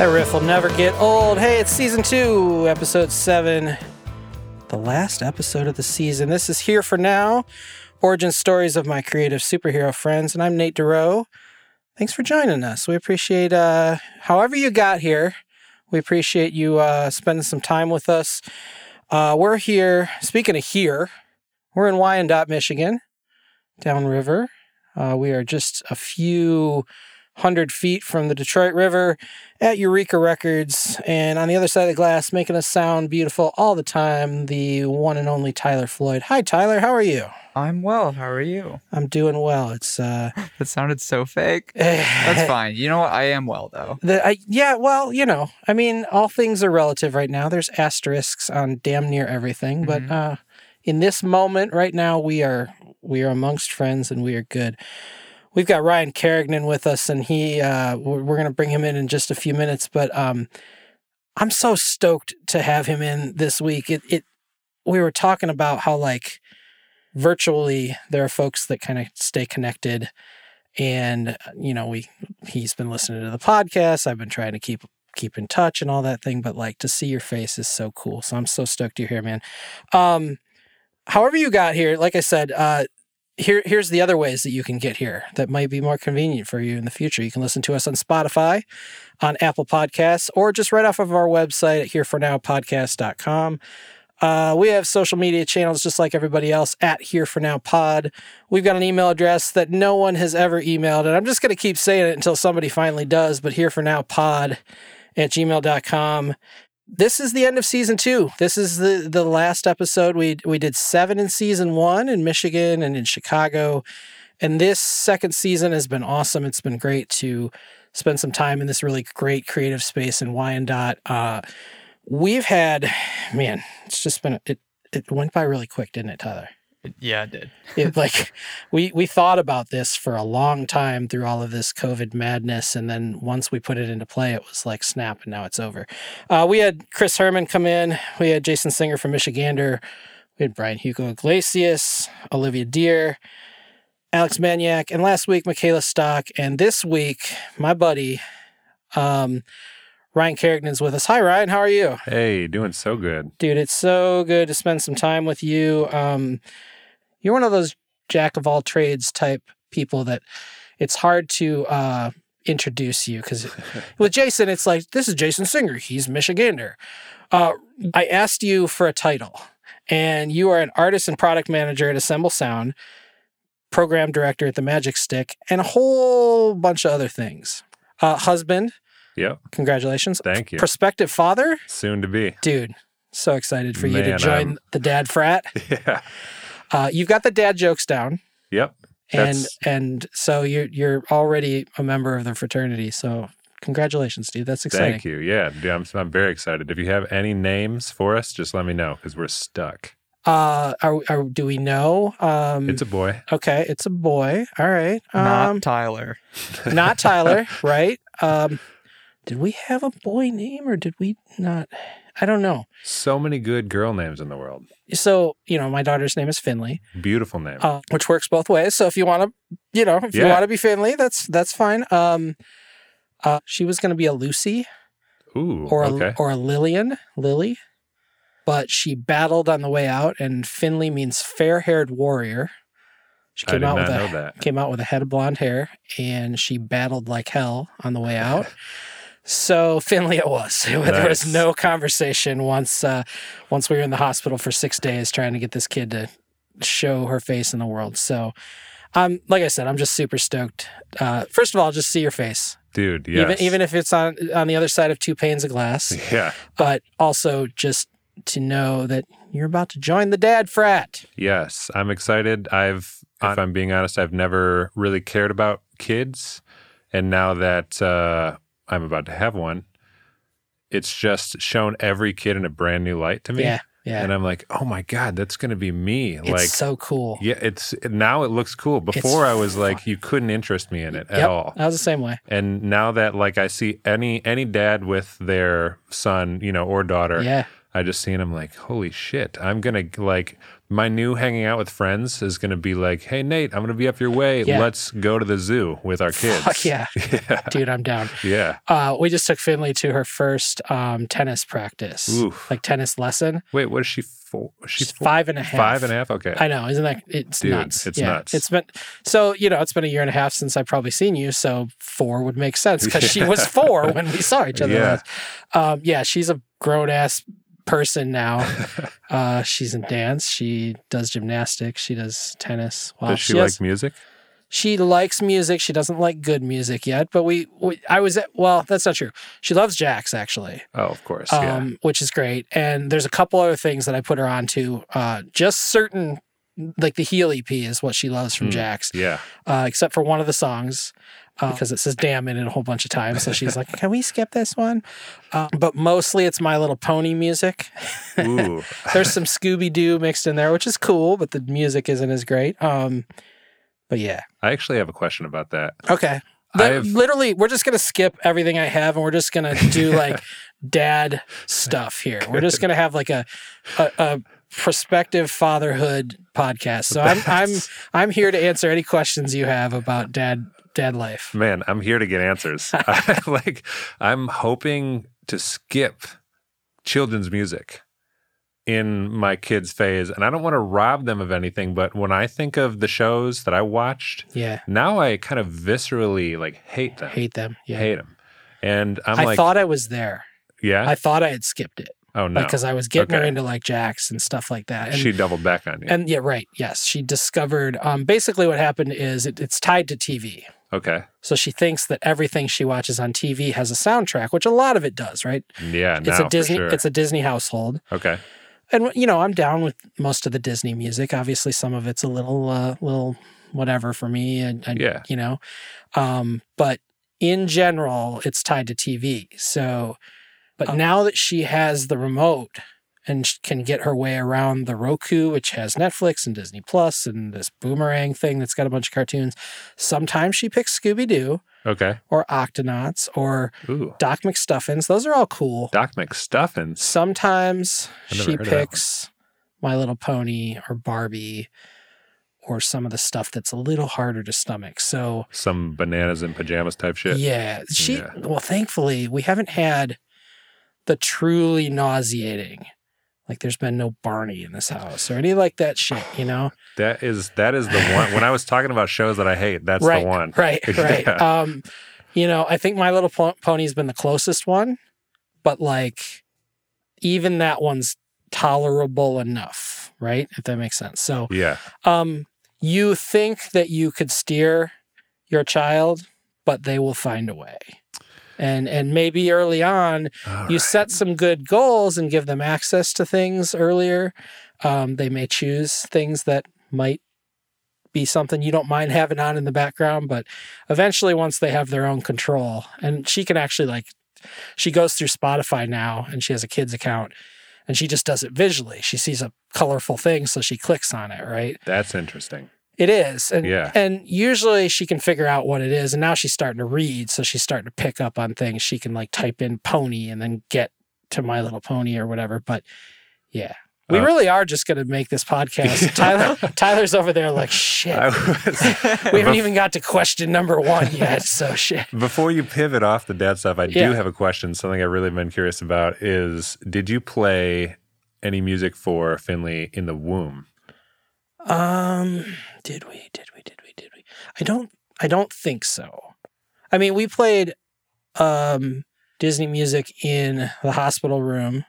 That riff will never get old. Hey, it's season two, episode seven, the last episode of the season. This is Here for Now Origin Stories of My Creative Superhero Friends, and I'm Nate Dorough. Thanks for joining us. We appreciate uh, however you got here. We appreciate you uh, spending some time with us. Uh, we're here, speaking of here, we're in Wyandotte, Michigan, downriver. Uh, we are just a few hundred feet from the Detroit River at Eureka Records, and on the other side of the glass, making us sound beautiful all the time, the one and only Tyler Floyd. Hi, Tyler. How are you? I'm well. How are you? I'm doing well. It's uh, That sounded so fake. That's fine. You know what? I am well though. the I, yeah. Well, you know, I mean, all things are relative right now. There's asterisks on damn near everything, but Mhm. uh, in this moment right now, we are we are amongst friends and we are good. We've got Ryan Carignan with us, and he uh, we're, we're going to bring him in in just a few minutes. But um, I'm so stoked to have him in this week. It it we were talking about how like virtually there are folks that kind of stay connected and uh, you know we he's been listening to the podcast i've been trying to keep keep in touch and all that thing but like to see your face is so cool so i'm so stoked you're here man um however you got here like i said uh here here's the other ways that you can get here that might be more convenient for you in the future you can listen to us on spotify on apple podcasts or just right off of our website at herefornowpodcast.com uh, we have social media channels just like everybody else at Here For Now Pod. We've got an email address that no one has ever emailed, and I'm just going to keep saying it until somebody finally does. But Here For Now Pod at gmail.com. This is the end of season two. This is the the last episode. We we did seven in season one in Michigan and in Chicago, and this second season has been awesome. It's been great to spend some time in this really great creative space in Wyandotte. Uh, we've had, man, it's just been it. It went by really quick, didn't it, Tyler? Yeah, I did. It, like we we thought about this for a long time through all of this COVID madness, and then once we put it into play, it was like snap, and now it's over. Uh, we had Chris Herman come in. We had Jason Singer from Michigander. We had Brian Hugo Iglesias, Olivia Deer, Alex Maniac, and last week Michaela Stock, and this week my buddy. Um, Ryan Carignan's with us. Hi, Ryan. How are you? Hey, doing so good. dude it's so good to spend some time with you um you're one of those jack of all trades type people that it's hard to uh introduce you because with jason it's like this is jason singer he's michigander uh i asked you for a title and you are an artist and product manager at assemble sound program director at the magic stick and a whole bunch of other things uh husband Yep. congratulations Thank you. prospective father Soon to be. dude so excited for you to join I'm- the dad frat Yeah. Uh, you've got the dad jokes down Yep. and That's- and so you're you're already a member of the fraternity so congratulations dude that's exciting Thank you. Yeah. dude, I'm, I'm very excited. If you have any names for us, just let me know because we're stuck. uh are, are do we know um It's a boy. okay it's a boy all right um Not Tyler. not tyler right um did we have a boy name or did we not i don't know So many good girl names in the world. so you know my daughter's name is finley Beautiful name. uh, which works both ways. So if you want to, you know, if you want to be Finley, that's that's fine. Um, uh, she was going to be a Lucy Ooh. or a, okay. or a Lillian, Lily, but she battled on the way out, and Finley means fair-haired warrior. She I came did out not with know a that. came out with a head of blonde hair, and she battled like hell on the way out. So Finley it was. There was no conversation once uh, once we were in the hospital for six days trying to get this kid to show her face in the world. So um like I said, I'm just super stoked. Uh, first of all, just see your face. Dude, yes. Even even if it's on on the other side of two panes of glass. Yeah. But also just to know that you're about to join the dad frat. Yes. I'm excited. I've, if I'm being honest, I've never really cared about kids. And now that uh, I'm about to have one, it's just shown every kid in a brand new light to me. Yeah. Yeah. And I'm like, oh my God, that's going to be me. it's like, so cool. yeah, it's now it looks cool. Before I was like, you couldn't interest me in it at Yep, all. I was the same way. And now that like I see any any dad with their son, you know, or daughter, Yeah. I just seen him like, holy shit, I'm gonna like my new hanging out with friends is going to be like, hey, Nate, I'm going to be up your way. Yeah. Let's go to the zoo with our kids. Fuck yeah. yeah. Dude, I'm down. Yeah. Uh, we just took Finley to her first um, tennis practice, Oof. like tennis lesson. Wait, what is she for? She's She's five and a half. Five and a half? Okay. I know, isn't that it's Dude, nuts? it's yeah. nuts. It's been so you know it's been a year and a half since I've probably seen you, so four would make sense because she was four when we saw each other. Yeah. last. Um, yeah, she's a grown ass person now. uh, she's in dance. She does gymnastics. She does tennis. Wow. Does she, like has- music? she likes music. She doesn't like good music yet, but we, we I was at, well, that's not true. She loves Jax actually Oh, of course. yeah. um, which is great. And there's a couple other things that I put her onto. Uh, just certain, like the Heel EP is what she loves from Hmm. Jax, Yeah. uh, except for one of the songs uh, because it says "damn" in it a whole bunch of times. So she's like, "Can we skip this one?" Uh, but mostly it's My Little Pony music. There's some Scooby Doo mixed in there, which is cool, but the music isn't as great. Um, but yeah, I actually have a question about that. okay. Li- I've- literally, we're just gonna skip everything I have, and we're just gonna do like dad stuff here. We're just gonna have like a a, a prospective fatherhood podcast. So I'm I'm I'm here to answer any questions you have about dad dad life. Man, I'm here to get answers. I, like, I'm hoping to skip children's music in my kids' phase, and I don't want to rob them of anything. But when I think of the shows that I watched, Yeah, now I kind of viscerally like hate them, hate them. Yeah, hate them, and I'm I like, thought I was there. yeah, I thought I had skipped it oh no, because I was getting her into like Jax and stuff like that. And, she doubled back on you. and yeah, right. Yes, she discovered. Um, basically, what happened is it, it's tied to TV. Okay, So she thinks that everything she watches on TV has a soundtrack, which a lot of it does, right? yeah, now it's a Disney for sure. it's a Disney household. okay, And you know, I'm down with most of the Disney music. Obviously some of it's a little uh little whatever for me and, and Yeah. you know. Um but in general it's tied to TV. So but now that she has the remote and can get her way around the Roku, which has Netflix and Disney Plus and this boomerang thing that's got a bunch of cartoons, sometimes she picks Scooby Doo okay. or Octonauts or Ooh, Doc McStuffins. Those are all cool. Doc McStuffins. Sometimes she heard of that one. picks My Little Pony or Barbie or some of the stuff that's a little harder to stomach. So, Some bananas and pajamas type shit. yeah, she, Yeah. well, thankfully, we haven't had the truly nauseating. Like, there's been no Barney in this house or any like that shit, you know? That is that is the one. When I was talking about shows that I hate, that's right, the one. Right, right. Yeah. Um, you know, I think My Little Po- Pony's been the closest one, but like even that one's tolerable enough, right? If that makes sense. So, Yeah. um, you think that you could steer your child, but they will find a way. And and maybe early on All you right. set some good goals and give them access to things earlier. Um, they may choose things that might be something you don't mind having on in the background, but eventually, once they have their own control, and she can actually like, she goes through Spotify now and she has a kids account and she just does it visually. She sees a colorful thing, so she clicks on it, right? That's interesting. It is. And Yeah. and usually she can figure out what it is. And now she's starting to read. So she's starting to pick up on things. She can like type in pony and then get to My Little Pony or whatever. But yeah. We Uh, really are just gonna make this podcast. Tyler Tyler's over there like shit. Was, we haven't even got to question number one yet. So shit. Before you pivot off the dad stuff, I Yeah. do have a question. Something I've really been curious about is: Did you play any music for Finley in the womb? Um did we? Did we? Did we? Did we? I don't I don't think so. I mean we played um Disney music in the hospital room.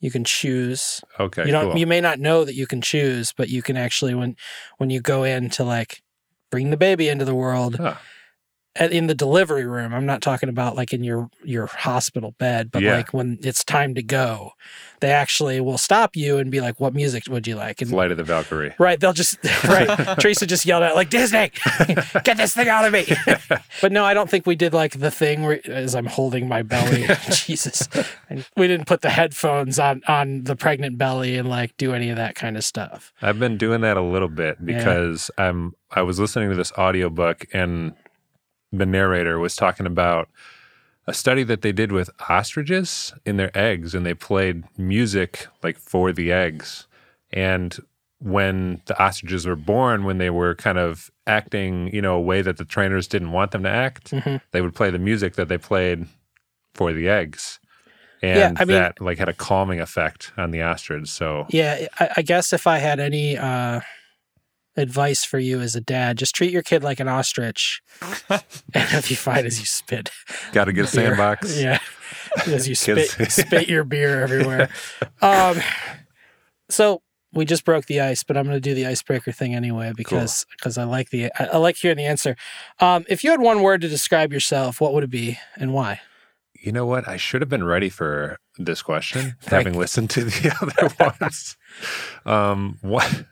You can choose. Okay, you don't cool. you may not know that you can choose but you can actually when when you go in to like bring the baby into the world Huh. At- in the delivery room i'm not talking about like in your your hospital bed but Yeah. like when it's time to go they actually will stop you and be like what music would you like and Flight of the Valkyrie. Right, they'll just right. Teresa just yelled out like Disney, get this thing out of me. but no, I don't think we did like the thing where as I'm holding my belly, Jesus, and we didn't put the headphones on on the pregnant belly and like do any of that kind of stuff. I've been doing that a little bit Yeah. because I'm I was listening to this audiobook and the narrator was talking about a study that they did with ostriches in their eggs and they played music like for the eggs and when the ostriches were born, when they were kind of acting, you know, a way that the trainers didn't want them to act, Mhm. they would play the music that they played for the eggs. And Yeah, I mean- that like had a calming effect on the ostrich. So Yeah, I, I guess if I had any uh, advice for you as a dad, just treat your kid like an ostrich, and if you find as you spit, got to get a beer. sandbox. Yeah, as you spit spit your beer everywhere. Um, so we just broke the ice, but I'm going to do the icebreaker thing anyway because because I like the I, I like hearing the answer. Um, if you had one word to describe yourself, what would it be and why? You know what? I should have been ready for this question, having listened to the other ones. Um, what?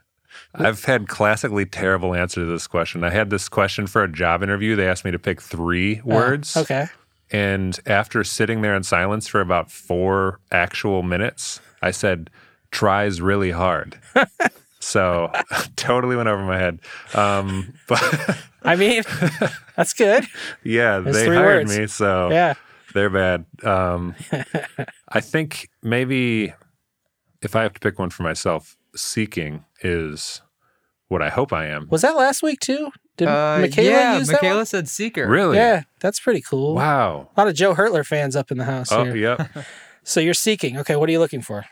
I've had classically terrible answer to this question. I had this question for a job interview. They asked me to pick three words. Uh, okay. And after sitting there in silence for about four actual minutes, I said, tries really hard. so totally went over my head. Um, but I mean, that's good. yeah, There's they hired words. me. So Yeah. they're bad. Um, I think maybe if I have to pick one for myself, seeking is what I hope I am. Was that last week too? Did Uh, Michaela yeah, use that Michaela one? said seeker. Really? Yeah, that's pretty cool. Wow. A lot of Joe Hurtler fans up in the house Oh, here. yep. So you're seeking. Okay, what are you looking for?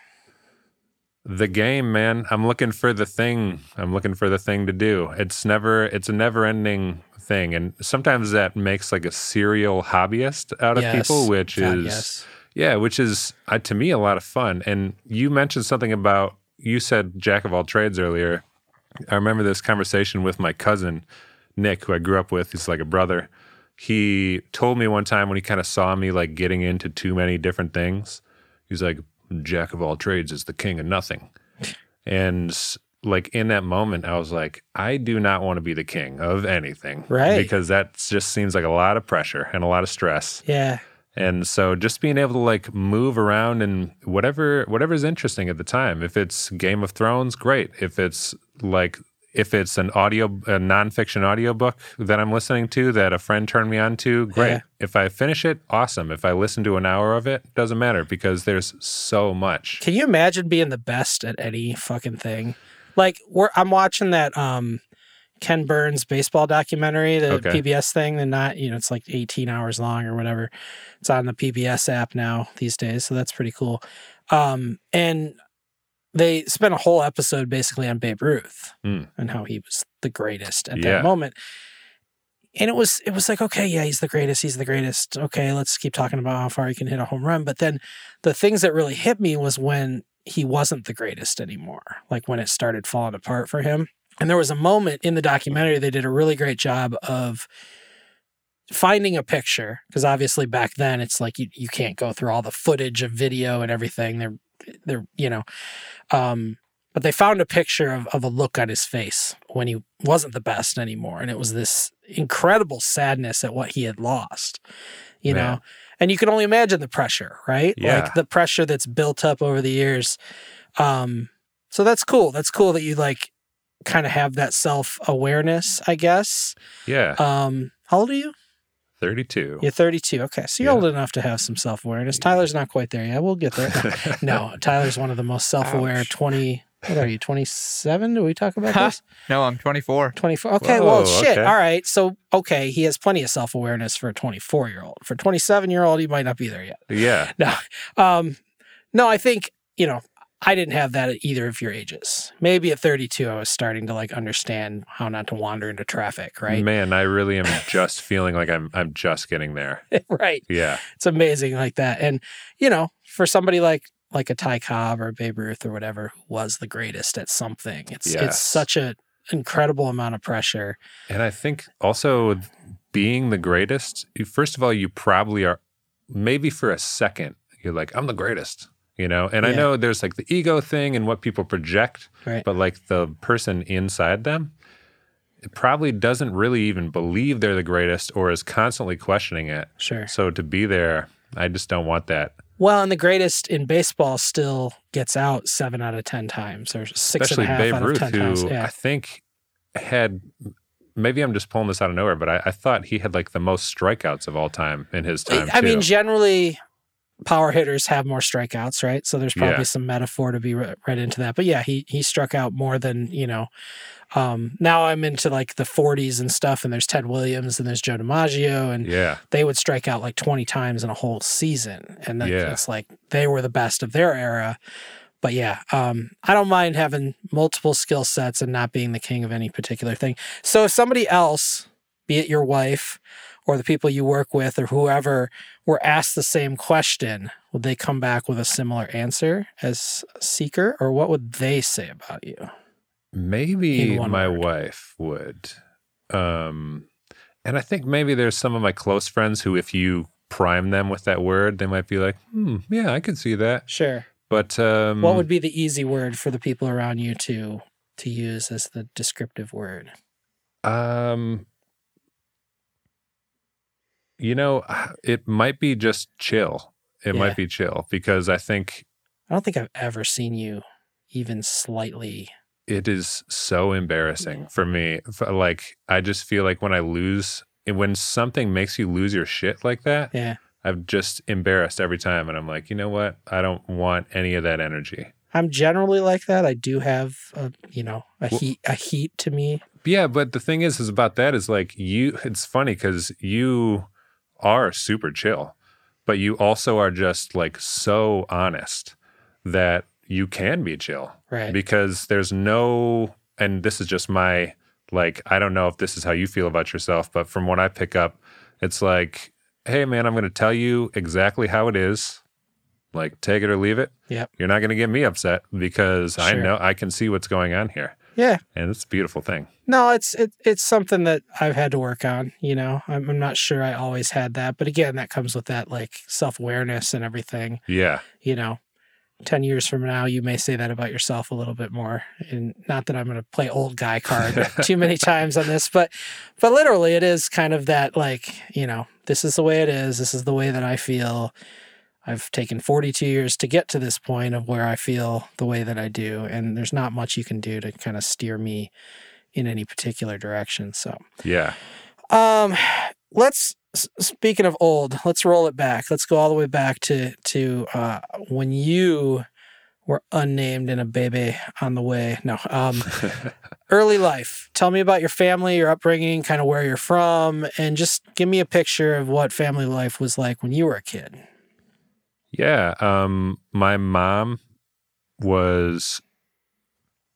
the game, man. I'm looking for the thing. I'm looking for the thing to do. It's never, it's a never ending thing. And sometimes that makes like a serial hobbyist out of Yes. people, which God, is, yes. yeah, which is uh, to me a lot of fun. And you mentioned something about, you said jack of all trades earlier. I remember this conversation with my cousin, Nick, who I grew up with. He's like a brother. He told me one time when he kind of saw me like getting into too many different things, he's like, Jack of all trades is the king of nothing. And like in that moment, I was like, I do not want to be the king of anything. Right. Because that just seems like a lot of pressure and a lot of stress. Yeah. And so just being able to like move around and whatever whatever's interesting at the time. If it's Game of Thrones, great. If it's like if it's an audio a nonfiction audiobook that I'm listening to that a friend turned me on to, great. Yeah. If I finish it, awesome. If I listen to an hour of it, doesn't matter because there's so much. Can you imagine being the best at any fucking thing? Like we're I'm watching that um Ken Burns baseball documentary, the Okay. PBS thing, and not you know, it's like 18 hours long or whatever. It's on the PBS app now these days, so that's pretty cool. Um and they spent a whole episode basically on Babe Ruth Hmm. and how he was the greatest at Yeah. that moment. And it was it was like, okay, yeah, he's the greatest, he's the greatest. Okay, let's keep talking about how far he can hit a home run. But then the things that really hit me was when he wasn't the greatest anymore, like when it started falling apart for him. And there was a moment in the documentary they did a really great job of finding a picture because obviously back then it's like you, you can't go through all the footage of video and everything. They're they're you know um but they found a picture of, of a look on his face when he wasn't the best anymore. And it was this incredible sadness at what he had lost you know? And you can only imagine the pressure right? Yeah. like the pressure that's built up over the years. Um so that's cool. That's cool that you like kind of have that self-awareness i guess. Yeah. um how old are you? 32. you're 32 okay so you're Yeah. old enough to have some self-awareness. Tyler's not quite there yet. We'll get there. No tyler's one of the most self-aware 20 what are you 27 do we talk about this? No, I'm 24. 24 okay well shit. okay. all right so okay he has plenty of self-awareness for a 24 year old for a 27 year old he might not be there yet. Yeah. no um no i think you know i didn't have that at either of your ages. Maybe at 32 i was starting to like understand how not to wander into traffic right? Man, I really am just feeling like I'm I'm just getting there. right. Yeah. it's amazing like that. And you know for somebody like like a ty cobb or babe ruth or whatever who was the greatest at something it's it's such a incredible amount of pressure. And I think also being the greatest, first of all, you probably are, maybe for a second, you're like, I'm the greatest, you know? And I know there's like the ego thing and what people project, right but like the person inside them, it probably doesn't really even believe they're the greatest or is constantly questioning it. sure So to be there, I just don't want that. well and the greatest in baseball still gets out seven out of ten times or six and Especially a half Babe out Ruth, of ten who times I think had, maybe I'm just pulling this out of nowhere, but I, I thought he had like the most strikeouts of all time in his time. I mean, generally, power hitters have more strikeouts, right? So there's probably Yeah. some metaphor to be re- read into that. But yeah, he he struck out more than you know. Um, now I'm into like the 40s and stuff, and there's Ted Williams and there's Joe DiMaggio, and Yeah. they would strike out like 20 times in a whole season, and that, Yeah. it's like they were the best of their era. But yeah, um, I don't mind having multiple skill sets and not being the king of any particular thing. So if somebody else, be it your wife or the people you work with or whoever, were asked the same question, would they come back with a similar answer as seeker, or what would they say about you? Maybe my word. wife would. Um, and I think maybe there's some of my close friends who, if you prime them with that word, they might be like, hmm, yeah, I could see that. Sure. But um, What would be the easy word for the people around you to to use as the descriptive word? Um, you know, uh, it might be just chill. It Yeah. might be chill because I think I don't think I've ever seen you even slightly. it is so embarrassing for me. Like, I just feel like when I lose, eh, when something makes you lose your shit like that, Yeah. I'm just embarrassed every time. And I'm like, you know what? I don't want any of that energy. I'm generally like that. I do have a, you know, a Well- heat a heat to me. Yeah, but the thing is, is about that is like you. It's funny because you are super chill, but you also are just like so honest that you can be chill Right. because there's no. And this is just my like. I don't know if this is how you feel about yourself, but from what I pick up, it's like, hey man, I'm going to tell you exactly how it is. Like, take it or leave it. Yep. You're not going to get me upset because I know I can see what's going on here, yeah. and it's a beautiful thing. No, it's it, it's something that I've had to work on. You know, I'm, I'm not sure I always had that, but again, that comes with that like self awareness and everything. Yeah. You know, ten years from now, you may say that about yourself a little bit more. And not that I'm going to play old guy card too many times on this, but but literally, it is kind of that like you know, this is the way it is. This is the way that I feel. I've taken 42 years to get to this point of where I feel the way that I do, and there's not much you can do to kind of steer me in any particular direction. So, Yeah. um, let's speaking of old, let's roll it back. Let's go all the way back to to uh, when you were unnamed and a baby on the way. No, um, early life. Tell me about your family, your upbringing, kind of where you're from, and just give me a picture of what family life was like when you were a kid. Yeah. Um, my mom was,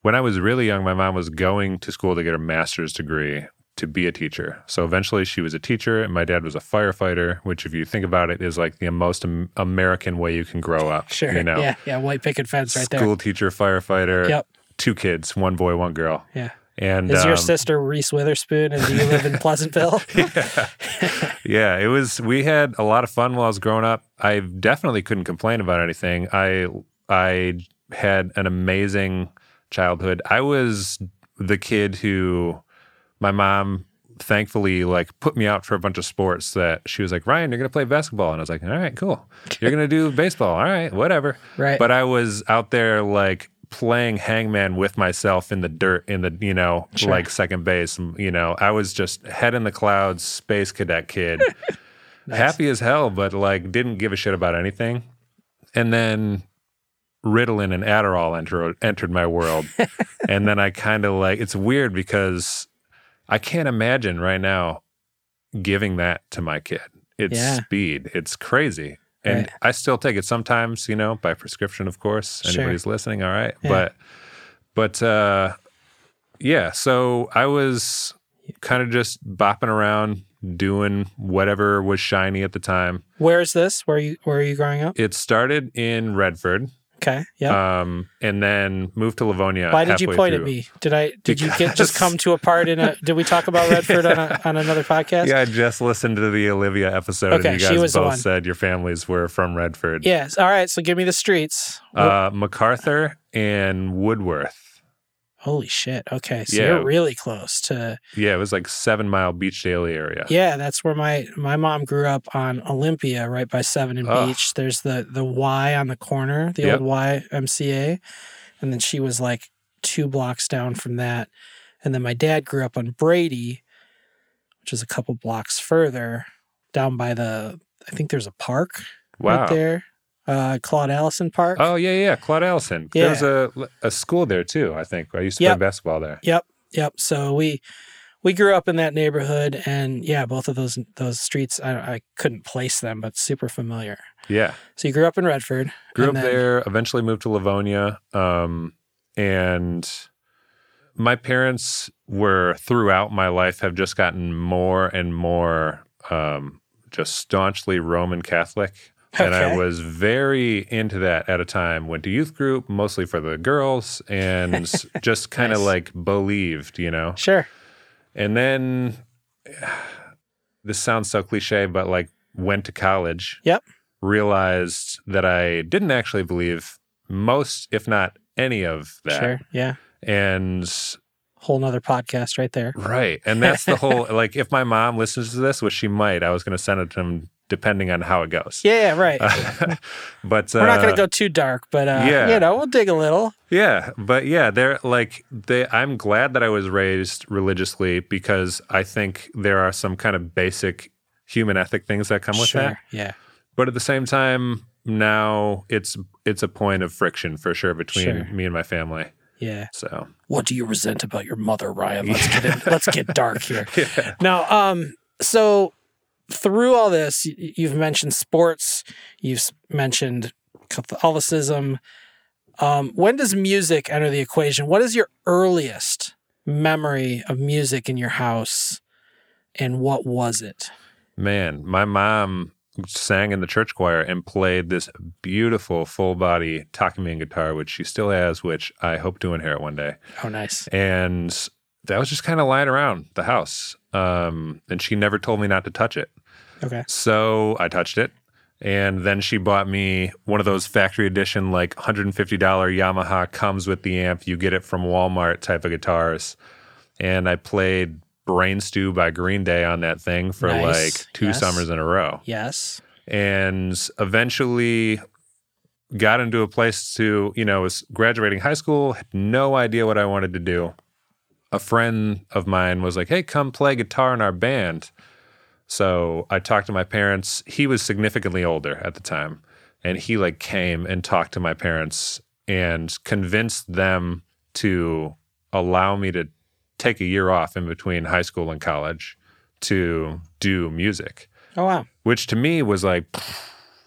when I was really young, my mom was going to school to get her master's degree to be a teacher. So eventually she was a teacher, and my dad was a firefighter, which, if you think about it, is like the most American way you can grow up. Sure. You know, Yeah. Yeah. White picket fence right there. school teacher, firefighter. Yep. two kids, one boy, one girl. Yeah. And Is your um, sister Reese Witherspoon and do you live in Pleasantville? yeah. yeah, it was. We had a lot of fun while I was growing up. I definitely couldn't complain about anything. I I had an amazing childhood. I was the kid who my mom thankfully like put me out for a bunch of sports that she was like ryan you're gonna play basketball and i was like all right cool you're gonna do baseball all right whatever Right. but i was out there like playing hangman with myself in the dirt in the you know Sure. like second base you know i was just head in the clouds space cadet kid. Happy as hell but like didn't give a shit about anything. And then ritalin and adderall enter, entered my world. And then i kind of like it's weird because i can't imagine right now giving that to my kid. It's Yeah. speed. It's crazy and Right. i still take it sometimes you know by prescription of course Sure. anybody's listening all right Yeah. but but uh yeah so i was kind of just bopping around doing whatever was shiny at the time Where is this? Where are you where are you growing up? it started in redford Okay. Yeah. um and then moved to livonia Why did you point at me? Did I did you get just come to a part in a did we talk about Redford on a, on another podcast? Yeah, I just listened to the Olivia episode, Okay, and you she guys was the both one. said your families were from Redford. Yes. All right, so give me the streets. Uh, MacArthur and Woodworth. Holy shit. Okay. So yeah. you're really close to Yeah, it was like seven mile Beech Daly area. Yeah, that's where my my mom grew up on Olympia, right by Seven and Oh. Beech. There's the the Y on the corner, the Yep. old Y MCA, and then she was like two blocks down from that. And then my dad grew up on Brady, which is a couple blocks further down by the. I think there's a park Wow. right there. Uh, Claude Allison Park. Oh yeah, yeah, Claude Allison. Yeah. There's a a school there too. I think I used to Yep. play basketball there. Yep, yep. So we we grew up in that neighborhood, and yeah, both of those those streets, I, I couldn't place them, but super familiar. Yeah, So you grew up in Redford. grew up then- there. Eventually moved to Livonia, um, and my parents were throughout my life have just gotten more and more um, just staunchly Roman Catholic. And I was very into that at a time. Went to youth group mostly for the girls, and just kind of Nice. like believed, you know. Sure. And then this sounds so cliche, but like went to college. Yep. Realized that I didn't actually believe most, if not any of that. Sure. Yeah. And Whole nother podcast right there. right. And that's the whole like if my mom listens to this, which she might, I was gonna send it to them depending on how it goes. Yeah. Right. but uh, We're not going to go too dark, but uh, yeah. you know, we'll dig a little. Yeah, but yeah, they're like they I'm glad that I was raised religiously because I think there are some kind of basic human ethic things that come with sure. that. Yeah. But at the same time, now it's it's a point of friction for sure between Sure. me and my family. Yeah. So What do you resent about your mother, Ryan? Let's get in, let's get dark here. yeah. Now, um, so through all this, you've mentioned sports, you've mentioned Catholicism. Um, when does music enter the equation? What is your earliest memory of music in your house, and what was it? Man, my mom sang in the church choir and played this beautiful full body Takamine guitar, which she still has, which I hope to inherit one day. Oh, nice. and that was just kind of lying around the house. Um, and she never told me not to touch it. Okay. So I touched it. And then she bought me one of those factory edition, like $150 Yamaha comes with the amp. You get it from Walmart type of guitars. And I played Brain Stew by Green Day on that thing for Nice. like two Yes. summers in a row Yes. and eventually got into a place to, you know, was graduating high school, had no idea what I wanted to do. A friend of mine was like, "Hey, come play guitar in our band." So I talked to my parents. He was significantly older at the time, and he like came and talked to my parents and convinced them to allow me to take a year off in between high school and college to do music Oh wow. which to me was like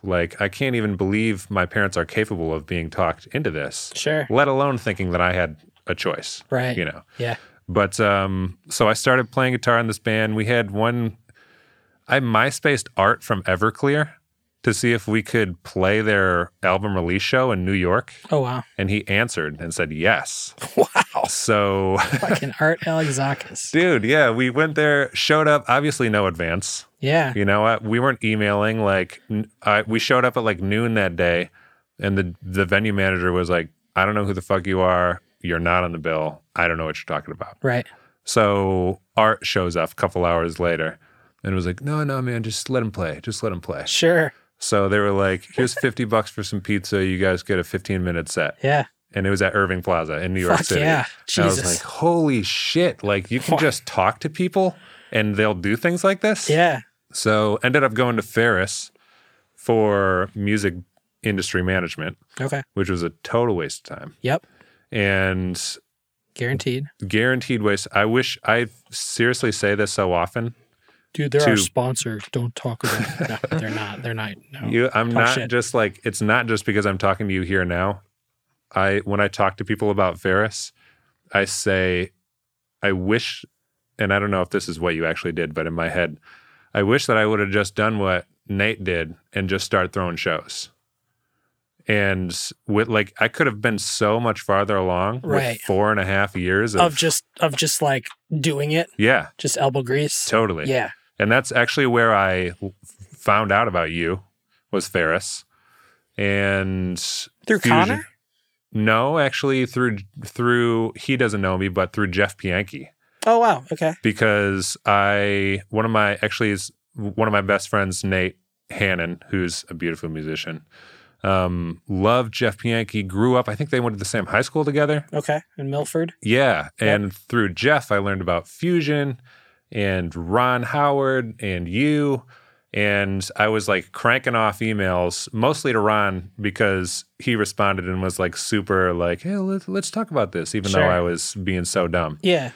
like I can't even believe my parents are capable of being talked into this, Sure. let alone thinking that I had a choice, Right. you know. Yeah. But um so I started playing guitar in this band. We had one I MySpaced art from Everclear to see if we could play their album release show in New York, Oh wow. and he answered and said yes. Wow. So Fucking Art Alexakis. dude, yeah, we went there, showed up, obviously no advance. Yeah. You know what? We weren't emailing. Like, n- I, we showed up at like noon that day, and the the venue manager was like, "I don't know who the fuck you are. You're not on the bill. I don't know what you're talking about." Right. So Art shows up a couple hours later, and it was like, "No, no, man, just let him play. Just let him play." Sure. So they were like, "Here's fifty bucks for some pizza. You guys get a 15 minute set." Yeah. And it was at Irving Plaza in New York Fuck City. yeah. And I was like, "Holy shit! Like, you can just talk to people." And they'll do things like this. Yeah. So ended up going to Ferris for music industry management, Okay. which was a total waste of time Yep. and Guaranteed. guaranteed waste. I wish I seriously say this so often. Dude, they're To- our sponsors. Don't talk about it. No, they're not. They're not. No. You, I'm Talk not shit. just like it's not just because I'm talking to you here now. I when I talk to people about Ferris, I say, I wish, and I don't know if this is what you actually did, but in my head, I wish that I would have just done what Nate did and just start throwing shows. And with like, I could have been so much farther along Right. four and a half years of, of just of just like doing it, yeah, just elbow grease. totally. Yeah. And that's actually where I found out about you was Ferris. And Through Fusion. Connor? No, actually through through he doesn't know me, but through Jeff Pianki. Oh wow. Okay. Because I one of my actually is one of my best friends, Nate Hannon, who's a beautiful musician. Um, loved Jeff Pianki, grew up, I think they went to the same high school together. Okay. In Milford. Yeah. And through Jeff, I learned about fusion and Ron Howard and you. And I was like cranking off emails, mostly to Ron, because he responded and was like super like, hey, let's, let's talk about this, even though I was being so dumb. Yeah.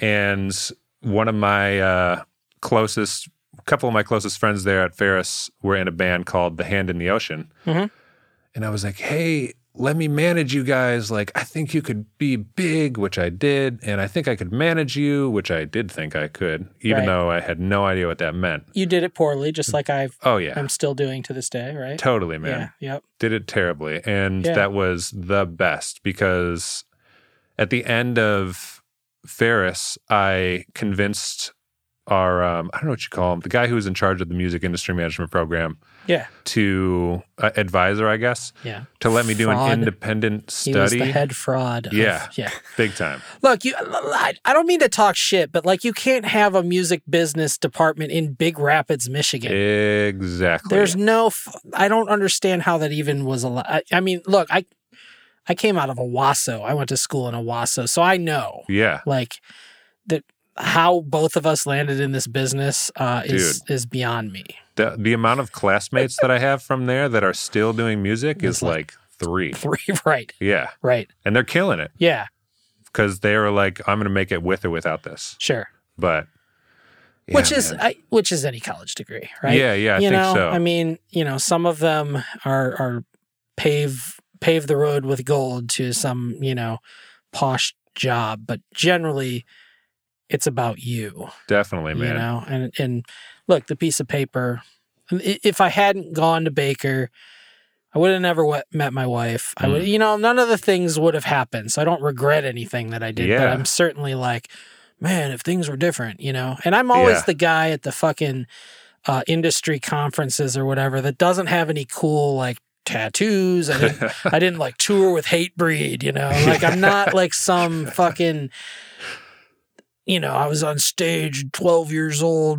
And one of my uh, closest, couple of my closest friends there at Ferris were in a band called The Hand in the Ocean. Mhm. And I was like, hey, let me manage you guys. Like, I think you could be big, which I did. And I think I could manage you, which I did think I could, even Right. though I had no idea what that meant. You did it poorly, just like I've, Oh, yeah. I'm still doing to this day, right? Totally, man. Yeah. Yep. Did it terribly. And Yeah. that was the best because at the end of Ferris, I convinced our, um, I don't know what you call him, the guy who was in charge of the music industry management program Yeah. to uh, advisor, I guess, Yeah. to let me do Fraud. an independent study. He was the head fraud. of- Yeah. yeah. Big time. Look, you. I I don't mean to talk shit, but like, you can't have a music business department in Big Rapids, Michigan. Exactly. There's no. f- I don't understand how that even was allowed. I, I mean, look, I, I came out of Owosso. I went to school in Owosso, so I know yeah. like that. How both of us landed in this business uh, is is beyond me. The, the amount of classmates that I have from there that are still doing music is like- like three. Three, right, Yeah. right, And they're killing it yeah, because they were like, I'm going to make it with or without this. sure. But yeah, which is. I, which is any college degree, right? Yeah, yeah, I you think know, so. I mean, you know, some of them are are pave pave the road with gold to some you know posh job, but generally, it's about you, definitely, man. you know. And and look, the piece of paper. If I hadn't gone to Baker, I would have never met my wife. I Mm. would, you know, none of the things would have happened. So I don't regret anything that I did. But Yeah. I'm certainly like, man, if things were different, you know. And I'm always Yeah. the guy at the fucking uh, industry conferences or whatever that doesn't have any cool like tattoos. I didn't, I didn't like tour with Hatebreed, you know. Like I'm not like some fucking. You know, I was on stage, twelve years old,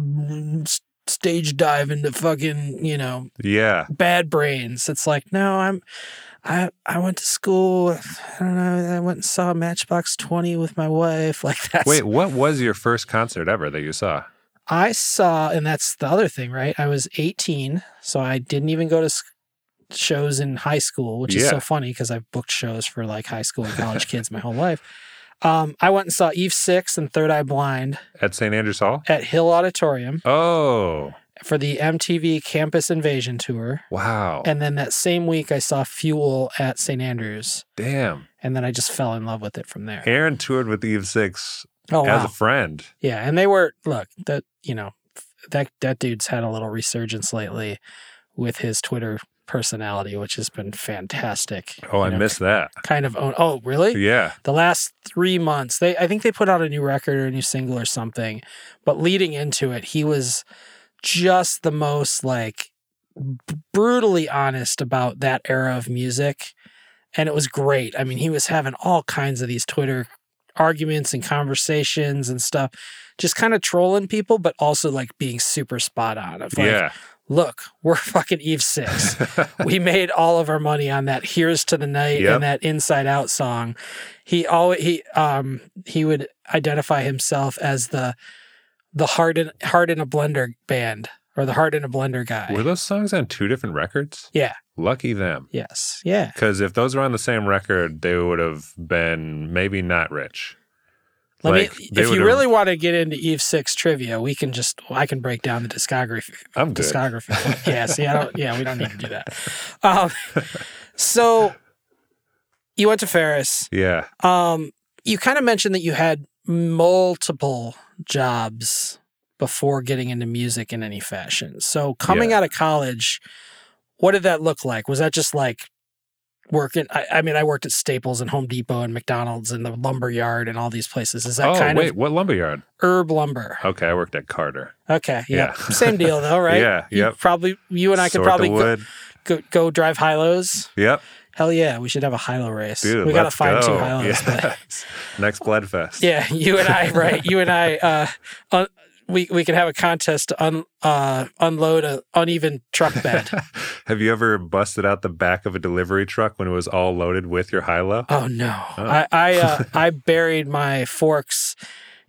stage dive into fucking, you know, yeah. bad brains. It's like, no, I'm I I went to school. I don't know. I went and saw Matchbox Twenty with my wife. Like that. Wait, what was your first concert ever that you saw? I saw, and that's the other thing, right? I was 18, so I didn't even go to shows in high school, which is so funny because I've booked shows for like high school and college kids my whole life. Um, I went and saw Eve Six and Third Eye Blind At St. Andrews Hall? at Hill Auditorium Oh, for the MTV Campus Invasion Tour. wow. And then that same week, I saw Fuel at St. Andrews. Damn. And then I just fell in love with it from there. Aaron toured with Eve Six Oh, as wow. a friend. Yeah. And they were, look, that, you know, that, that dude's had a little resurgence lately with his Twitter personality, which has been fantastic. Oh, I know, missed that. Kind of own. Oh, really? Yeah. The last three months, they I think they put out a new record or a new single or something. But leading into it, he was just the most like brutally honest about that era of music. And it was great. I mean, he was having all kinds of these Twitter arguments and conversations and stuff, just kind of trolling people, but also like being super spot on. Of like, yeah. Look, we're fucking Eve Six. we made all of our money on that "Here's to the Night" Yep. and that "Inside Out" song. He always he um he would identify himself as the the heart in heart in a blender band or the heart in a blender guy. Were those songs on two different records? Yeah. Lucky them. yes. Yeah. Because if those were on the same record, they would have been maybe not rich. Let Like, me. If you really want to get into Eve Six trivia, we can just I can break down the discography. I'm good. Discography. yeah. See, I don't. Yeah, we don't need to do that. Um, so you went to Ferris. Yeah. Um, you kind of mentioned that you had multiple jobs before getting into music in any fashion. So coming Yeah. out of college, what did that look like? Was that just like working? I, I mean, I worked at Staples and Home Depot and McDonald's and the lumber yard and all these places. Is that oh, kind wait. of What lumberyard? herb lumber? Okay. I worked at Carter. Okay, yeah, Yeah. same deal though, right? Yeah, yep. Probably you and I could Sort probably the go, go, go drive high lows. Yep. Hell yeah, we should have a high low race. Dude, we gotta find two go. high lows. but- Yes. Next Bloodfest. Yeah, you and I, right? You and I, uh, we we can have a contest to un, uh, unload an uneven truck bed. Have you ever busted out the back of a delivery truck when it was all loaded with your high low? Oh no, I I, uh, I buried my forks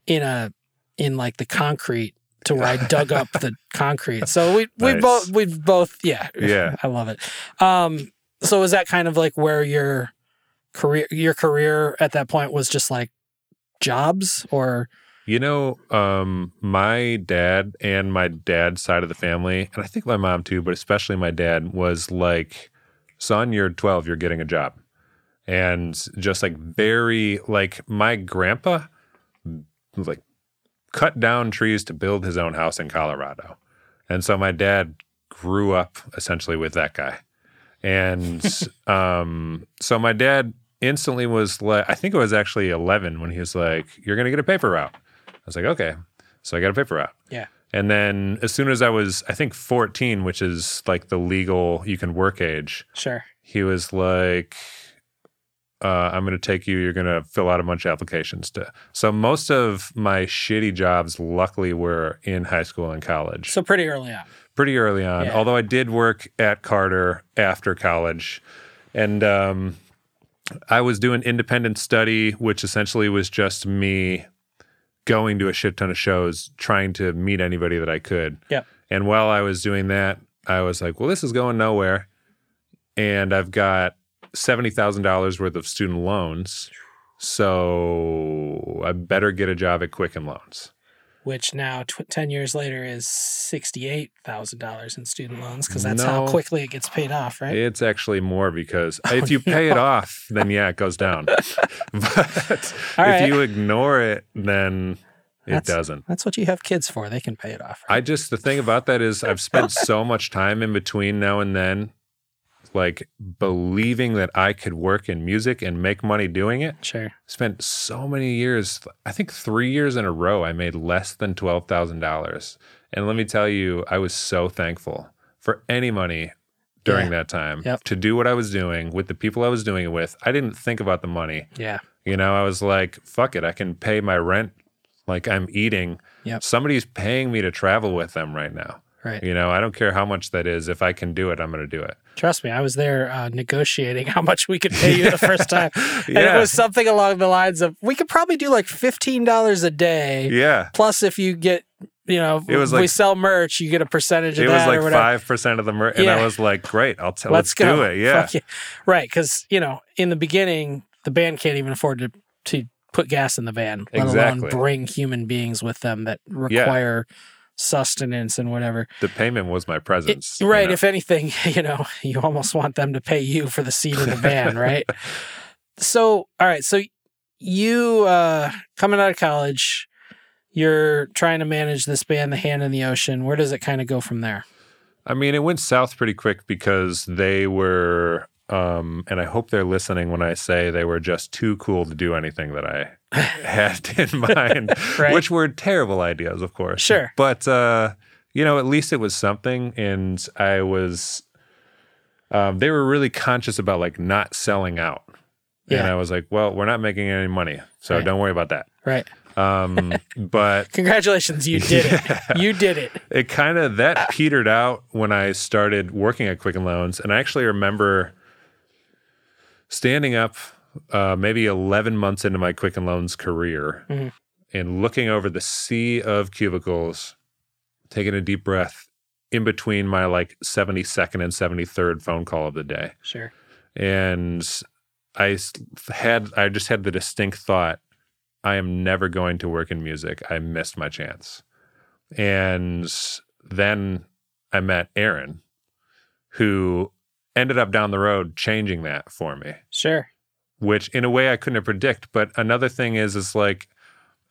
in a in like the concrete to where I dug up the concrete. So we we Nice. both we both yeah Yeah. I love it. Um, so was that kind of like where your career your career at that point was just like jobs or You know, um, my dad and my dad's side of the family, and I think my mom too, but especially my dad, was like, son, you're 12, you're getting a job. And just like very, like my grandpa, like cut down trees to build his own house in Colorado. And so my dad grew up essentially with that guy. And um, so my dad instantly was like, I think it was actually 11 when he was like, You're going to get a paper route. I was like, Okay. So I got a paper route. yeah And then as soon as I was, I think 14, which is like the legal, you can work age, sure he was like, uh, I'm going to take you. You're going to fill out a bunch of applications to. So most of my shitty jobs, luckily, were in high school and college so pretty early on pretty early on. Yeah. Although I did work at Carter after college, and um, I was doing independent study, which essentially was just me going to a shit ton of shows, trying to meet anybody that I could. Yeah. And while I was doing that, I was like, "Well, this is going nowhere," and I've got seventy thousand dollars worth of student loans. So I better get a job at Quicken Loans. Which now tw- 10 years later is $68,000 in student loans because that's how quickly it gets paid off, right? It's actually more because Oh, if you pay it off, then yeah, it goes down. but if you ignore it, then it That's- doesn't. That's what you have kids for. They can pay it off. Right? I just the thing about that is I've spent so much time in between now and then, like believing that I could work in music and make money doing it. sure. Spent so many years. I think three years in a row, I made less than twelve thousand dollars. And let me tell you, I was so thankful for any money during Yeah. that time Yep. to do what I was doing with the people I was doing it with. I didn't think about the money. Yeah. You know, I was like, fuck it, I can pay my rent like I'm eating. Yep. Somebody's paying me to travel with them right now. Right. You know, I don't care how much that is. If I can do it, I'm going to do it. Trust me, I was there uh, negotiating how much we could pay you the first time. And it was something along the lines of we could probably do like $15 a day. Yeah. Plus, if you get, you know, It was we sell merch, you get a percentage of It that was or like whatever. five percent of the mer- and I was like, great, I'll tell. Let's Let's, go. do it. Yeah, Fuck Right. Because, you know, in the beginning, the band can't even afford to, to put gas in the van, let Exactly. alone bring human beings with them that require sustenance and whatever. the payment was my It- presence. you right. know? If anything, you know, you almost want them to pay you for the seat in the van, right? So, all right. So you uh coming out of college, you're trying to manage this band, The Hand in the Ocean. Where does it kind of go from there? I mean, it went south pretty quick because they were, um, and I hope they're listening when I say they were just too cool to do anything that I had in mind, Right. which were terrible ideas, of course. Sure. But, uh, you know, at least it was something. And I was, um, they were really conscious about like not selling out. And I was like, well, we're not making any money. So Right. don't worry about that. Right. Um, but Congratulations, you did it. You did it. it kind of that petered out when I started working at Quicken Loans, and I actually remember standing up uh, maybe 11 months into my Quicken Loans career Mhm. and looking over the sea of cubicles, taking a deep breath in between my like 72nd and 73rd phone call of the day, Sure. and I had I just had the distinct thought, I am never going to work in music. I missed my chance. And then I met Aaron, who ended up down the road changing that for me, Sure. which in a way I couldn't predict. But another thing is, is like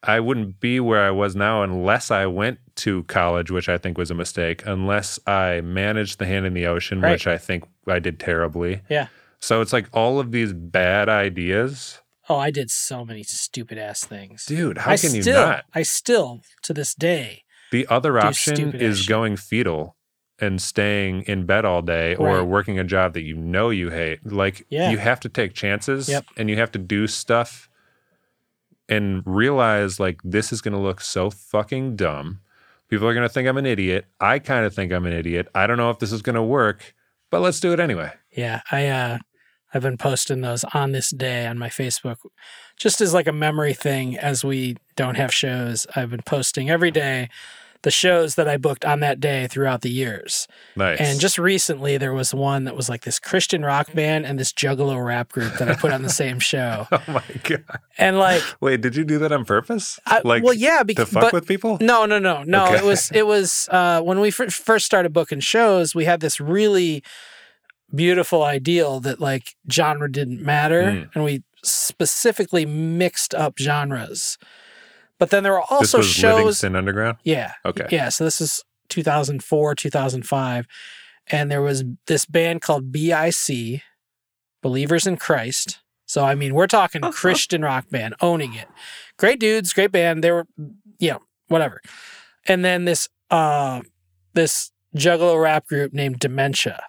I wouldn't be where I was now unless I went to college, which I think was a mistake, unless I managed the hand in the ocean, Right. which I think I did terribly. Yeah. So it's like all of these bad ideas. Oh, I did so many stupid ass things. Dude, how I can you still, not? I still, to this day, The other option is shit. going fetal and staying in bed all day or Right. working a job that you know you hate. Like Yeah. you have to take chances Yep. and you have to do stuff and realize like this is going to look so fucking dumb. People are going to think I'm an idiot. I kind of think I'm an idiot. I don't know if this is going to work, but let's do it anyway. Yeah, I uh I've been posting those on this day on my Facebook just as like a memory thing as we don't have shows. I've been posting every day the shows that I booked on that day throughout the years. Nice. And just recently, there was one that was like this Christian rock band and this Juggalo rap group that I put on the same show. oh my god. And like, Wait, did you do that on purpose? I, like well, yeah, because to fuck but, with people? no, no, no, no. Okay. It was it was uh, when we fir- first started booking shows. We had this really beautiful ideal that like genre didn't matter, Mm. and we specifically mixed up genres. But then there were this also was shows. Livingston Underground. Yeah, Okay. yeah. So this is 2004, 2005, and there was this band called BIC, Believers in Christ. So I mean, we're talking Uh-huh. Christian rock band, owning it. Great dudes, great band. They were, you know, whatever. And then this, uh, this Juggalo rap group named Dementia,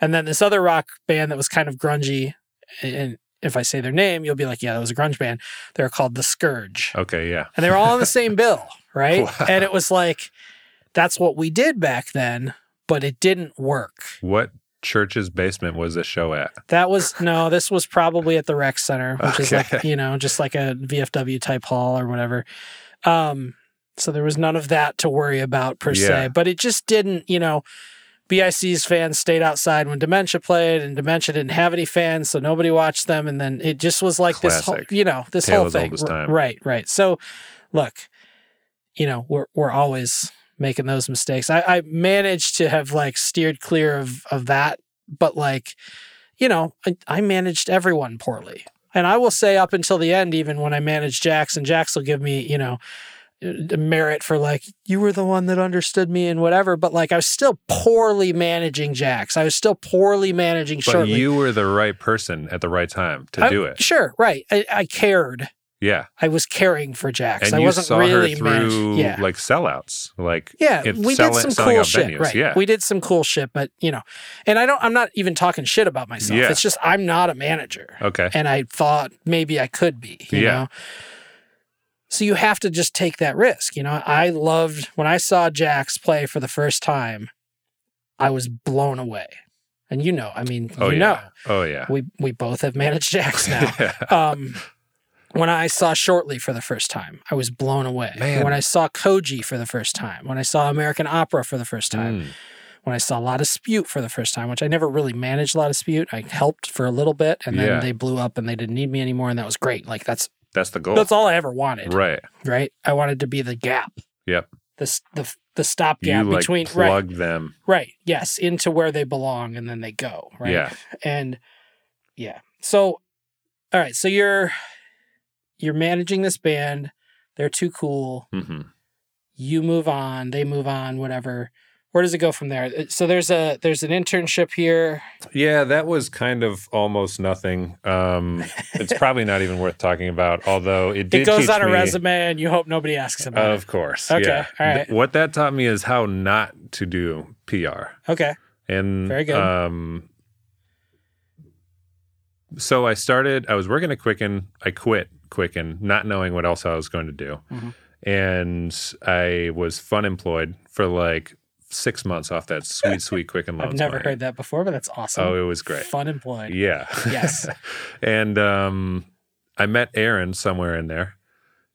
and then this other rock band that was kind of grungy. And if I say their name, you'll be like, yeah, that was a grunge band. They're called the Scourge Okay, yeah. and they were all on the same bill, right? Wow. And it was like, that's what we did back then, but it didn't work. What church's basement was the show at? That was no, this was probably at the rec center, which is like, you know, just like a VFW type hall or whatever. Um, so there was none of that to worry about per Yeah. se, but it just didn't, you know, BIC's fans stayed outside when Dementia played, and Dementia didn't have any fans, so nobody watched them. And then it just was like this whole, you know, this Tale whole thing. Right, right. So, look, you know, we're we're always making those mistakes. I, I managed to have like steered clear of of that, but like, you know, I, I managed everyone poorly. And I will say up until the end, even when I managed Jax, and Jax will give me, you know, merit for like you were the one that understood me and whatever. But like I was still poorly managing Jax. I was still poorly managing But shortly. you were the right person at the right time to I- do it. Sure, right. I, I cared. Yeah. I was caring for Jax. And I wasn't really through. Yeah. like sellouts. Like Yeah, we sell- did some cool shit, venues. right? Yeah. We did some cool shit, but you know, and I don't. I'm not even talking shit about myself. Yeah. It's just I'm not a manager, okay. and I thought maybe I could be. You Yeah. know, so you have to just take that risk. You know, I loved when I saw Jax play for the first time. I was blown away, and you know, I mean, Oh you yeah. know, Oh yeah. we we both have managed Jax now. Yeah. um, when I saw Shortly for the first time, I was blown away. Man. When I saw Koji for the first time, when I saw American Opera for the first time, Mm. when I saw La Dispute for the first time, which I never really managed La Dispute, I helped for a little bit, and then Yeah. they blew up and they didn't need me anymore, and that was great. Like that's That's the goal. that's all I ever wanted, Right. right? I wanted to be the gap, Yep. the the the stopgap like between right, plug them. right, yes, into where they belong, and then they go, right? Yeah. and yeah so all right so you're you're managing this band they're too cool hmm you move on they move on whatever where does it go from there Uh, so there's a there's an internship here Yeah, that was kind of almost nothing. Um, it's probably not even worth talking about. Although it did it goes on a me- resume and you hope nobody asks about Of course. Okay, Yeah. all right. What that taught me is how not to do PR. okay And Very good. Um, so I started. I was working at Quicken. I quit Quicken, not knowing what else I was going to do, Mhm. and I was fun employed for like six months off that sweet, sweet Quicken loans. i've never money. heard that before but that's awesome Oh, it was great. fun employed Yeah. Yes. and um, I met Erin somewhere in there,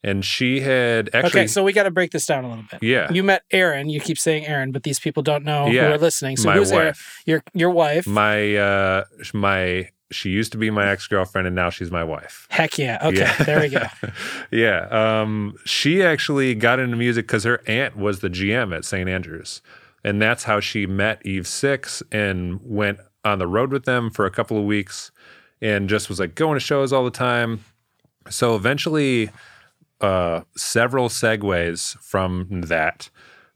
and she had actually. okay so we got to break this down a little bit yeah. you met Aaron. You keep saying Aaron, but these people don't know Yeah, who are listening. So my who's Aaron? Your your wife. My uh, my she used to be my ex girlfriend, and now she's my wife. Heck yeah. Okay, Yeah. there we go. yeah. Um, she actually got into music because her aunt was the GM at St. Andrews. And that's how she met Eve Six and went on the road with them for a couple of weeks and just was like going to shows all the time. So eventually, uh, several segues from that.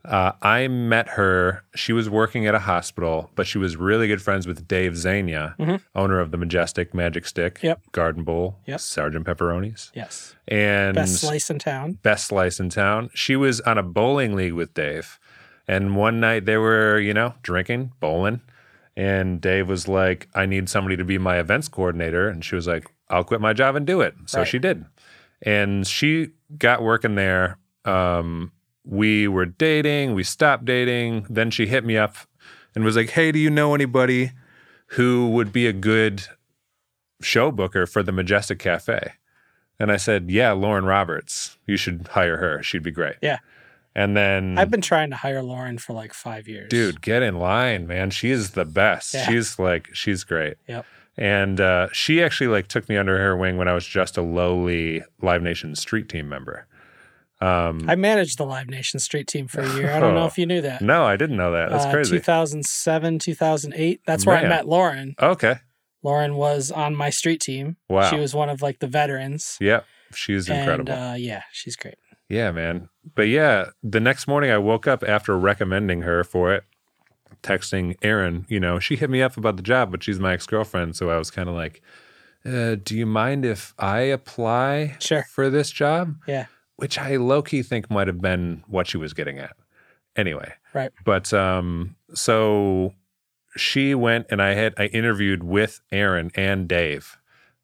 Uh, I met her. She was working at a hospital, but she was really good friends with Dave Zainea, Mhm. owner of the Majestic Magic Stick, Yep. Garden Bowl, Yep. Sergeant Pepperonis Yes. and Best slice in town. best slice in town. She was on a bowling league with Dave. And one night they were, you know, drinking, bowling. And Dave was like, I need somebody to be my events coordinator. And she was like, I'll quit my job and do it. So Right. she did. And she got working there. Um, we were dating, we stopped dating. Then she hit me up and was like, Hey, do you know anybody who would be a good show booker for the Majestic Cafe? And I said, Yeah, Lauren Roberts. You should hire her. She'd be great. Yeah. And then I've been trying to hire Lauren for like five years. dude, get in line, man. She is the best. Yeah. She's like she's great. Yep. And uh, she actually like took me under her wing when I was just a lowly Live Nation street team member. Um, I managed the Live Nation Street Team for a year. I don't know if you knew that. no, I didn't know that. That's Uh, crazy. 2007, 2008. That's where I met Lauren. Okay. Lauren was on my street team. Wow. She was one of like the veterans. Yep. She's incredible. And uh, yeah, she's great. Yeah, man. But yeah, the next morning I woke up after recommending her for it, texting Erin. You know, she hit me up about the job, but she's my ex girlfriend. So I was kind of like, uh, do you mind if I apply Sure. for this job? Yeah. Which I low key think might have been what she was getting at. Anyway. Right. But um, so she went and I had I interviewed with Aaron and Dave,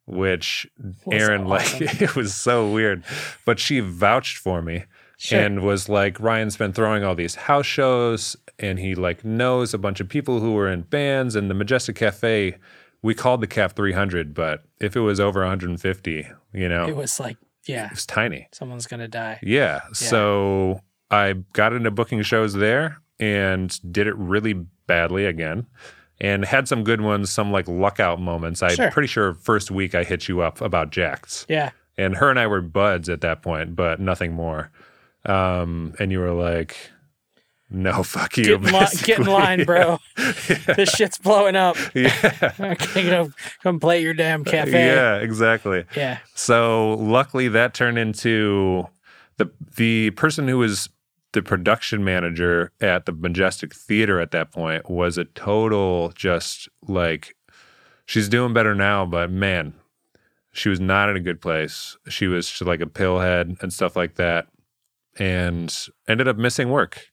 which Aaron awesome. like it was so weird, but she vouched for me Sure. and was like Ryan's been throwing all these house shows and he like knows a bunch of people who were in bands and the Majestic Cafe we called the cap 300 but if it was over 150 you know it it was like, yeah, was tiny someone's going to die. yeah. So I got into booking shows there and did it really badly again. And had some good ones, some like luck out moments. I'm Sure. pretty sure first week I hit you up about Jax. Yeah. And her and I were buds at that point, but nothing more. Um, and you were like, no, fuck you. Get in, li- get in line, bro. this shit's blowing up. yeah. Okay, come play your damn cafe. Yeah, exactly. Yeah. So luckily that turned into the the person who was the production manager at the Majestic Theater at that point was a total just like she's doing better now, but man, she was not in a good place. She was just like a pillhead and stuff like that, and ended up missing work.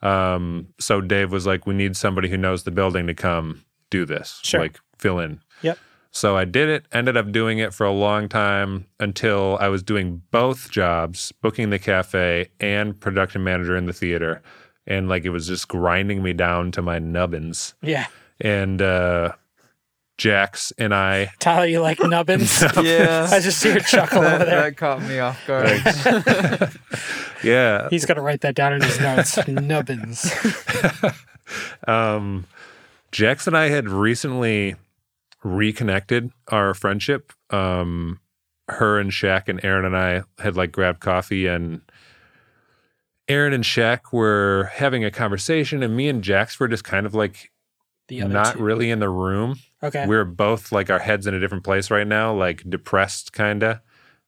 Um, so Dave was like, "We need somebody who knows the building to come do this, Sure. like fill in." Yep. So I did it, ended up doing it for a long time until I was doing both jobs, booking the cafe and production manager in the theater. And like it was just grinding me down to my nubbins. Yeah. And uh Jax and I Tyler, you like nubbins? Yeah. I just see her chuckle that, over there. that caught me off guard. yeah. He's going to write that down in his notes. nubbins. Um Jax and I had recently reconnected our friendship. Um her and Shaq and Aaron and I had like grabbed coffee and Aaron and Shaq were having a conversation and me and Jax were just kind of like The other not two. really in the room. Okay. We're both like our heads in a different place right now, like depressed kind of.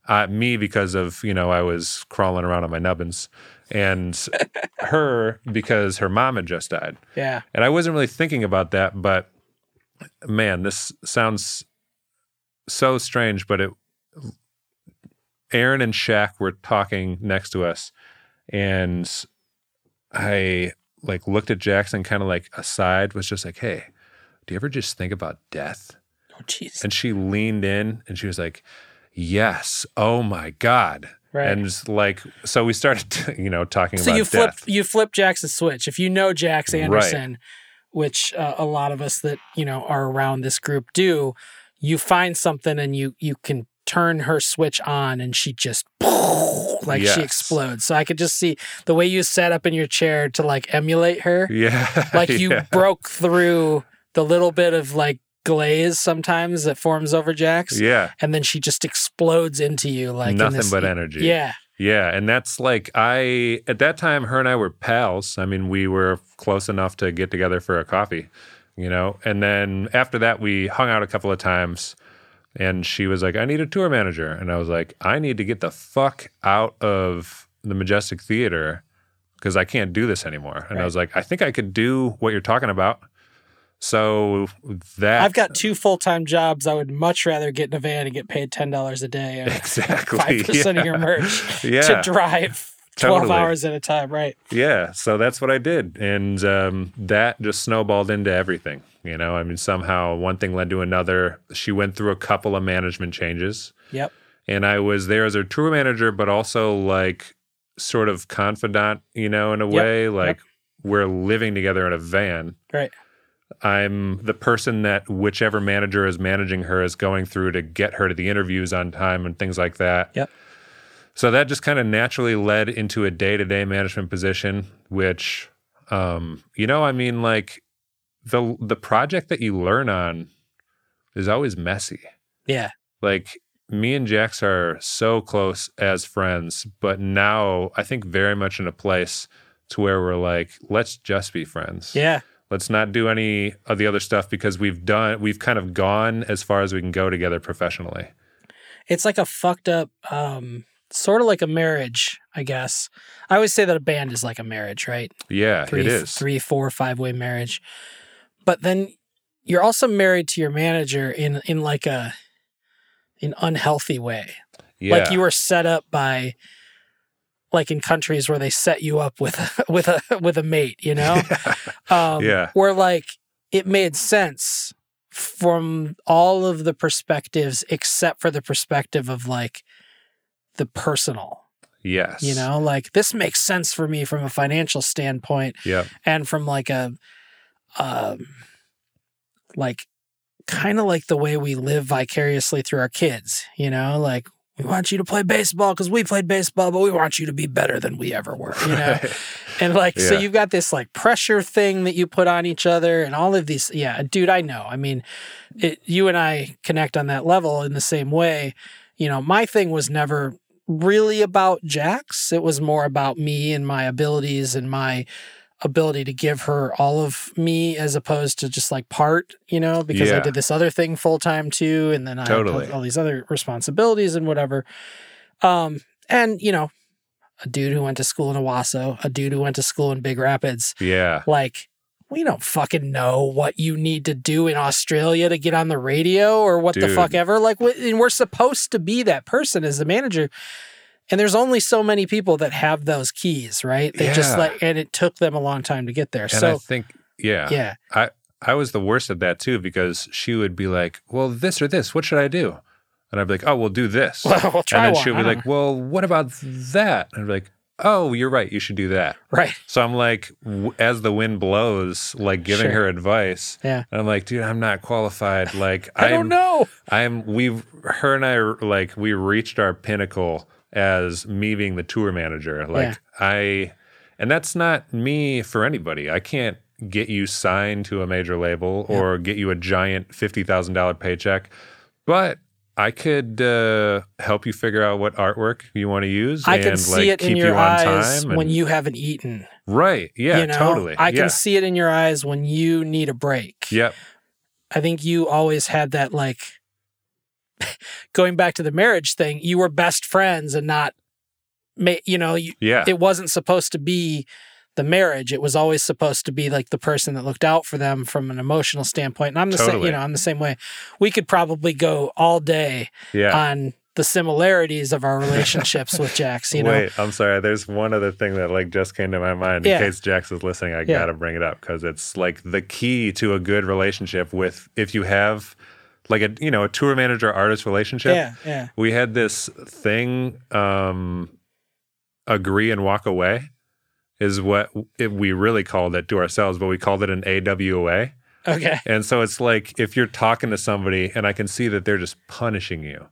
Uh, me because of you know I was crawling around on my nubbins, and her because her mom had just died. yeah. And I wasn't really thinking about that, but man, this sounds so strange. But it, Aaron and Shaq were talking next to us, and I like looked at Jackson, kind of like aside, was just like, "Hey, do you ever just think about death?" Oh, jeez. And she leaned in, and she was like, "Yes, oh my god." Right. And like so, we started, you know, talking So about you flip death. you flip Jackson's switch. If you know Jax Right. Which uh, a lot of us that you know are around this group do, you find something and you you can turn her switch on and she just like Yes. she explodes. So I could just see the way you sat up in your chair to like emulate her. Yeah, Like you yeah. broke through the little bit of like glaze sometimes that forms over Jax. Yeah, And then she just explodes into you like in nothing this- but energy. Yeah. Yeah, and that's like I at that time her and I were pals. I mean, we were close enough to get together for a coffee, you know. And then after that we hung out a couple of times and she was like, "I need a tour manager." And I was like, "I need to get the fuck out of the Majestic Theater because I can't do this anymore." And I was like, "I think I could do what you're talking about." So that I've got two full time jobs. I would much rather get in a van and get paid ten dollars a day, exactly five percent of your merch Yeah. to drive twelve Totally. hours at a time. Right. Yeah, so that's what I did, and um, that just snowballed into everything. You know, I mean, somehow one thing led to another. She went through a couple of management changes, Yep. and I was there as her tour manager, but also like sort of confidant. You know, in a Yep, way, like we're living together in a van. Right. I'm the person that whichever manager is managing her is going through to get her to the interviews on time and things like that. Yep. So that just kind of naturally led into a day to day management position, which, um, you know, I mean, like the the project that you learn on is always messy. Yeah. Like me and Jax are so close as friends, but now I think very much in a place to where we're like, let's just be friends. Yeah. Let's not do any of the other stuff because we've done we've kind of gone as far as we can go together professionally. It's like a fucked up, um, sort of like a marriage, I guess. I always say that a band is like a marriage, right? Yeah, Three, it is. three, four, five way marriage. But then you're also married to your manager in in like a an unhealthy way. Yeah. Like you were set up by like in countries where they set you up with with a with a mate, you know? um, Yeah. Where like it made sense from all of the perspectives except for the perspective of like the personal. yes. You know, like this makes sense for me from a financial standpoint Yep. and from like a um like kind of like the way we live vicariously through our kids, you know, like we want you to play baseball because we played baseball, but we want you to be better than we ever were, you know? And like, so you've got this like pressure thing that you put on each other and all of these. Yeah, dude, I know. I mean, it, you and I connect on that level in the same way. You know, my thing was never really about Jax. It was more about me and my abilities and my ability to give her all of me as opposed to just like part, you know, because I did this other thing full time too. And then I Totally. had all these other responsibilities and whatever. Um, and you know, a dude who went to school in Owosso, a dude who went to school in Big Rapids, yeah. like we don't fucking know what you need to do in Australia to get on the radio or what the fuck ever. Like, and we're supposed to be that person as the manager. And there's only so many people that have those keys, right? They just like, and it took them a long time to get there. And so, I think yeah. yeah, I I was the worst at that too because she would be like, "Well, this or this, what should I do?" And I'd be like, "Oh, we'll do this." well, we'll and then she'll be I don't like, "Well, what about that?" And I'd be like, "Oh, you're right. You should do that." right. So I'm like, w- as the wind blows, like giving Sure. her advice. Yeah. And I'm like, dude, I'm not qualified. Like, I I'm, don't know. I'm, we've, her and I, are, like, we reached our pinnacle as me being the tour manager. Like, I, and that's not me for anybody. I can't get you signed to a major label or get you a giant $50,000 paycheck. But I could uh, help you figure out what artwork you want to use. I can and, see like, it in your you eyes time when you haven't eaten. Right. Yeah, you know? totally. I can yeah. see it in your eyes when you need a break. Yep. I think you always had that like going back to the marriage thing, you were best friends and not you know, you, Yeah. it wasn't supposed to be the marriage. It was always supposed to be like the person that looked out for them from an emotional standpoint. And I'm the same, you know, I'm the same way. We could probably go all day yeah. on the similarities of our relationships with Jax, you know. Wait, I'm sorry. There's one other thing that like just came to my mind. Yeah. In case Jax is listening, I Yeah. gotta bring it up because it's like the key to a good relationship. With if you have like a you know a tour manager artist relationship. Yeah, yeah. We had this thing, um, agree and walk away, is what it, we really called it to ourselves, but we called it an AWA. Okay. And so it's like if you're talking to somebody and I can see that they're just punishing you.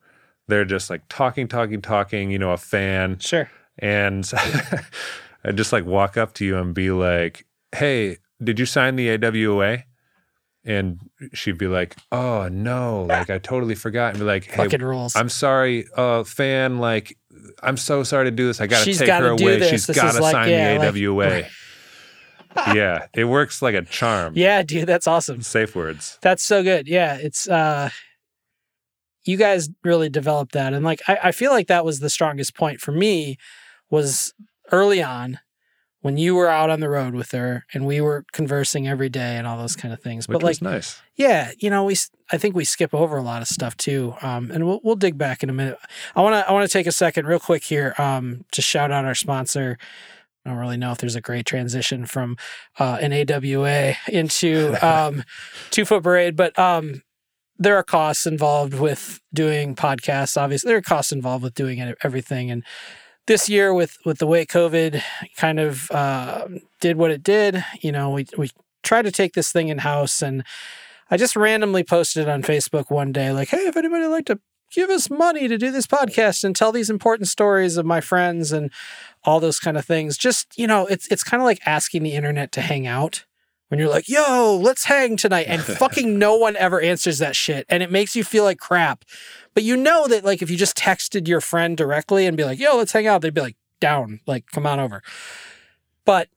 They're just like talking, talking, talking, you know, a fan. Sure. And I just like walk up to you and be like, Hey, did you sign the AWA? And she'd be like, Oh no, like I totally forgot. And be like, Hey, Fucking rules. I'm sorry, uh, fan, like I'm so sorry to do this. I gotta She's take gotta her do away. this. She's This gotta is like- sign yeah, the AWA. yeah, it works like a charm. yeah, dude, that's awesome. Safe words. That's so good. Yeah, it's uh you guys really developed that. And like I, I feel like that was the strongest point for me was early on when you were out on the road with her and we were conversing every day and all those kind of things. Which but like nice. yeah, you know, we I think we skip over a lot of stuff too. Um, and we'll we'll dig back in a minute. I want to I want to take a second real quick here um to shout out our sponsor. I don't really know if there's a great transition from uh, an AWA into um, Two Foot Parade, but um, there are costs involved with doing podcasts. Obviously, there are costs involved with doing everything. And this year, with with the way COVID kind of uh, did what it did, you know, we we tried to take this thing in house, and I just randomly posted on Facebook one day, like, "Hey, if anybody would like to give us money to do this podcast and tell these important stories of my friends and all those kind of things. Just, you know, it's it's kind of like asking the internet to hang out when you're like, yo, let's hang tonight. And fucking no one ever answers that shit. And it makes you feel like crap. But you know that, like, if you just texted your friend directly and be like, yo, let's hang out, they'd be like, down, like, come on over. But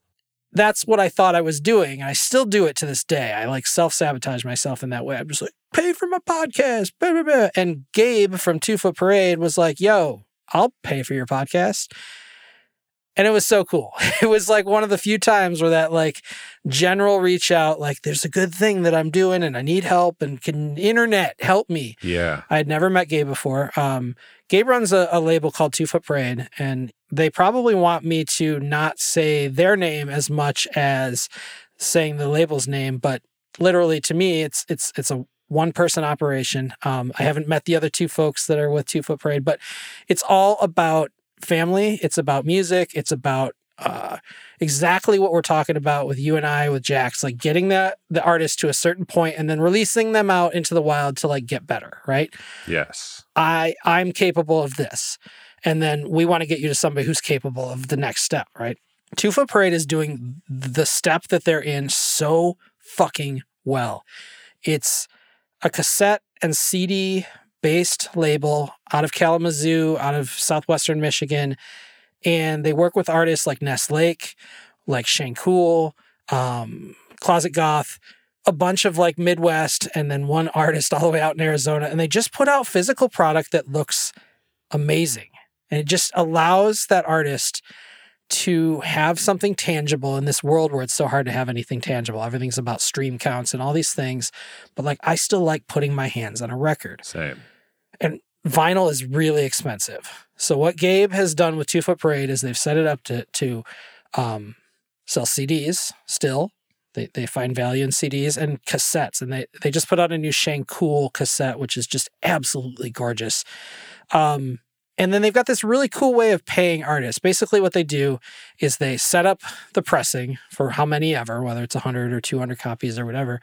that's what I thought I was doing. And I still do it to this day. I like self sabotage myself in that way. I'm just like, pay for my podcast. Blah, blah, blah. And Gabe from Two Foot Parade was like, yo, I'll pay for your podcast. And it was so cool. It was like one of the few times where that like general reach out, like, there's a good thing that I'm doing and I need help and can internet help me? Yeah. I had never met Gabe before. Um, Gabe runs a, a label called Two Foot Parade, and they probably want me to not say their name as much as saying the label's name, but literally to me, it's it's it's a one person operation. Um, I haven't met the other two folks that are with Two Foot Parade, but it's all about family. It's about music. It's about uh, exactly what we're talking about with you and I with Jax, like getting that the artist to a certain point and then releasing them out into the wild to like get better, right? Yes. I I'm capable of this. And then we want to get you to somebody who's capable of the next step, right? Two Foot Parade is doing the step that they're in so fucking well. It's a cassette and CD based label out of Kalamazoo, out of southwestern Michigan. And they work with artists like Ness Lake, like Shane Cool, um, Closet Goth, a bunch of like Midwest, and then one artist all the way out in Arizona. And they just put out physical product that looks amazing. And it just allows that artist to have something tangible in this world where it's so hard to have anything tangible. Everything's about stream counts and all these things. But like, I still like putting my hands on a record. Same. And vinyl is really expensive. So what Gabe has done with Two Foot Parade is they've set it up to to um, sell CDs still. They, they find value in CDs and cassettes, and they, they just put out a new Shane Cool cassette, which is just absolutely gorgeous. Um, and then they've got this really cool way of paying artists. Basically, what they do is they set up the pressing for how many ever, whether it's 100 or 200 copies or whatever.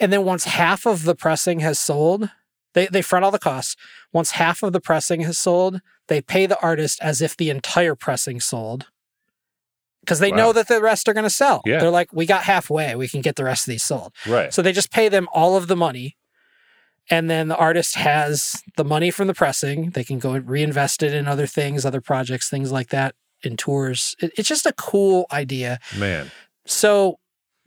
And then once half of the pressing has sold, they, they front all the costs. Once half of the pressing has sold, they pay the artist as if the entire pressing sold because they Wow. know that the rest are going to sell. Yeah. They're like, we got halfway. We can get the rest of these sold. Right. So they just pay them all of the money. And then the artist has the money from the pressing. They can go and reinvest it in other things, other projects, things like that, in tours. It- it's just a cool idea. Man. So,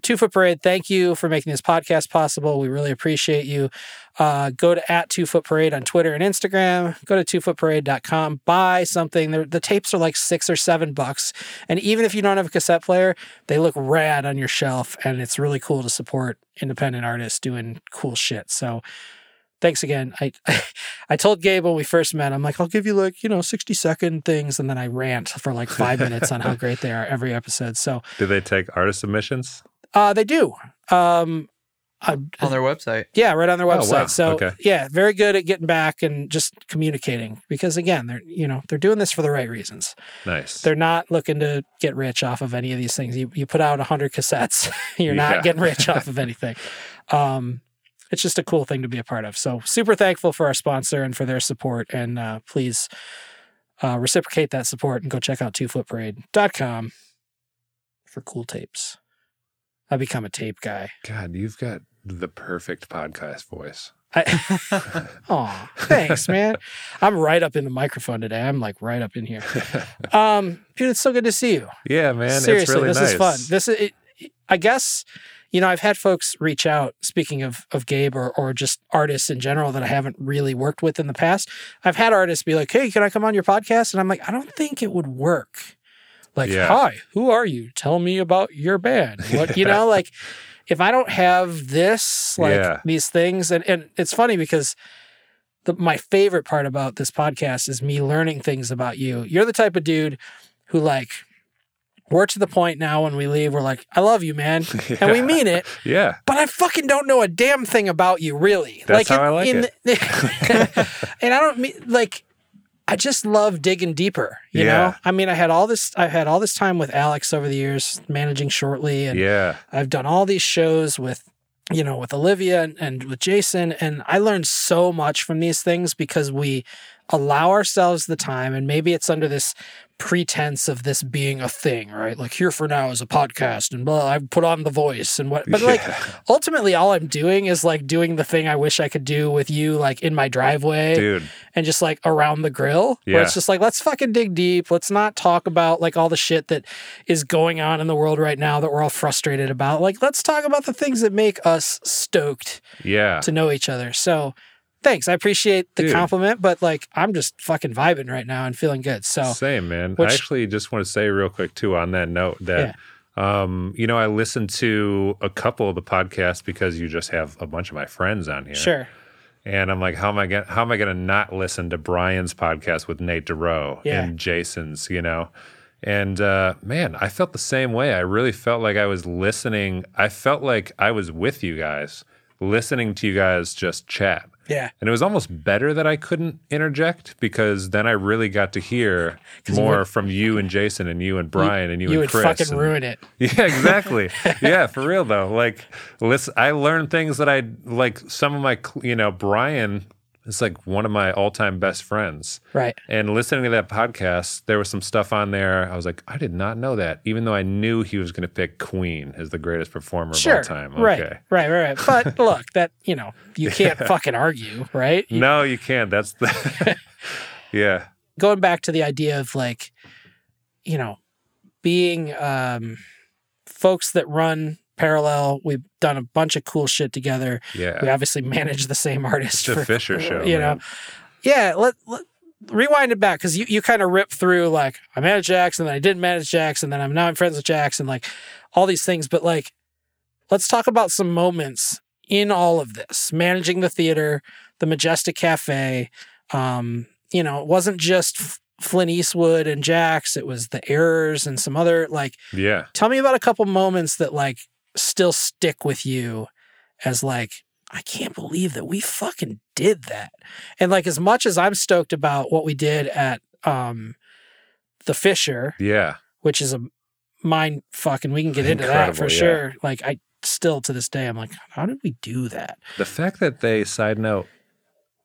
Two Foot Parade, thank you for making this podcast possible. We really appreciate you. Uh, go to at Two Foot Parade on Twitter and Instagram. Go to two foot twofootparade.com. Buy something. They're, the tapes are like six or seven bucks. And even if you don't have a cassette player, they look rad on your shelf. And it's really cool to support independent artists doing cool shit. So, thanks again. I I told Gabe when we first met, I'm like, I'll give you like, you know, 60 second things. And then I rant for like five minutes on how great they are every episode. So, Do they take artist submissions? uh, they do. Um, I, on their website. yeah, right on their Oh, website. wow. So Okay. yeah, very good at getting back and just communicating because again, they're you know they're doing this for the right reasons. Nice. They're not looking to get rich off of any of these things. You you put out hundred cassettes, you're Yeah. not getting rich off of anything. Um, it's just a cool thing to be a part of. So super thankful for our sponsor and for their support. And uh, please uh, reciprocate that support and go check out twofootparade.com for cool tapes. I become a tape guy. God, you've got the perfect podcast voice. I, oh, thanks, man. I'm right up in the microphone today. I'm like right up in here. Um, dude, it's so good to see you. yeah, man. Seriously, it's really this nice. is fun. This is, it, I guess, you know, I've had folks reach out. Speaking of of Gabe or or just artists in general that I haven't really worked with in the past. I've had artists be like, "Hey, can I come on your podcast?" And I'm like, I don't think it would work. Like, Yeah. hi, who are you? Tell me about your band. What you know, like if I don't have this, like Yeah. these things, and and it's funny because the my favorite part about this podcast is me learning things about you. You're the type of dude who like we're to the point now when we leave, we're like, I love you, man. And we mean it, Yeah. but I fucking don't know a damn thing about you, really. That's how I like it. and I don't mean like I just love digging deeper, you Yeah. know? I mean, I had all this I've had all this time with Alex over the years, managing shortly, and Yeah. I've done all these shows with you know, with Olivia and, and with Jason. And I learned so much from these things because we allow ourselves the time. And maybe it's under this pretense of this being a thing, right? Like here for now is a podcast and blah, I put on the voice and what, but like ultimately all I'm doing is like doing the thing I wish I could do with you, like in my driveway Dude, and just like around the grill where it's just like, let's fucking dig deep. Let's not talk about like all the shit that is going on in the world right now that we're all frustrated about. Like, let's talk about the things that make us stoked yeah. to know each other. So thanks. I appreciate the Dude. compliment, but like I'm just fucking vibing right now and feeling good. So Same, man. Which- I actually just want to say real quick too on that note that um, you know, I listened to a couple of the podcasts because you just have a bunch of my friends on here. sure. And I'm like, how am I gonna how am I gonna not listen to Brian's podcast with Nate Dorough Yeah. and Jason's, you know? And uh, man, I felt the same way. I really felt like I was listening. I felt like I was with you guys, listening to you guys just chat. Yeah. And it was almost better that I couldn't interject because then I really got to hear more from you and Jason and you and Brian and you, You and would Chris. fucking and- ruin it. Yeah, exactly. yeah, for real though. Like, listen, I learned things that I like. Some of my, you know, Brian is like one of my all-time best friends. Right. And listening to that podcast, there was some stuff on there. I was like, I did not know that, even though I knew he was going to pick Queen as the greatest performer Sure. of all time. Right. Okay. Right. Right. Right. But look, that, you know, you can't fucking argue, right? You- No, you can't. That's the. yeah. going back to the idea of like you know being um folks that run parallel we've done a bunch of cool shit together Yeah. we obviously manage the same artist It's for- Fisher show. you know yeah let, let rewind it back because you, you kind of rip through like i managed jax and then i didn't manage jax and then i'm now i'm friends with jax and like all these things but like let's talk about some moments in all of this managing the theater the majestic cafe um you know it wasn't just F- flint eastwood and jax it was the errors and some other like Yeah. tell me about a couple moments that like still stick with you as like I can't believe that we fucking did that. And like as much as I'm stoked about what we did at um the Fisher, Yeah. which is a mind fucking we can get into that for yeah. sure. Like I still to this day I'm like how did we do that? The fact that they, side note,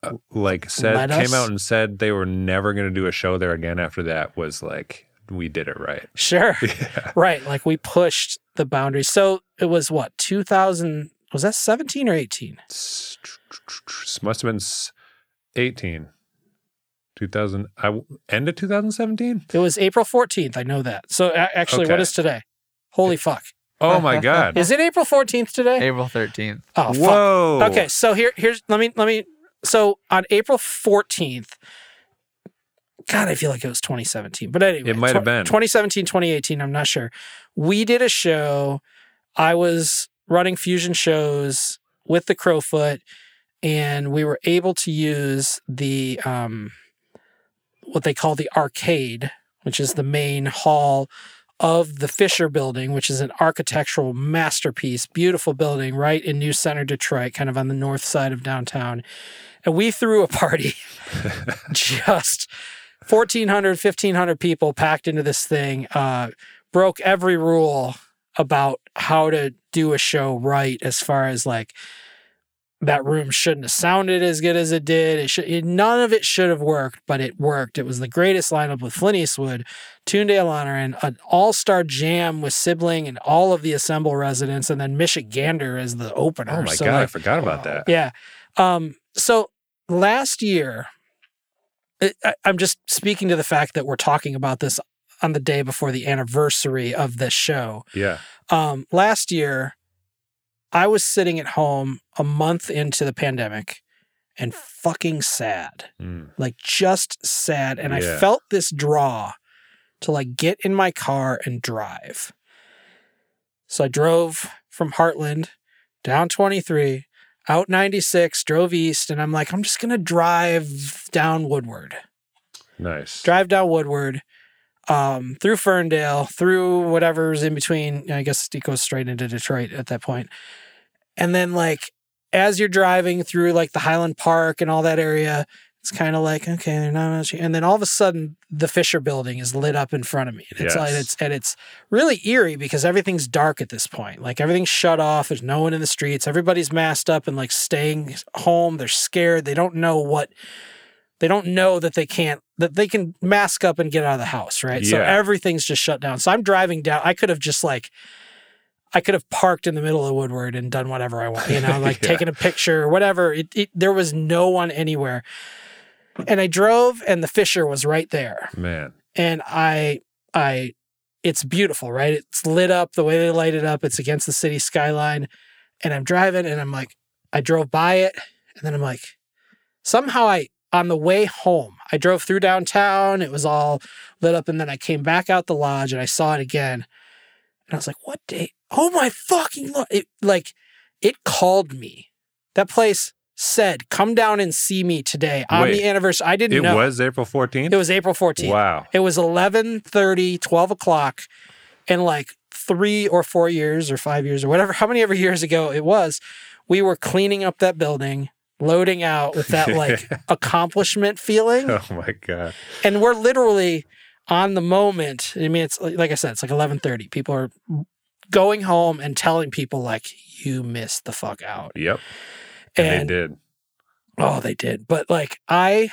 uh, like said, Let came us- out and said they were never going to do a show there again after that was like, we did it right. Sure. Yeah. right, like we pushed the boundaries. So it was what 2000 was that 17 or 18? S- Must have been 18. 2000, I, w- end of 2017? It was April 14th, I know that. So actually what Okay. is today? Holy fuck. Oh my God. Is it April 14th today? April 13th. Oh, fuck. Whoa. Okay, so here here's let me let me so on April 14th God, I feel like it was 2017. But anyway, It might have been. 2017, 2018, I'm not sure. We did a show. I was running fusion shows with the Crowfoot and we were able to use the um what they call the arcade, which is the main hall of the Fisher building, which is an architectural masterpiece, beautiful building right in New Center, Detroit, kind of on the north side of downtown. And we threw a party, just 1,400, 1,500 people packed into this thing, uh, broke every rule about how to do a show right as far as like that room shouldn't have sounded as good as it did. It should it, none of it should have worked, but it worked. It was the greatest lineup with Flint Eastwood, Toondale and an all-star jam with Sibling and all of the Assemble residents, and then Michigander as the opener. Oh my So, God. I forgot about that. yeah. Um, so last year, I'm just speaking to the fact that we're talking about this on the day before the anniversary of this show. Yeah. Um, last year, I was sitting at home a month into the pandemic and fucking sad, Mm. like just sad. And I felt this draw to like get in my car and drive. So I drove from Hartland down 23, out 96, drove east, and I'm like, I'm just going to drive down Woodward Nice. drive down Woodward, um, through Ferndale, through whatever's in between. I guess it goes straight into Detroit at that point. And then like as you're driving through like the Highland Park and all that area, It's kind of like okay, they're not much, and then all of a sudden the Fisher Building is lit up in front of me. And it's like it's and it's really eerie because everything's dark at this point. Like everything's shut off. There's no one in the streets. Everybody's masked up and like staying home. They're scared. They don't know what. They don't know that they can't that they can mask up and get out of the house, right? Yeah. So everything's just shut down. So I'm driving down. I could have just like I could have parked in the middle of Woodward and done whatever I want, you know, like Yeah. taking a picture or whatever. It, it, there was no one anywhere. And I drove and the Fisher was right there. Man. And I, I, it's beautiful, right? It's lit up the way they light it up. It's against the city skyline. And I'm driving and I'm like, I drove by it. And then I'm like, somehow I, on the way home, I drove through downtown. It was all lit up. And then I came back out the lodge and I saw it again. And I was like, what day? Oh my fucking Lord. It, like, it called me. That place said, come down and see me today on Wait. the anniversary. I didn't know It know. was April 14th? It was April 14th. Wow. It was 11:30, 12 o'clock, and like three or four years or five years or whatever, how many ever years ago it was, we were cleaning up that building, loading out with that like accomplishment feeling. Oh my God. And we're literally on the moment. I mean, it's like I said, it's like 11:30. People are going home and telling people like you missed the fuck out. Yep. And, And they did. Oh, they did. But like I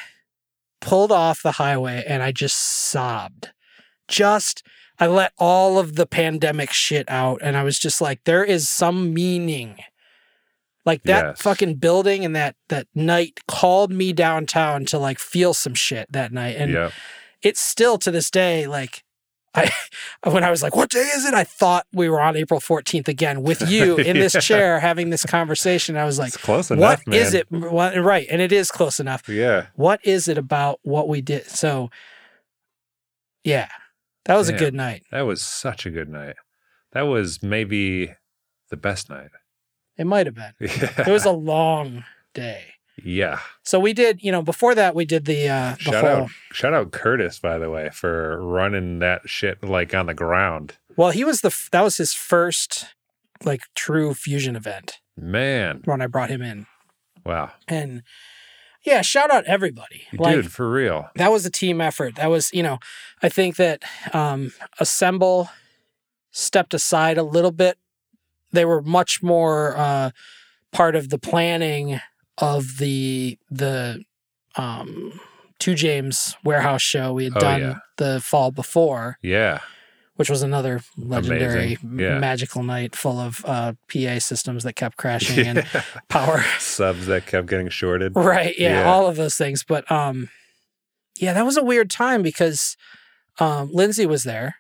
pulled off the highway and I just sobbed. Just I let all of the pandemic shit out and I was just like there is some meaning. Like that Yes. fucking building and that that night called me downtown to like feel some shit that night and Yep. it's still to this day like I when I was like, "What day is it?" I thought we were on April 14th again with you in this Yeah. chair having this conversation. I was like, it's close what enough, man. is it? What, right. And it is close enough. Yeah. What is it about what we did? So, yeah, that was a good night. That was such a good night. That was maybe the best night. It might have been. Yeah. It was a long day. Yeah. So we did, you know, before that we did the uh the Shout whole. out shout out Curtis, by the way, for running that shit like on the ground. Well, he was the that was his first like true fusion event Man. when I brought him in, Wow. and yeah, shout out everybody. Like Dude, for real. that was a team effort. That was, you know, I think that um, Assemble stepped aside a little bit. They were much more uh, part of the planning of the the um, Two James Warehouse show we had Oh, done yeah. the fall before, Yeah. which was another legendary Yeah. magical night full of uh, PA systems that kept crashing and power. Subs that kept getting shorted. Right. Yeah, Yeah. All of those things. But um, yeah, that was a weird time because um, Lindsay was there.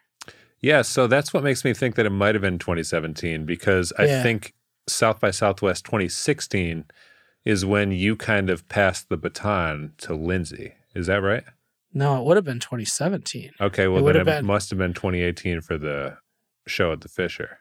Yeah, so that's what makes me think that it might have been 2017 because I Yeah. think South by Southwest 2016 is when you kind of passed the baton to Lindsay. Is that right? No, it would have been 2017. Okay, well would then it been. must have been 2018 for the show at the Fisher.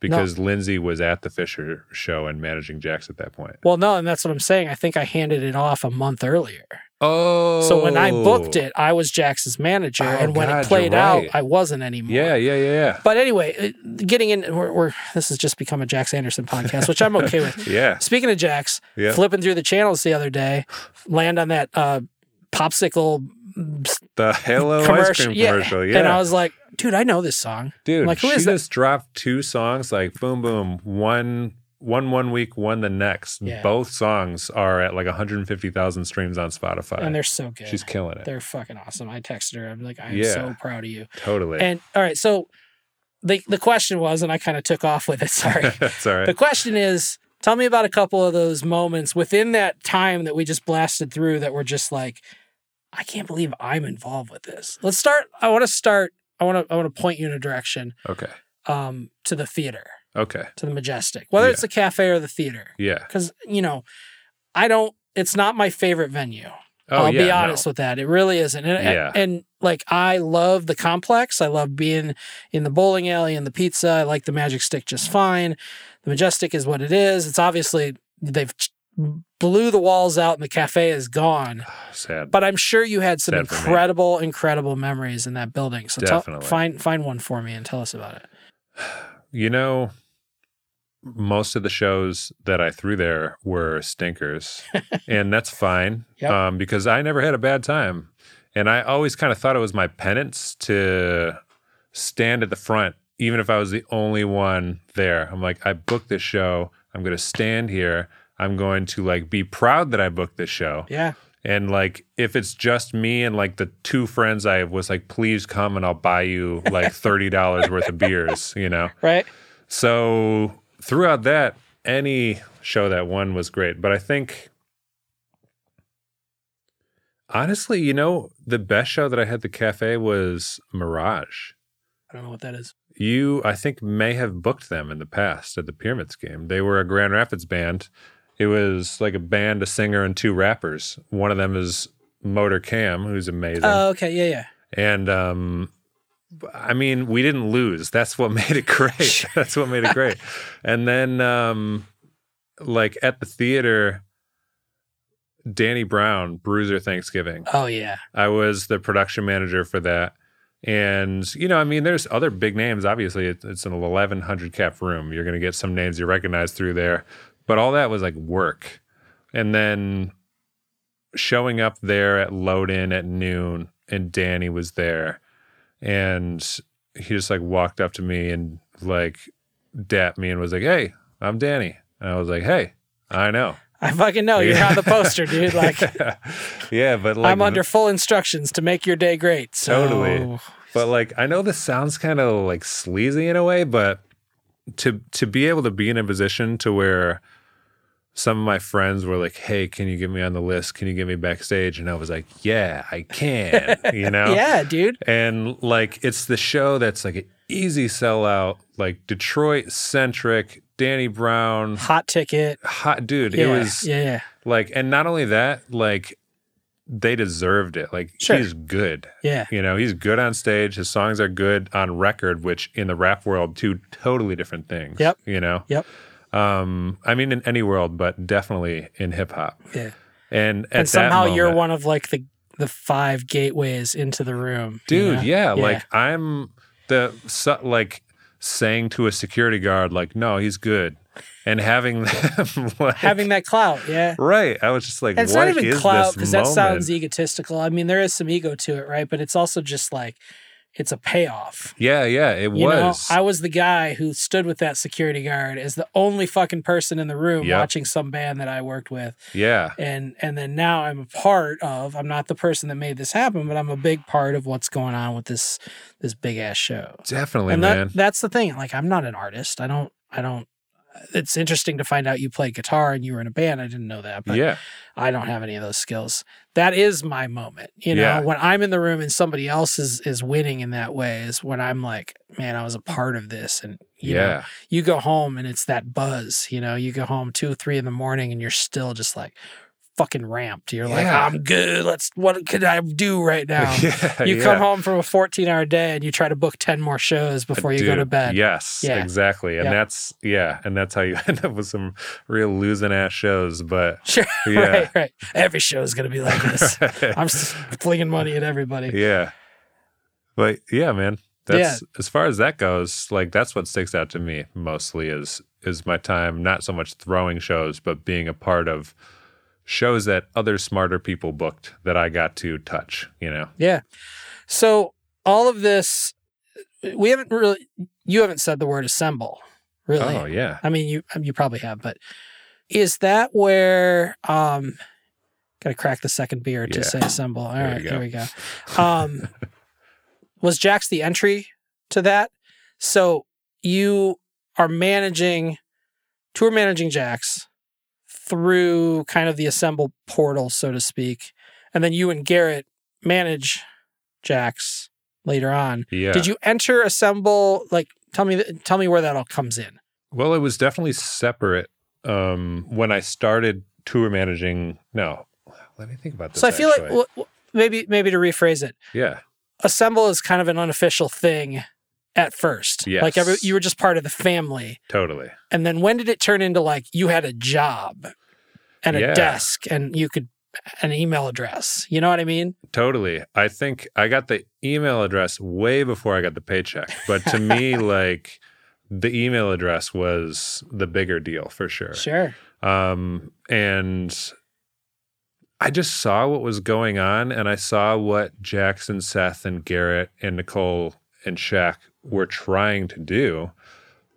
Because Lindsay was at the Fisher show and managing Jax at that point. Well, no, and that's what I'm saying. I think I handed it off a month earlier. Oh. So when I booked it, I was Jax's manager, Oh, and when God, it played you're out. I wasn't anymore. Yeah, yeah, yeah, yeah. But anyway, uh, getting in, we're, we're this has just become a Jax Anderson podcast, which I'm okay with. Yeah. Speaking of Jax, Yeah. flipping through the channels the other day, land on that uh, popsicle The Halo ice commercial. cream yeah. commercial. Yeah. And I was like, dude, I know this song. Dude, like, who she is that? just dropped two songs like boom boom one one one week one the next Yeah. both songs are at like 150,000 streams on Spotify And they're so good. she's killing it They're fucking awesome. I texted her. I'm like, I'm Yeah. so proud of you. totally And all right, so the the question was, and I kind of took off with it. Sorry. that's all the question is, tell me about a couple of those moments within that time that we just blasted through that were just like, I can't believe I'm involved with this. Let's start. I want to start. I want to. I want to point you in a direction okay um, to the theater, okay to the majestic, whether Yeah. it's the cafe or the theater, yeah because you know, I don't. It's not my favorite venue. oh I'll yeah be no. honest with that. It really isn't. And, Yeah. and like I love the complex. I love being in the bowling alley and the pizza. I like the magic stick just fine. The majestic is what it is. It's obviously they've blew the walls out and the cafe is gone. sad But I'm sure you had some Sad incredible, incredible memories in that building. So tell, find find one for me and tell us about it. you know most of the shows that I threw there were stinkers, and that's fine Yep. um, because I never had a bad time, and I always kind of thought it was my penance to stand at the front, even if I was the only one there. I'm like, I booked this show. I'm going to stand here. I'm going to like be proud that I booked this show. Yeah. And like, if it's just me and like the two friends I was like, please come and I'll buy you like thirty dollars worth of beers, you know. Right. So throughout that, any show that won was great. But I think, honestly, you know, the best show that I had at the cafe was Mirage. I don't know what that is. You, I think, may have booked them in the past at the Pyramid Scheme. They were a Grand Rapids band. It was like a band, a singer, and two rappers. One of them is Motor Cam, who's amazing. Oh, okay. Yeah, yeah. And um, I mean, we didn't lose. That's what made it great. That's what made it great. And then, um, like at the theater, Danny Brown, Bruiser Thanksgiving. Oh, yeah. I was the production manager for that. And, you know, I mean, there's other big names. Obviously, it's, it's an 1,100 cap room. You're going to get some names you recognize through there. But all that was like work. And then showing up there at load in at noon, and Danny was there. And he just like walked up to me and like dapped me and was like, Hey, I'm Danny. And I was like, Hey, I know. I fucking know. You're Yeah. on the poster, dude. Like, yeah, but like I'm under full instructions to make your day great. So, Totally. But like I know this sounds kind of like sleazy in a way, but to to be able to be in a position to where some of my friends were like, "Hey, can you get me on the list? Can you get me backstage?" And I was like, "Yeah, I can." You know? Yeah, dude. And like it's the show that's like an easy sellout, like Detroit centric, Danny Brown, Hot ticket. hot dude. Yeah, It was yeah, yeah, like and not only that, like they deserved it. Like Sure. he's good. yeah. You know, he's good on stage. His songs are good on record, which in the rap world, two totally different things. Yep. You know, Yep. Um, I mean, in any world, but definitely in hip hop. Yeah. And and somehow that you're one of like the the five gateways into the room, you dude. know? Yeah, like I'm the so, like saying to a security guard, like, no, he's good, and having them like, having that clout. Yeah. right. I was just like, And it's what not even is clout because that sounds egotistical. I mean, there is some ego to it, right? But it's also just like it's a payoff. yeah, yeah, it You was. know, I was the guy who stood with that security guard as the only fucking person in the room Yep. watching some band that I worked with. yeah, And and then now I'm a part of I'm not the person that made this happen, but I'm a big part of what's going on with this this big ass show. definitely, and man. that that's the thing. Like I'm not an artist. I don't I don't it's interesting to find out you play guitar and you were in a band. I didn't know that, but yeah, I don't have any of those skills. That is my moment. You know, Yeah. when I'm in the room and somebody else is is winning in that way is when I'm like, man, I was a part of this. And you know, yeah. you go home and it's that buzz. You know, you go home two, three in the morning and you're still just like fucking ramped. You're like, I'm good. Let's what could I do right now? yeah, You yeah. come home from a 14 hour day and you try to book 10 more shows before you go to bed. Yes, Yeah. exactly. And Yeah. that's yeah, and that's how you end up with some real losing ass shows. But Sure. Yeah. right, right. Every show is going to be like this. I'm flinging money at everybody. yeah. But yeah, man. That's as far as that goes, like that's what sticks out to me mostly is is my time not so much throwing shows, but being a part of shows that other smarter people booked that I got to touch, you know. Yeah. So all of this, we haven't really. You haven't said the word assemble, really. Oh yeah. I mean, you you probably have, but is that where? um Got to crack the second beer to Yeah. say assemble. All There right, here we go. Um, was Jax the entry to that? So you are managing, tour managing Jax through kind of the assemble portal, so to speak, and then you and Garrett manage Jax later on. Yeah. Did you enter assemble? Like, tell me, tell me where that all comes in. Well, it was definitely separate um, when I started tour managing. No, let me think about this. so I feel like actually. well, well, maybe maybe to rephrase it, yeah, assemble is kind of an unofficial thing at first. Yes. Like every, you were just part of the family. totally. And then when did it turn into like you had a job and a Yeah. desk and you could an email address? You know what I mean? Totally. I think I got the email address way before I got the paycheck. But to me, like the email address was the bigger deal for sure. Sure. Um, and I just saw what was going on, and I saw what Jackson, Seth, and Garrett, and Nicole and Shaq were trying to do,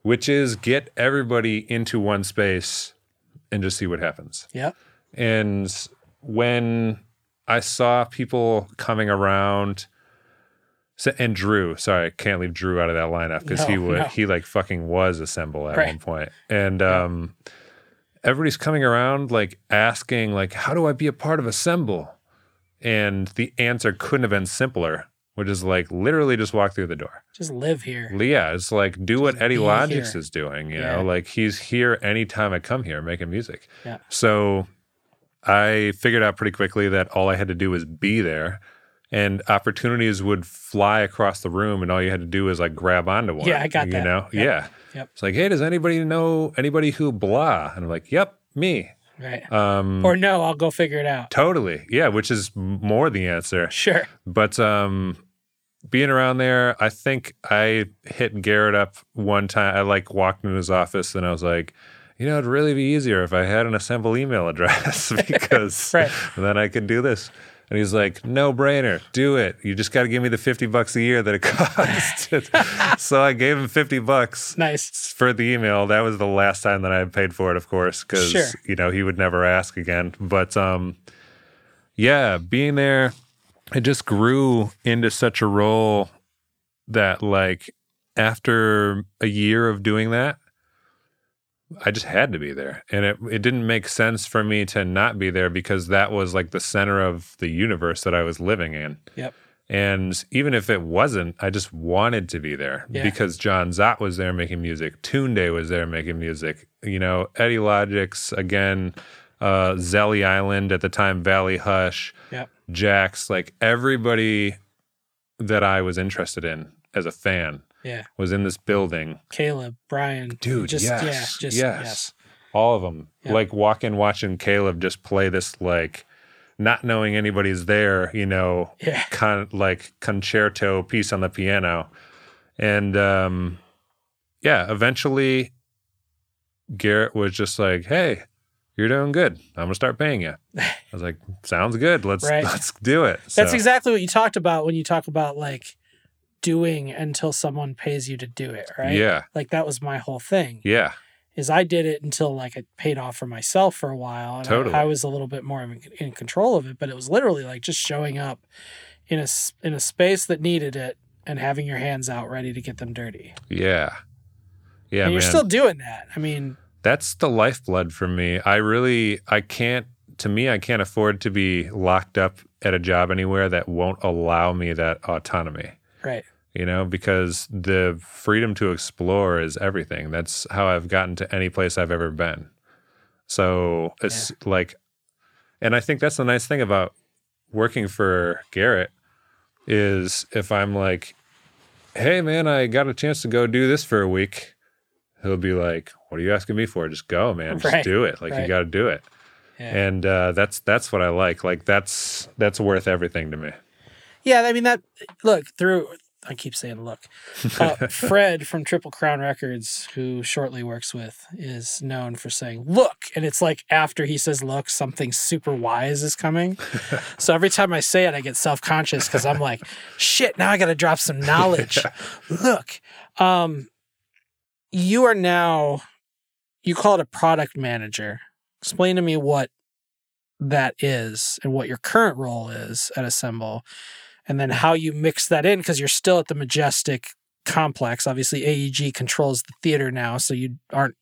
which is get everybody into one space and just see what happens. Yeah. And when I saw people coming around, and Drew, sorry, I can't leave Drew out of that lineup because he No, would no. he like fucking was assemble at Right. one point. And um everybody's coming around like asking like how do I be a part of assemble? And the answer couldn't have been simpler, which is like literally just walk through the door. Just live here. Yeah, it's like do what Eddie Logix here. is doing, you Yeah. know, like he's here anytime I come here making music. Yeah. So I figured out pretty quickly that all I had to do was be there and opportunities would fly across the room and all you had to do was like grab onto one. Yeah, I got you that. know? Yep. Yeah. Yep. It's like, hey, does anybody know anybody who blah? And I'm like, yep, me. Right. Um or no, I'll go figure it out. totally. Yeah, which is more the answer. Sure. But um, being around there, I think I hit Garrett up one time. I like walked in his office and I was like, you know, it'd really be easier if I had an assemble email address because Right. then I could do this. And he's like, no brainer, do it. You just got to give me the 50 bucks a year that it costs. so I gave him 50 bucks Nice. for the email. That was the last time that I paid for it, of course, because Sure. you know he would never ask again. But um, yeah, being there, it just grew into such a role that like after a year of doing that, I just had to be there, and it it didn't make sense for me to not be there because that was like the center of the universe that I was living in. Yep. And even if it wasn't, I just wanted to be there Yeah. because John Zott was there making music. Tune Day was there making music. You know, Eddie Logix, again, uh, Zelly Island at the time, Valley Hush, Yep. Jax, like everybody that I was interested in as a fan Yeah. was in this building. Caleb, Brian. Dude, just yes, yeah, just yes. yes. All of them. Yeah. Like walking, watching Caleb just play this, like, not knowing anybody's there, you know, Yeah. con- like concerto piece on the piano. And um, yeah, eventually Garrett was just like, "Hey, you're doing good. I'm gonna start paying you." I was like, "Sounds good. Let's Right. let's do it." That's exactly what you talked about when you talk about like doing until someone pays you to do it, right? Yeah, Like that was my whole thing. yeah, Is I did it until like it paid off for myself for a while, and I- Totally. I, was a little bit more in, in control of it. But it was literally like just showing up in a in a space that needed it and having your hands out ready to get them dirty. yeah, yeah. and you're man. still doing that. I mean, that's the lifeblood for me. I really, I can't, to me, I can't afford to be locked up at a job anywhere that won't allow me that autonomy, right? You know, because the freedom to explore is everything. That's how I've gotten to any place I've ever been. So it's like, and I think that's the nice thing about working for Garrett is if I'm like, hey man, I got a chance to go do this for a week, he'll be like, what are you asking me for? Just go, man. Just Right, do it. Like right. you got to do it. Yeah. And uh, that's that's what I like. Like that's that's worth everything to me. Yeah, I mean that. Look through. I keep saying look. Uh, Fred from Triple Crown Records, who shortly works with, is known for saying "look," and it's like after he says "look," something super wise is coming. so every time I say it, I get self conscious because I'm like, "Shit!" Now I got to drop some knowledge. Look, um, you are now. You call it a product manager. Explain to me what that is and what your current role is at Assemble and then how you mix that in because you're still at the Majestic complex. Obviously, AEG controls the theater now, so you aren't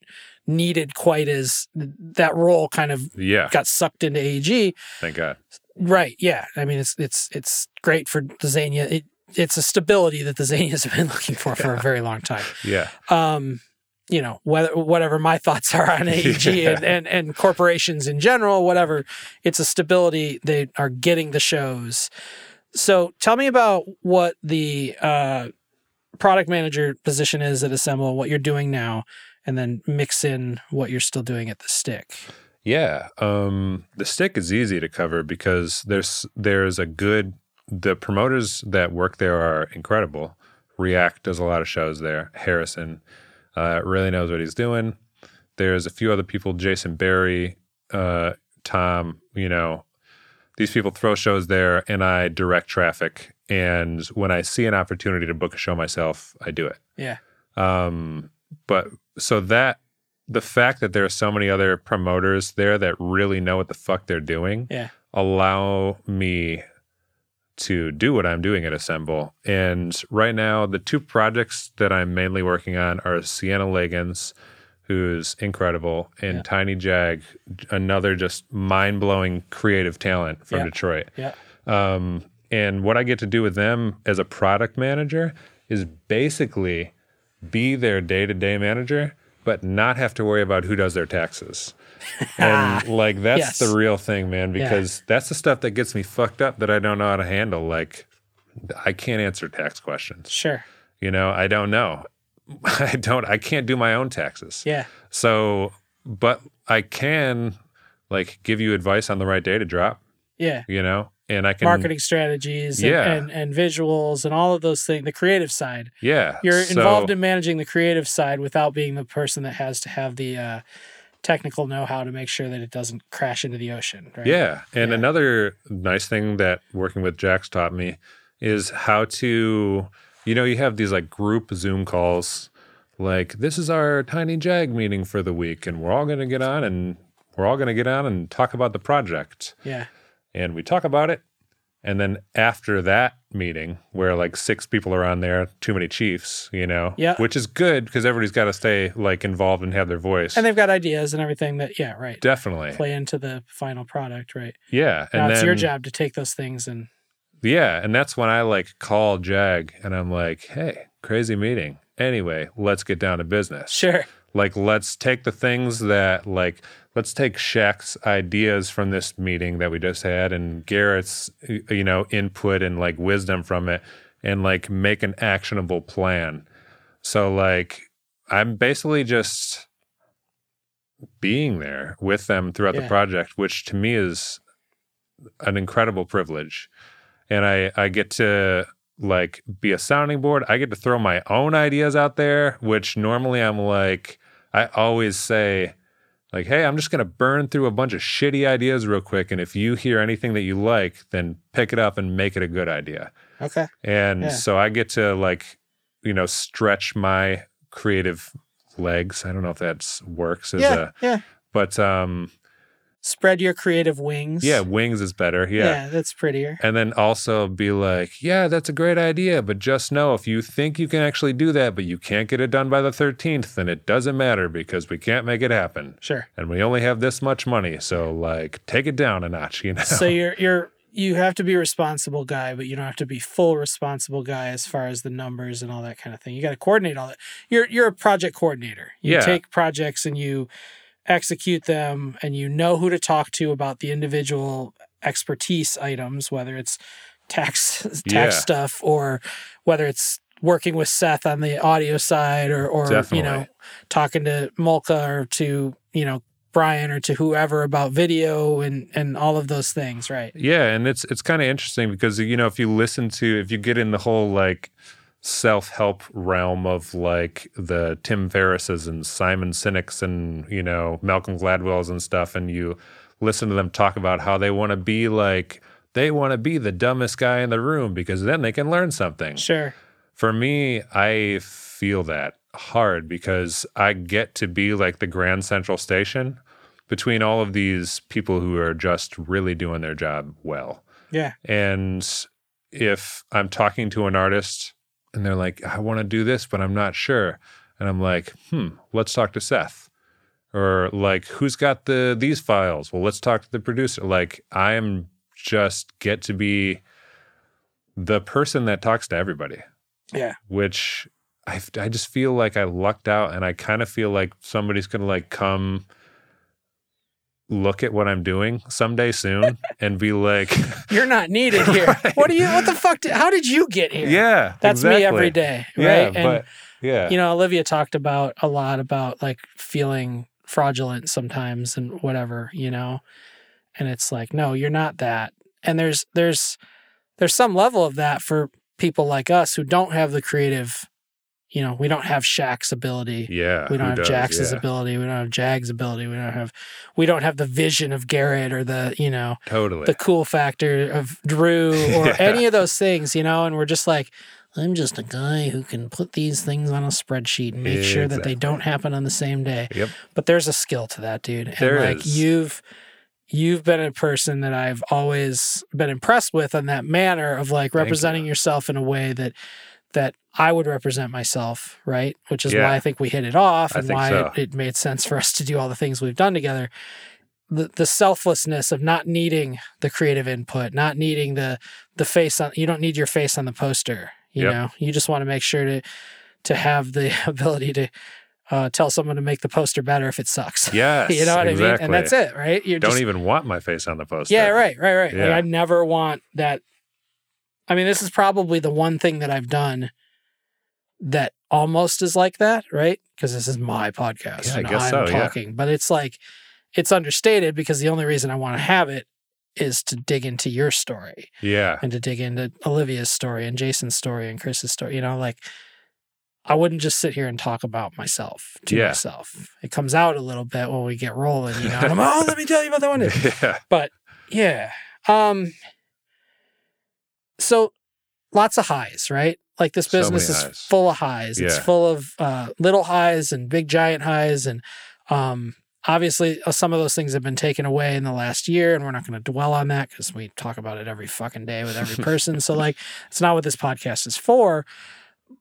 needed quite as that role kind of Yeah. got sucked into AEG. Thank God. Right. Yeah. I mean, it's it's it's great for the Zainea. It, it's a stability that the Zaineas have been looking for for a very long time. Yeah. Um, you know, whether whatever my thoughts are on AEG Yeah. and, and and corporations in general, whatever, it's a stability. They are getting the shows. So tell me about what the uh, product manager position is at Assemble, what you're doing now, and then mix in what you're still doing at the stick. Yeah. Um, the stick is easy to cover because there's there's a good the promoters that work there are incredible. React does a lot of shows there. Harrison, uh, really knows what he's doing. There's a few other people, Jason Barry, uh, Tom, you know, these people throw shows there and I direct traffic. And when I see an opportunity to book a show myself, I do it. Yeah. Um, but so that the fact that there are so many other promoters there that really know what the fuck they're doing Yeah. allow me to do what I'm doing at Assemble. And right now, the two projects that I'm mainly working on are Siena Liggins, who's incredible, and Yeah. Tiny Jag, another just mind blowing creative talent from Yeah. Detroit. Yeah. Um, and what I get to do with them as a product manager is basically be their day to day manager, but not have to worry about who does their taxes. and like that's Yes. the real thing, man, because that's the stuff that gets me fucked up that I don't know how to handle. Like, I can't answer tax questions. Sure. You know, I don't know. I don't, I can't do my own taxes. Yeah. So, but I can like give you advice on the right day to drop, Yeah. you know, and I can Marketing strategies and, Yeah. and, and visuals and all of those things, the creative side. Yeah. You're so- involved in managing the creative side without being the person that has to have the uh, technical know how to make sure that it doesn't crash into the ocean. Right. Yeah. And Yeah. another nice thing that working with Jax taught me is how to, you know, you have these like group Zoom calls, like this is our tiny jag meeting for the week, and we're all going to get on and we're all going to get on and talk about the project. Yeah. And we talk about it. And then after that meeting, where like six people are on there, too many chiefs, you know, Yeah. which is good because everybody's got to stay like involved and have their voice. And they've got ideas and everything that, yeah, right. Definitely. Play into the final product. Right. Yeah. And now then, it's your job to take those things and, Yeah, and that's when I like call Jag and I'm like, "Hey, crazy meeting. Anyway, let's get down to business. sure. Like let's take the things that like let's take Shaq's ideas from this meeting that we just had and Garrett's you know input and like wisdom from it and like make an actionable plan." So like I'm basically just being there with them throughout the project, which to me is an incredible privilege. And I, I get to like be a sounding board. I get to throw my own ideas out there, which normally I'm like, I always say, like, hey, I'm just going to burn through a bunch of shitty ideas real quick. And if you hear anything that you like, then pick it up and make it a good idea. Okay. And Yeah. so I get to like, you know, stretch my creative legs. I don't know if that works as Yeah. a, yeah. but um, Spread your creative wings. yeah, wings is better. Yeah. Yeah, that's prettier. And then also be like, yeah, that's a great idea, but just know if you think you can actually do that, but you can't get it done by the 13th, then it doesn't matter because we can't make it happen. Sure. And we only have this much money. So, like, take it down a notch, you know? So you're you're you have to be a responsible guy, but you don't have to be full responsible guy as far as the numbers and all that kind of thing. You got to coordinate all that. You're you're a project coordinator. You Yeah. take projects and you execute them, and you know who to talk to about the individual expertise items, whether it's tax tax Yeah. stuff or whether it's working with Seth on the audio side or or you know talking to Mulka or to you know Brian or to whoever about video and and all of those things, right? Yeah, and it's it's kind of interesting because you know if you listen to if you get in the whole like self-help realm of like the Tim Ferrisses and Simon Sinek's and you know Malcolm Gladwell's and stuff and you listen to them talk about how they want to be like they want to be the dumbest guy in the room because then they can learn something. Sure. For me, I feel that hard because I get to be like the Grand Central Station between all of these people who are just really doing their job well. Yeah. And if I'm talking to an artist and they're like, I want to do this, but I'm not sure. And I'm like, hmm, let's talk to Seth. Or like, who's got the these files? Well, let's talk to the producer. Like, I am just get to be the person that talks to everybody Yeah. which I, I just feel like I lucked out and I kind of feel like somebody's going to like come look at what I'm doing someday soon and be like, You're not needed here. What do you what the fuck did, how did you get here? yeah, That's me every day, right? Yeah, and but yeah, you know, Olivia talked about a lot about like feeling fraudulent sometimes and whatever, you know. And it's like, no, you're not that. And there's there's there's some level of that for people like us who don't have the creative You know, we don't have Shaq's ability. Yeah. We don't have does? Jax's Yeah, ability. We don't have Jag's ability. We don't have we don't have the vision of Garrett or the, you know, Totally. the cool factor of Drew or Yeah. any of those things, you know, and we're just like, I'm just a guy who can put these things on a spreadsheet and make sure that they don't happen on the same day. Yep. But there's a skill to that, dude. And There like is. you've you've been a person that I've always been impressed with on that manner of like Thank representing yourself in a way that that I would represent myself, right? Which is Yeah. why I think we hit it off and why so. it, it made sense for us to do all the things we've done together. The the selflessness of not needing the creative input, not needing the the face on you don't need your face on the poster. You Yep. know, you just want to make sure to to have the ability to uh, tell someone to make the poster better if it sucks. Yes. you know what exactly. I mean? And that's it, right? You're Don't even want my face on the poster. yeah, right, right, right. Like, I never want that. I mean, this is probably the one thing that I've done that almost is like that, right? Because this is my podcast Yeah, I guess I'm so, yeah. talking, but it's like it's understated because the only reason I want to have it is to dig into your story Yeah. and to dig into Olivia's story and Jason's story and Chris's story. You know, like I wouldn't just sit here and talk about myself to Yeah. myself. It comes out a little bit when we get rolling, you know. And I'm, oh, let me tell you about that one. yeah. But yeah. Um so lots of highs, right? Like this So business is highs. full of highs. It's full of uh little highs and big giant highs and um obviously uh, some of those things have been taken away in the last year and we're not going to dwell on that cuz we talk about it every fucking day with every person. so like it's not what this podcast is for.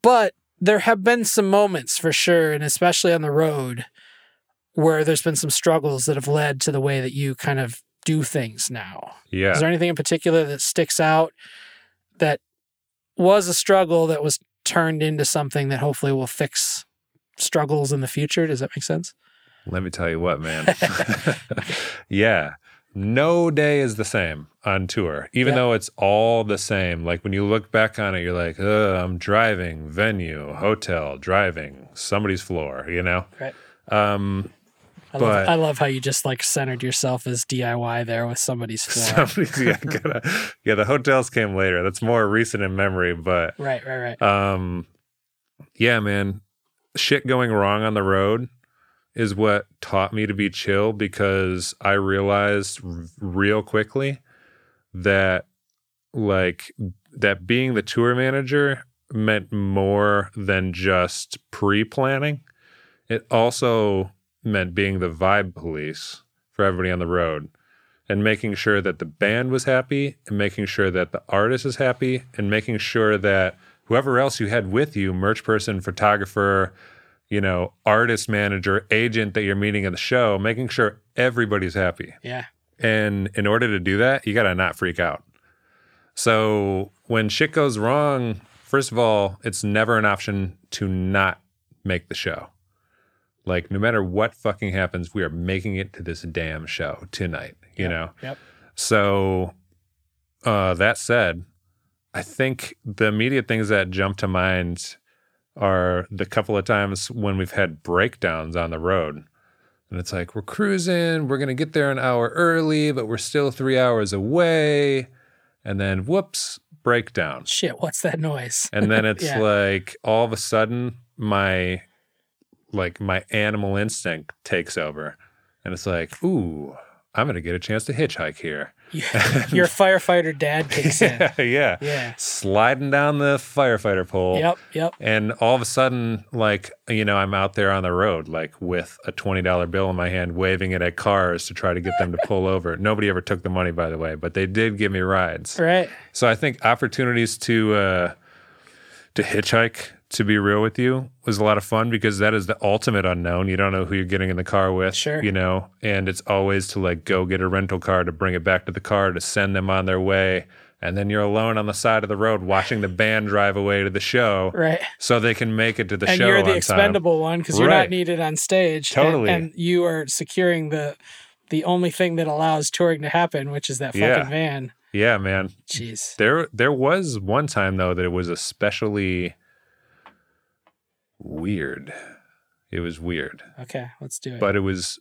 But there have been some moments for sure and especially on the road where there's been some struggles that have led to the way that you kind of do things now. Yeah. Is there anything in particular that sticks out that was a struggle that was turned into something that hopefully will fix struggles in the future? Does that make sense? Let me tell you what, man. yeah. No day is the same on tour, even though it's all the same. Like when you look back on it, you're like, I'm driving, venue, hotel, driving, somebody's floor, you know? Right. Um, I, love, I love how you just like centered yourself as DIY there with somebody's floor. somebody's, yeah, gotta, yeah, the hotels came later. That's more recent in memory, but right, right, right. Um, yeah, man, shit going wrong on the road is what taught me to be chill because I realized r- real quickly that like that being the tour manager meant more than just pre-planning. It also meant being the vibe police for everybody on the road and making sure that the band was happy and making sure that the artist is happy and making sure that whoever else you had with you, merch person, photographer, you know, artist manager, agent that you're meeting at the show, making sure everybody's happy. yeah. And in order to do that, you got to not freak out. So when shit goes wrong, first of all, it's never an option to not make the show. Like, no matter what fucking happens, we are making it to this damn show tonight, you Yep, know? Yep. So, uh, that said, I think the immediate things that jump to mind are the couple of times when we've had breakdowns on the road. And it's like, we're cruising, we're going to get there an hour early, but we're still three hours away. And then, whoops, breakdown. Shit, what's that noise? And then it's Yeah. like all of a sudden, my like my animal instinct takes over. And it's like, ooh, I'm to get a chance to hitchhike here. Yeah. Your firefighter dad kicks in. yeah, yeah. Yeah. Sliding down the firefighter pole. Yep, yep. And all of a sudden, like, you know, I'm out there on the road, like with a $20 bill in my hand, waving it at cars to try to get them to pull over. Nobody ever took the money, by the way, but they did give me rides. Right. So I think opportunities to, uh, to hitchhike, to be real with you, was a lot of fun because that is the ultimate unknown. You don't know who you're getting in the car with, Sure. you know, and it's always to like go get a rental car to bring it back to the car to send them on their way. And then you're alone on the side of the road watching the band drive away to the show Right. so they can make it to the and show. you're the on expendable one because you're not needed on stage. Totally. And, and you are securing the the only thing that allows touring to happen, which is that fucking Yeah. van. Yeah, man. Jeez. There, there was one time though that it was especially weird. It was weird. Okay, let's do it. but it was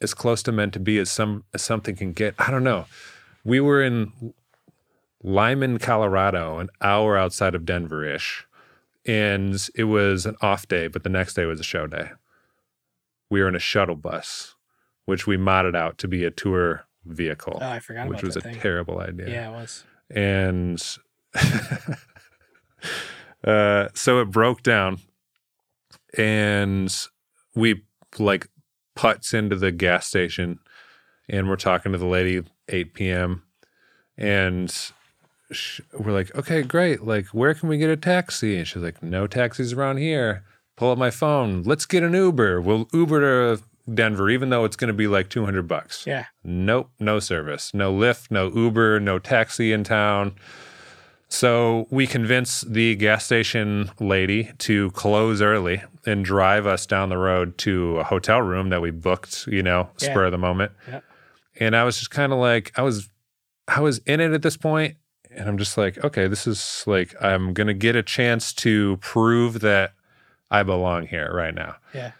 as close to meant to be as some as something can get. I don't know. We were in Limon, Colorado, an hour outside of Denver ish, and it was an off day, but the next day was a show day. We were in a shuttle bus, which we modded out to be a tour vehicle, Oh, I forgot which was a thing. terrible idea. Yeah, it was. And uh, so it broke down, and we like putts into the gas station, and we're talking to the lady 8 p.m. and we're like, okay, great. Like, where can we get a taxi? And she's like, no taxis around here. Pull up my phone. Let's get an Uber. We'll Uber to Denver, even though it's going to be like 200 bucks. Yeah. Nope, no service. No Lyft, no Uber, no taxi in town. So we convince the gas station lady to close early and drive us down the road to a hotel room that we booked, you know, Yeah. spur of the moment. Yeah. And I was just kind of like, I was, I was in it at this point, and I'm just like, okay, this is like, I'm gonna get a chance to prove that I belong here right now. Yeah.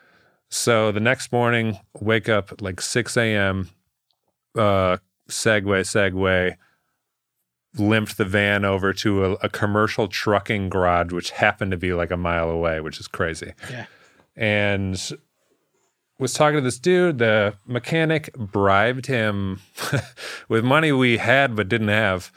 So the next morning, wake up like 6 a.m., uh, Segway, Segway, limped the van over to a, a commercial trucking garage, which happened to be like a mile away, which is crazy. Yeah. And was talking to this dude. The mechanic bribed him with money we had but didn't have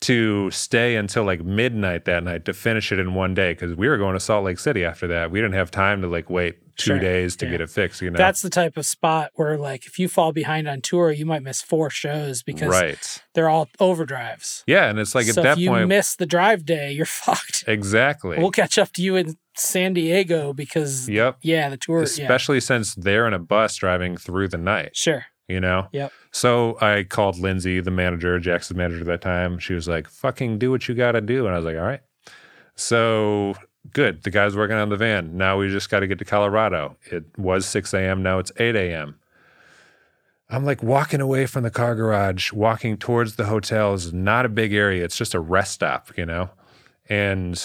to stay until like midnight that night to finish it in one day because we were going to Salt Lake City after that. We didn't have time to like wait two Sure. days to Yeah. get it fixed. You know, That's the type of spot where, like, if you fall behind on tour, you might miss four shows because right. they're all overdrives. Yeah, and it's like so at that if you point, miss the drive day, you're fucked. exactly. We'll catch up to you in San Diego because, yep. yeah, the tour. yeah, Especially since they're in a bus driving through the night. sure. you know? Yep. So I called Lindsay, the manager, Jackson's manager at that time. She was like, fucking do what you got to do. And I was like, all right. So good. The guy's working on the van. Now we just got to get to Colorado. It was 6 a.m. Now it's 8 a.m. I'm like walking away from the car garage, walking towards the hotel. It's not a big area. It's just a rest stop, you know? And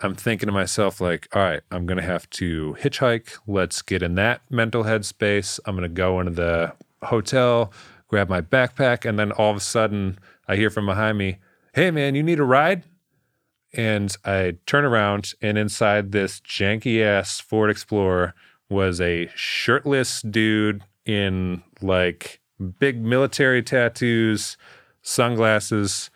I'm thinking to myself, like, all right, I'm going to have to hitchhike. Let's get in that mental headspace. I'm going to go into the hotel, grab my backpack. And then all of a sudden, I hear from behind me, hey, man, you need a ride? And I turn around, and inside this janky ass Ford Explorer was a shirtless dude in like big military tattoos, sunglasses.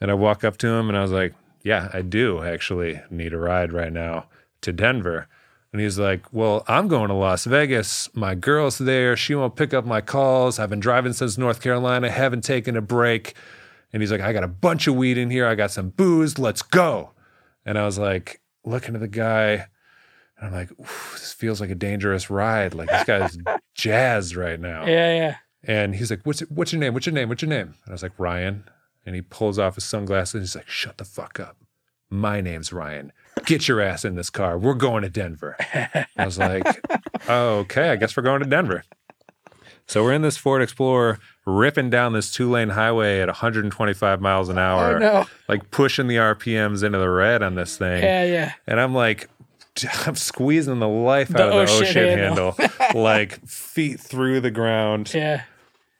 And I walk up to him and I was like, Yeah, I do actually need a ride right now to Denver. And he's like, Well, I'm going to Las Vegas. My girl's there. She won't pick up my calls. I've been driving since North Carolina, haven't taken a break. And he's like, I got a bunch of weed in here. I got some booze. Let's go. And I was like, looking at the guy, and I'm like, this feels like a dangerous ride. Like this guy's jazzed right now. Yeah, yeah. And he's like, what's, what's your name? What's your name? What's your name? And I was like, Ryan. And he pulls off his sunglasses and he's like, shut the fuck up. My name's Ryan. Get your ass in this car. We're going to Denver. I was like, oh, okay, I guess we're going to Denver. So we're in this Ford Explorer ripping down this two lane highway at 125 miles an hour, Oh, no. like pushing the RPMs into the red on this thing. Yeah, yeah. And I'm like, I'm squeezing the life The out of the oh shit shit handle. handle, like feet through the ground. Yeah.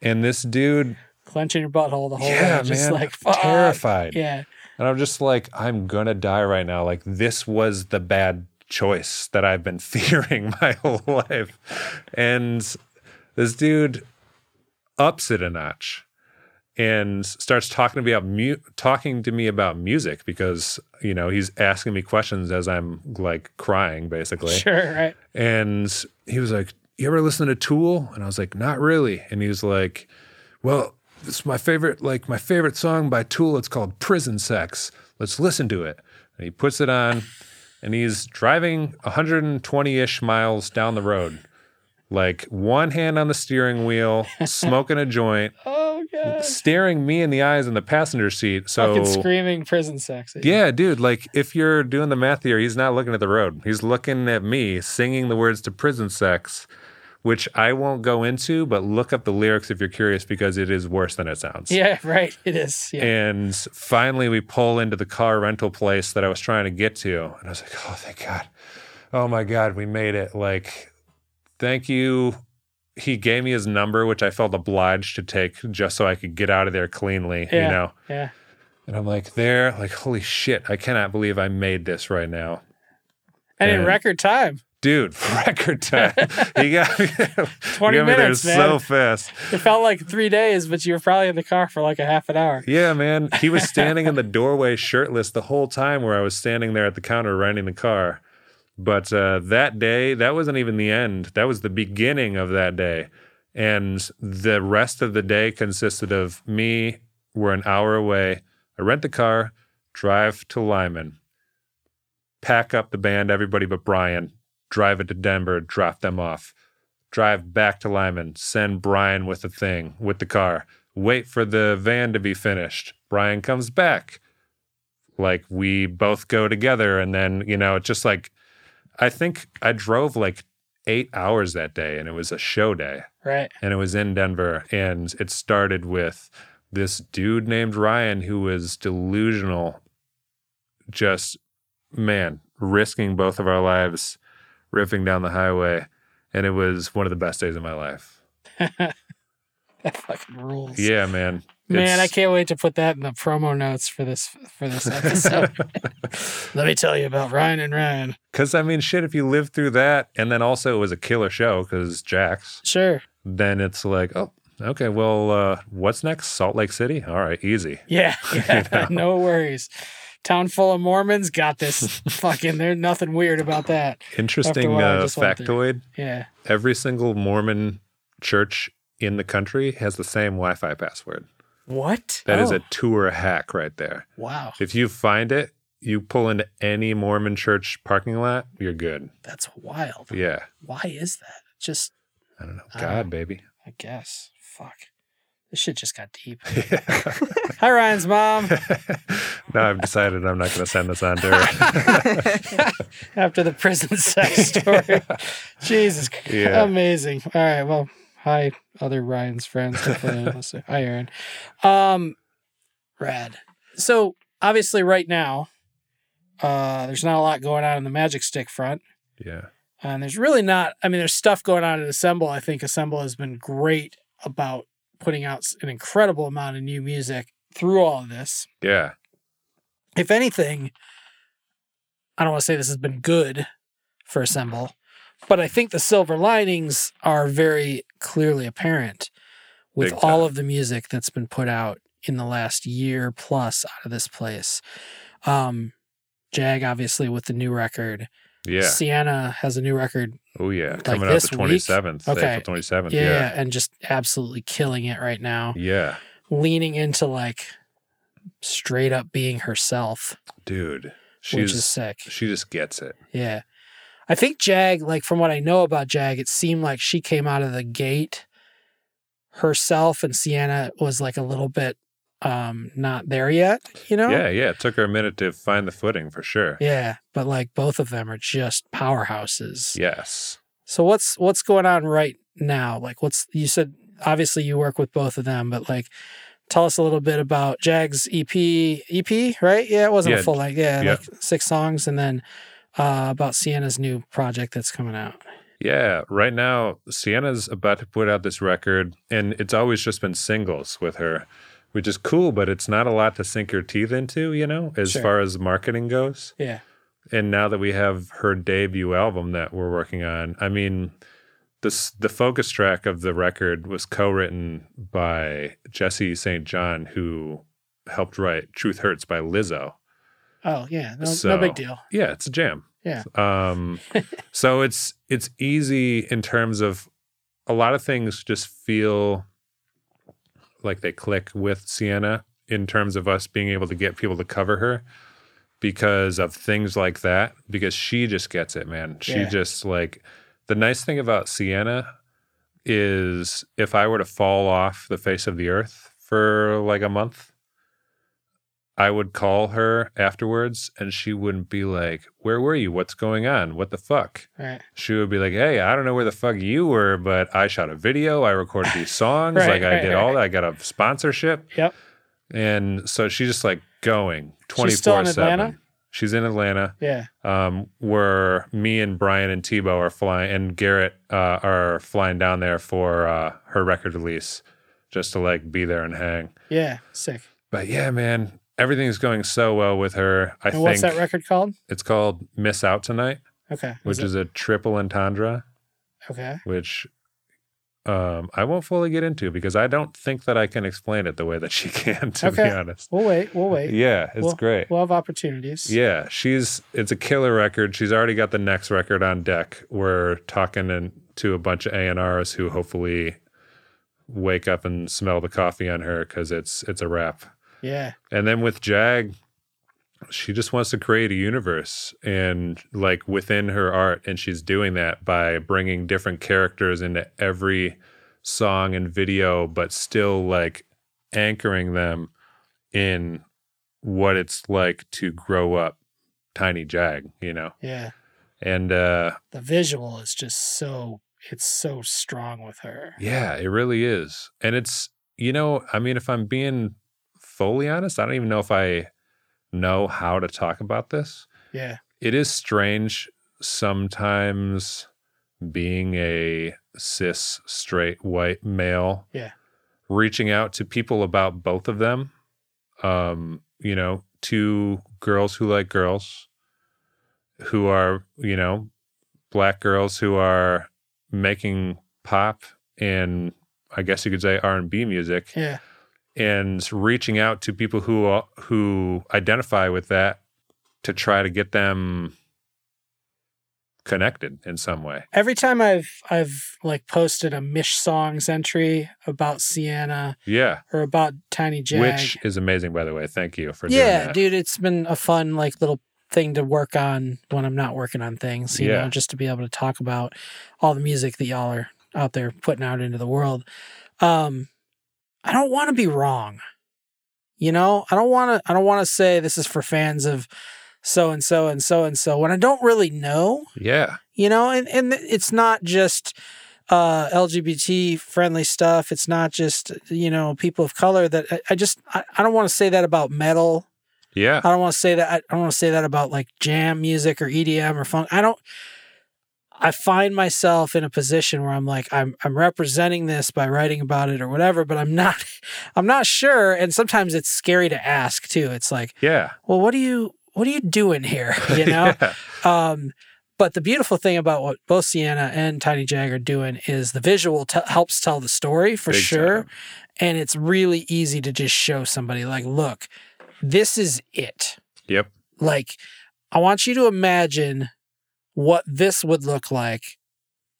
And this dude, Clenching your butthole the whole yeah, way. Just like, fuck. terrified. Yeah. And I'm just like, I'm gonna die right now. Like this was the bad choice that I've been fearing my whole life. And this dude ups it a notch and starts talking to me about mu- talking to me about music because you know he's asking me questions as I'm like crying basically. Sure, right. And he was like, You ever listen to Tool? And I was like, Not really. And he was like, Well, it's my favorite, like my favorite song by Tool. It's called Prison Sex. Let's listen to it. And he puts it on and he's driving 120 ish miles down the road, like one hand on the steering wheel, smoking a joint, Oh, God. staring me in the eyes in the passenger seat. So Fucking screaming prison sex. at you. yeah, dude, like if you're doing the math here, he's not looking at the road. He's looking at me singing the words to prison sex, which I won't go into, but look up the lyrics if you're curious because it is worse than it sounds. Yeah, right. It is. Yeah. And finally, we pull into the car rental place that I was trying to get to. And I was like, oh, thank God. Oh my God, we made it. Like, thank you. He gave me his number, which I felt obliged to take just so I could get out of there cleanly, yeah. you know? Yeah. And I'm like, there, like, holy shit, I cannot believe I made this right now. And in record time, Dude, record time. he got me, 20 he got me minutes, there man. so fast. it felt like three days, but you were probably in the car for like a half an hour. Yeah, man. He was standing in the doorway shirtless the whole time where I was standing there at the counter renting the car. But uh, that day, that wasn't even the end. That was the beginning of that day. And the rest of the day consisted of me, we're an hour away. I rent the car, drive to Limon, pack up the band, everybody but Brian, drive it to Denver, drop them off, drive back to Limon, send Brian with the thing, with the car, wait for the van to be finished. Brian comes back. Like we both go together. And then, you know, it's just like, I think I drove like eight hours that day and it was a show day Right. and it was in Denver. And it started with this dude named Ryan who was delusional, just man, risking both of our lives, ripping down the highway. And it was one of the best days of my life. That fucking rules. Yeah, man. Man, I can't wait to put that in the promo notes for this for this episode. Let me tell you about Ryan and Ryan. Because I mean, shit, if you live through that, and then also it was a killer show because Jax, Sure. then it's like, oh, okay, well, uh, what's next? Salt Lake City? All right, easy. Yeah. yeah. no worries. Town full of Mormons got this fucking there's nothing weird about that. Interesting while, uh, just went there. factoid Yeah. every single Mormon church in the country has the same Wi Fi password. What? That is Oh, a tour hack right there. Wow. If you find it, you pull into any Mormon church parking lot, you're good. That's wild. Yeah. Why is that? Just I don't know. Oh. God, baby. I guess. Fuck. This shit just got deep. Hi Ryan's mom. now I've decided I'm not going to send this on to her. After the prison sex story. Jesus. Yeah. Amazing. All right. Well, hi, other Ryan's friends. Hopefully they don't listen. Hi, Aaron. Um, rad. So obviously, right now, uh, there's not a lot going on in the Magic Stick front, yeah. and there's really not. I mean, there's stuff going on at Assemble. I think Assemble has been great about putting out an incredible amount of new music through all of this. Yeah. If anything, I don't want to say this has been good for Assemble, but I think the silver linings are very clearly apparent with Big all time. of the music that's been put out in the last year plus out of this place. Um, Jag, obviously, with the new record. Yeah. Siena has a new record. Oh yeah, Like coming out the twenty seventh, Okay. April twenty seventh. Yeah, Yeah, and just absolutely killing it right now. yeah, Leaning into like straight up being herself, dude, which is she's sick. she just gets it. Yeah. I think Jag, like from what I know about Jag, it seemed like she came out of the gate herself and Siena was like a little bit um not there yet, you know? Yeah, yeah. It took her a minute to find the footing for sure. Yeah, but like both of them are just powerhouses. Yes. So what's what's going on right now? Like what's you said obviously you work with both of them, but like tell us a little bit about Jag's EP EP, right? Yeah, it wasn't a full length. Yeah, Yeah. like six songs and then uh about Siena's new project that's coming out. Yeah. Right now, Siena's about to put out this record, and it's always just been singles with her, which is cool, but it's not a lot to sink your teeth into, you know, as Sure. far as marketing goes. Yeah. and now that we have her debut album that we're working on, I mean, this the focus track of the record was co-written by Jesse St. John, who helped write "Truth Hurts" by Lizzo. Oh yeah, no, no big deal. Yeah, it's a jam. Yeah. Um, so it's it's easy in terms of a lot of things just feel like they click with Siena in terms of us being able to get people to cover her because of things like that because she just gets it man she Yeah. just like the nice thing about Siena is if I were to fall off the face of the earth for like a month I would call her afterwards and she wouldn't be like, Where were you? What's going on? What the fuck? Right. She would be like, Hey, I don't know where the fuck you were, but I shot a video. I recorded these songs. Right, like, I right, did all that. I got a sponsorship. Yep. And so she's just like going 24 She's still in 7. Atlanta? She's in Atlanta, Yeah. um, where me and Brian and Tebow are flying, and Garrett uh, are flying down there for uh, her record release just to like be there and hang. Yeah. Sick. But yeah, man, everything's going so well with her. I And think what's that record called? it's called Miss Out Tonight. Okay. which is a triple entendre, okay. which um, I won't fully get into because I don't think that I can explain it the way that she can, to Okay. be honest. We'll wait. We'll wait. Yeah, it's We'll- great. We'll have opportunities. Yeah, she's it's a killer record. She's already got the next record on deck. We're talking in, to a bunch of A&Rs who hopefully wake up and smell the coffee on her cuz it's it's a wrap. Yeah. And then with Jag, she just wants to create a universe and like within her art and she's doing that by bringing different characters into every song and video but still like anchoring them in what it's like to grow up tiny jag you know Yeah. and uh The visual is just so it's so strong with her. yeah it really is and it's you know i mean if i'm being fully honest i don't even know if i know how to talk about this Yeah. it is strange sometimes being a cis straight white male Yeah. reaching out to people about both of them um you know two girls who like girls who are you know black girls who are making pop and i guess you could say r&b music Yeah. And reaching out to people who who identify with that to try to get them connected in some way. Every time I've I've like posted a Mish songs entry about Siena Yeah, or about Tiny Jag. which is amazing by the way. Thank you for doing yeah, that. dude, it's been a fun like little thing to work on when I'm not working on things, you Yeah. know, just to be able to talk about all the music that y'all are out there putting out into the world. Um I don't want to be wrong. You know, I don't want to I don't want to say this is for fans of so and so and so and so when I don't really know. Yeah, you know? And, and it's not just uh lgbt friendly stuff. It's not just you know people of color that i, I just I, I don't want to say that about metal. Yeah, i don't want to say that i don't want to say that about like jam music or edm or funk. I don't i find myself in a position where i'm like i'm i'm representing this by writing about it or whatever but i'm not i'm not sure and sometimes it's scary to ask too it's like yeah. well what are you what are you doing here you know Yeah. um, but the beautiful thing about what both Siena and Tiny Jag are doing is the visual t- helps tell the story for Big sure. time. And it's really easy to just show somebody, like, look, this is it. Yep. Like, I want you to imagine what this would look like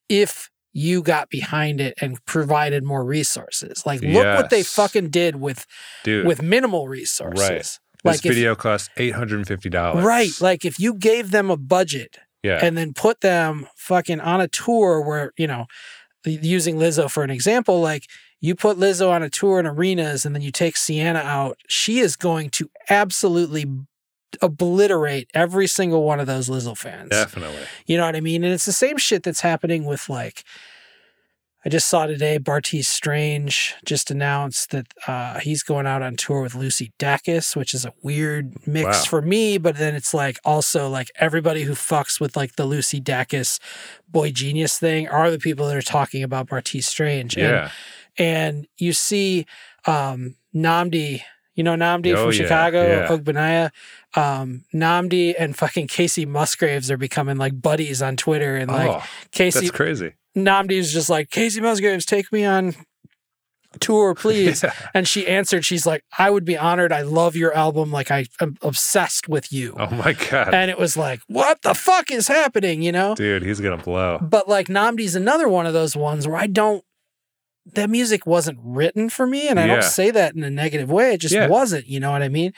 if you got behind it and provided more resources. Like, look what they fucking did with Dude, with minimal resources. this Like if- video costs eight hundred and fifty dollars. Right. Like if you gave them a budget yeah, and then put them fucking on a tour where, you know, using Lizzo for an example, like you put Lizzo on a tour in arenas and then you take Siena out, she is going to absolutely obliterate every single one of those Lizzo fans. definitely. You know what I mean? And it's the same shit that's happening with like I just saw today Bartees Strange just announced that uh, he's going out on tour with Lucy Dacus, which is a weird mix Wow. for me. But then it's like also like everybody who fucks with like the Lucy Dacus boy genius thing are the people that are talking about Bartees Strange. And, Yeah, and you see um, Nnamdi, you know Nnamdi Oh, from yeah, Chicago, yeah. Ogbonnaya. Um, Nnamdi and fucking Kacey Musgraves are becoming like buddies on Twitter, and like oh, Kacey that's crazy. Nnamdi's just like Kacey Musgraves, take me on tour, please. Yeah. And she answered, she's like, I would be honored. I love your album. Like I am obsessed with you. Oh my god, And it was like, what the fuck is happening? You know? dude, he's gonna blow. But like Namdi's another one of those ones where I don't that music wasn't written for me. And I Yeah. don't say that in a negative way. It just Yeah. wasn't, you know what I mean?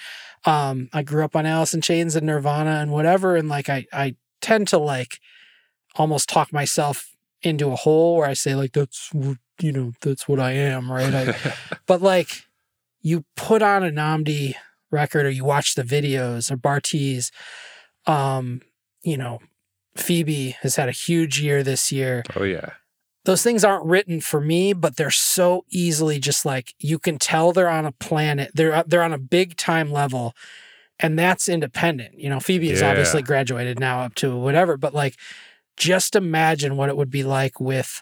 Um, I grew up on Alice in Chains and Nirvana and whatever, and like I I tend to like almost talk myself into a hole where I say, like, that's you know, that's what I am, right? I but like you put on a Nnamdi record or you watch the videos or Bartees, um, you know, Phoebe has had a huge year this year. oh yeah, Those things aren't written for me, but they're so easily just like you can tell they're on a planet. They're uh, they're on a big time level, and that's independent. You know, Phoebe has Yeah. obviously graduated now up to whatever, but like just imagine what it would be like with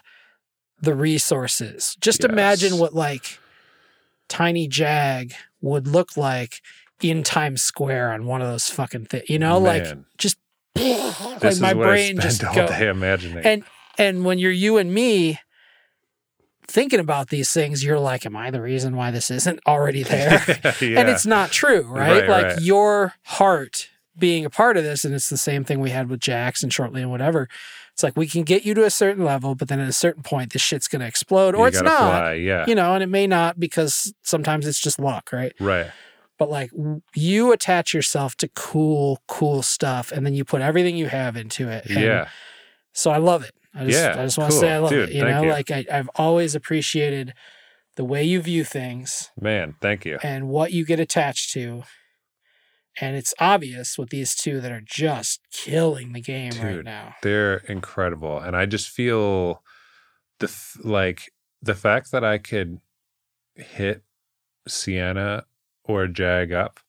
the resources. Just Yes. imagine what like Tiny Jag would look like in Times Square on one of those fucking things. You know, like just like is my brain just all go, day imagining. and and when you're you and me thinking about these things, you're like, "Am I the reason why this isn't already there?" yeah. And it's not true, right? Right, like right. your heart being a part of this, and it's the same thing we had with Jax and Shortly and whatever. It's like we can get you to a certain level, but then at a certain point, this shit's going to explode, or You it's not. Fly. Yeah. You know, and it may not because sometimes it's just luck, right? right. But like you attach yourself to cool, cool stuff, and then you put everything you have into it. And Yeah. So I love it. I just, Yeah, I just want to say I love Dude, it. You know, you. like I, I've always appreciated the way you view things Man, thank you. and what you get attached to. And it's obvious with these two that are just killing the game right now. They're incredible. And I just feel the f- like the fact that I could hit Siena or Jag up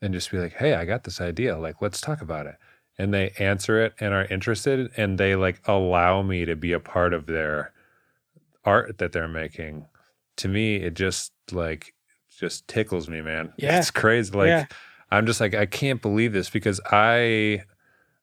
and just be like, "Hey, I got this idea. Like, let's talk about it." And they answer it and are interested and they like allow me to be a part of their art that they're making. To me, it just like just tickles me, man. Yeah. It's crazy. Like Yeah. I'm just like I can't believe this because I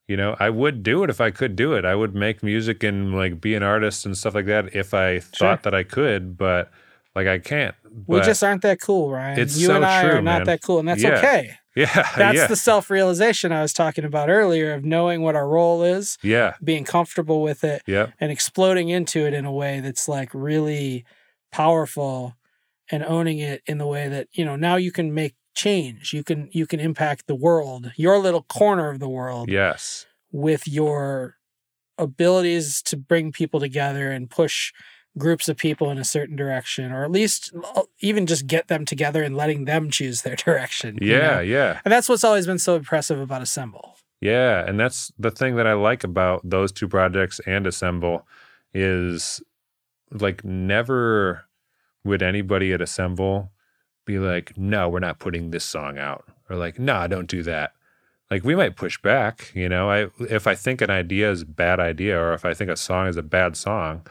you know, I would do it if I could do it. I would make music and like be an artist and stuff like that if I thought that I could, but like I can't. we just aren't that cool, Ryan. It's you so and I are not man. that cool, and that's Yeah. okay. Yeah, That's yeah, the self realization I was talking about earlier of knowing what our role is, yeah, being comfortable with it, yeah, and exploding into it in a way that's like really powerful and owning it in the way that you know now you can make change. You can you can impact the world your little corner of the world yes, with your abilities to bring people together and push groups of people in a certain direction or at least uh, even just get them together and letting them choose their direction you yeah, know? yeah, and that's what's always been so impressive about assemble yeah. And that's the thing that I like about those two projects and Assemble is like never would anybody at Assemble be like, no, we're not putting this song out, or like, nah, don't do that. Like we might push back, you know. I if I think an idea is a bad idea, or if I think a song is a bad song,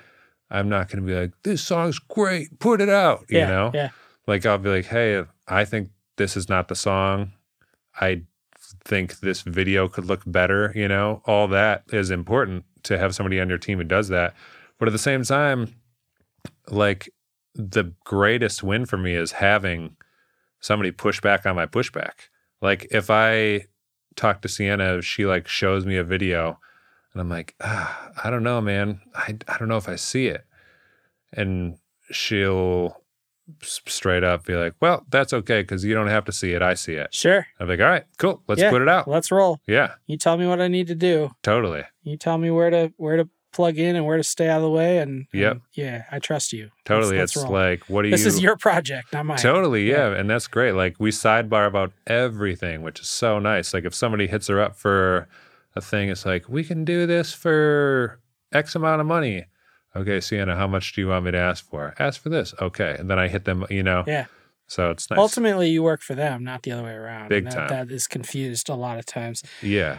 I'm not going to be like, this song's great, put it out, you yeah know. yeah Like I'll be like, hey, I think this is not the song. I think this video could look better, you know. All that is important to have somebody on your team who does that. But at the same time, like the greatest win for me is having somebody push back on my pushback. Like if I talk to Siena, she like shows me a video and I'm like, ah, I don't know, man. I, I don't know if I see it. And she'll straight up be like, well, that's okay because you don't have to see it. I see it. sure I'm like, all right, cool. Let's Yeah. put it out. let's roll Yeah, you tell me what i need to do totally. You tell me where to where to plug in and where to stay out of the way, and, Yep. and yeah, I trust you. Totally. it's like, what do you? this is your project, not mine. Totally, Yeah. yeah. And that's great. Like we sidebar about everything, which is so nice. Like if somebody hits her up for a thing, it's like, we can do this for X amount of money. Okay, Siena, how much do you want me to ask for? Ask for this. Okay. And then I hit them, you know. Yeah. So it's nice. Ultimately, you work for them, not the other way around. Big And time. that, that is confused a lot of times. yeah.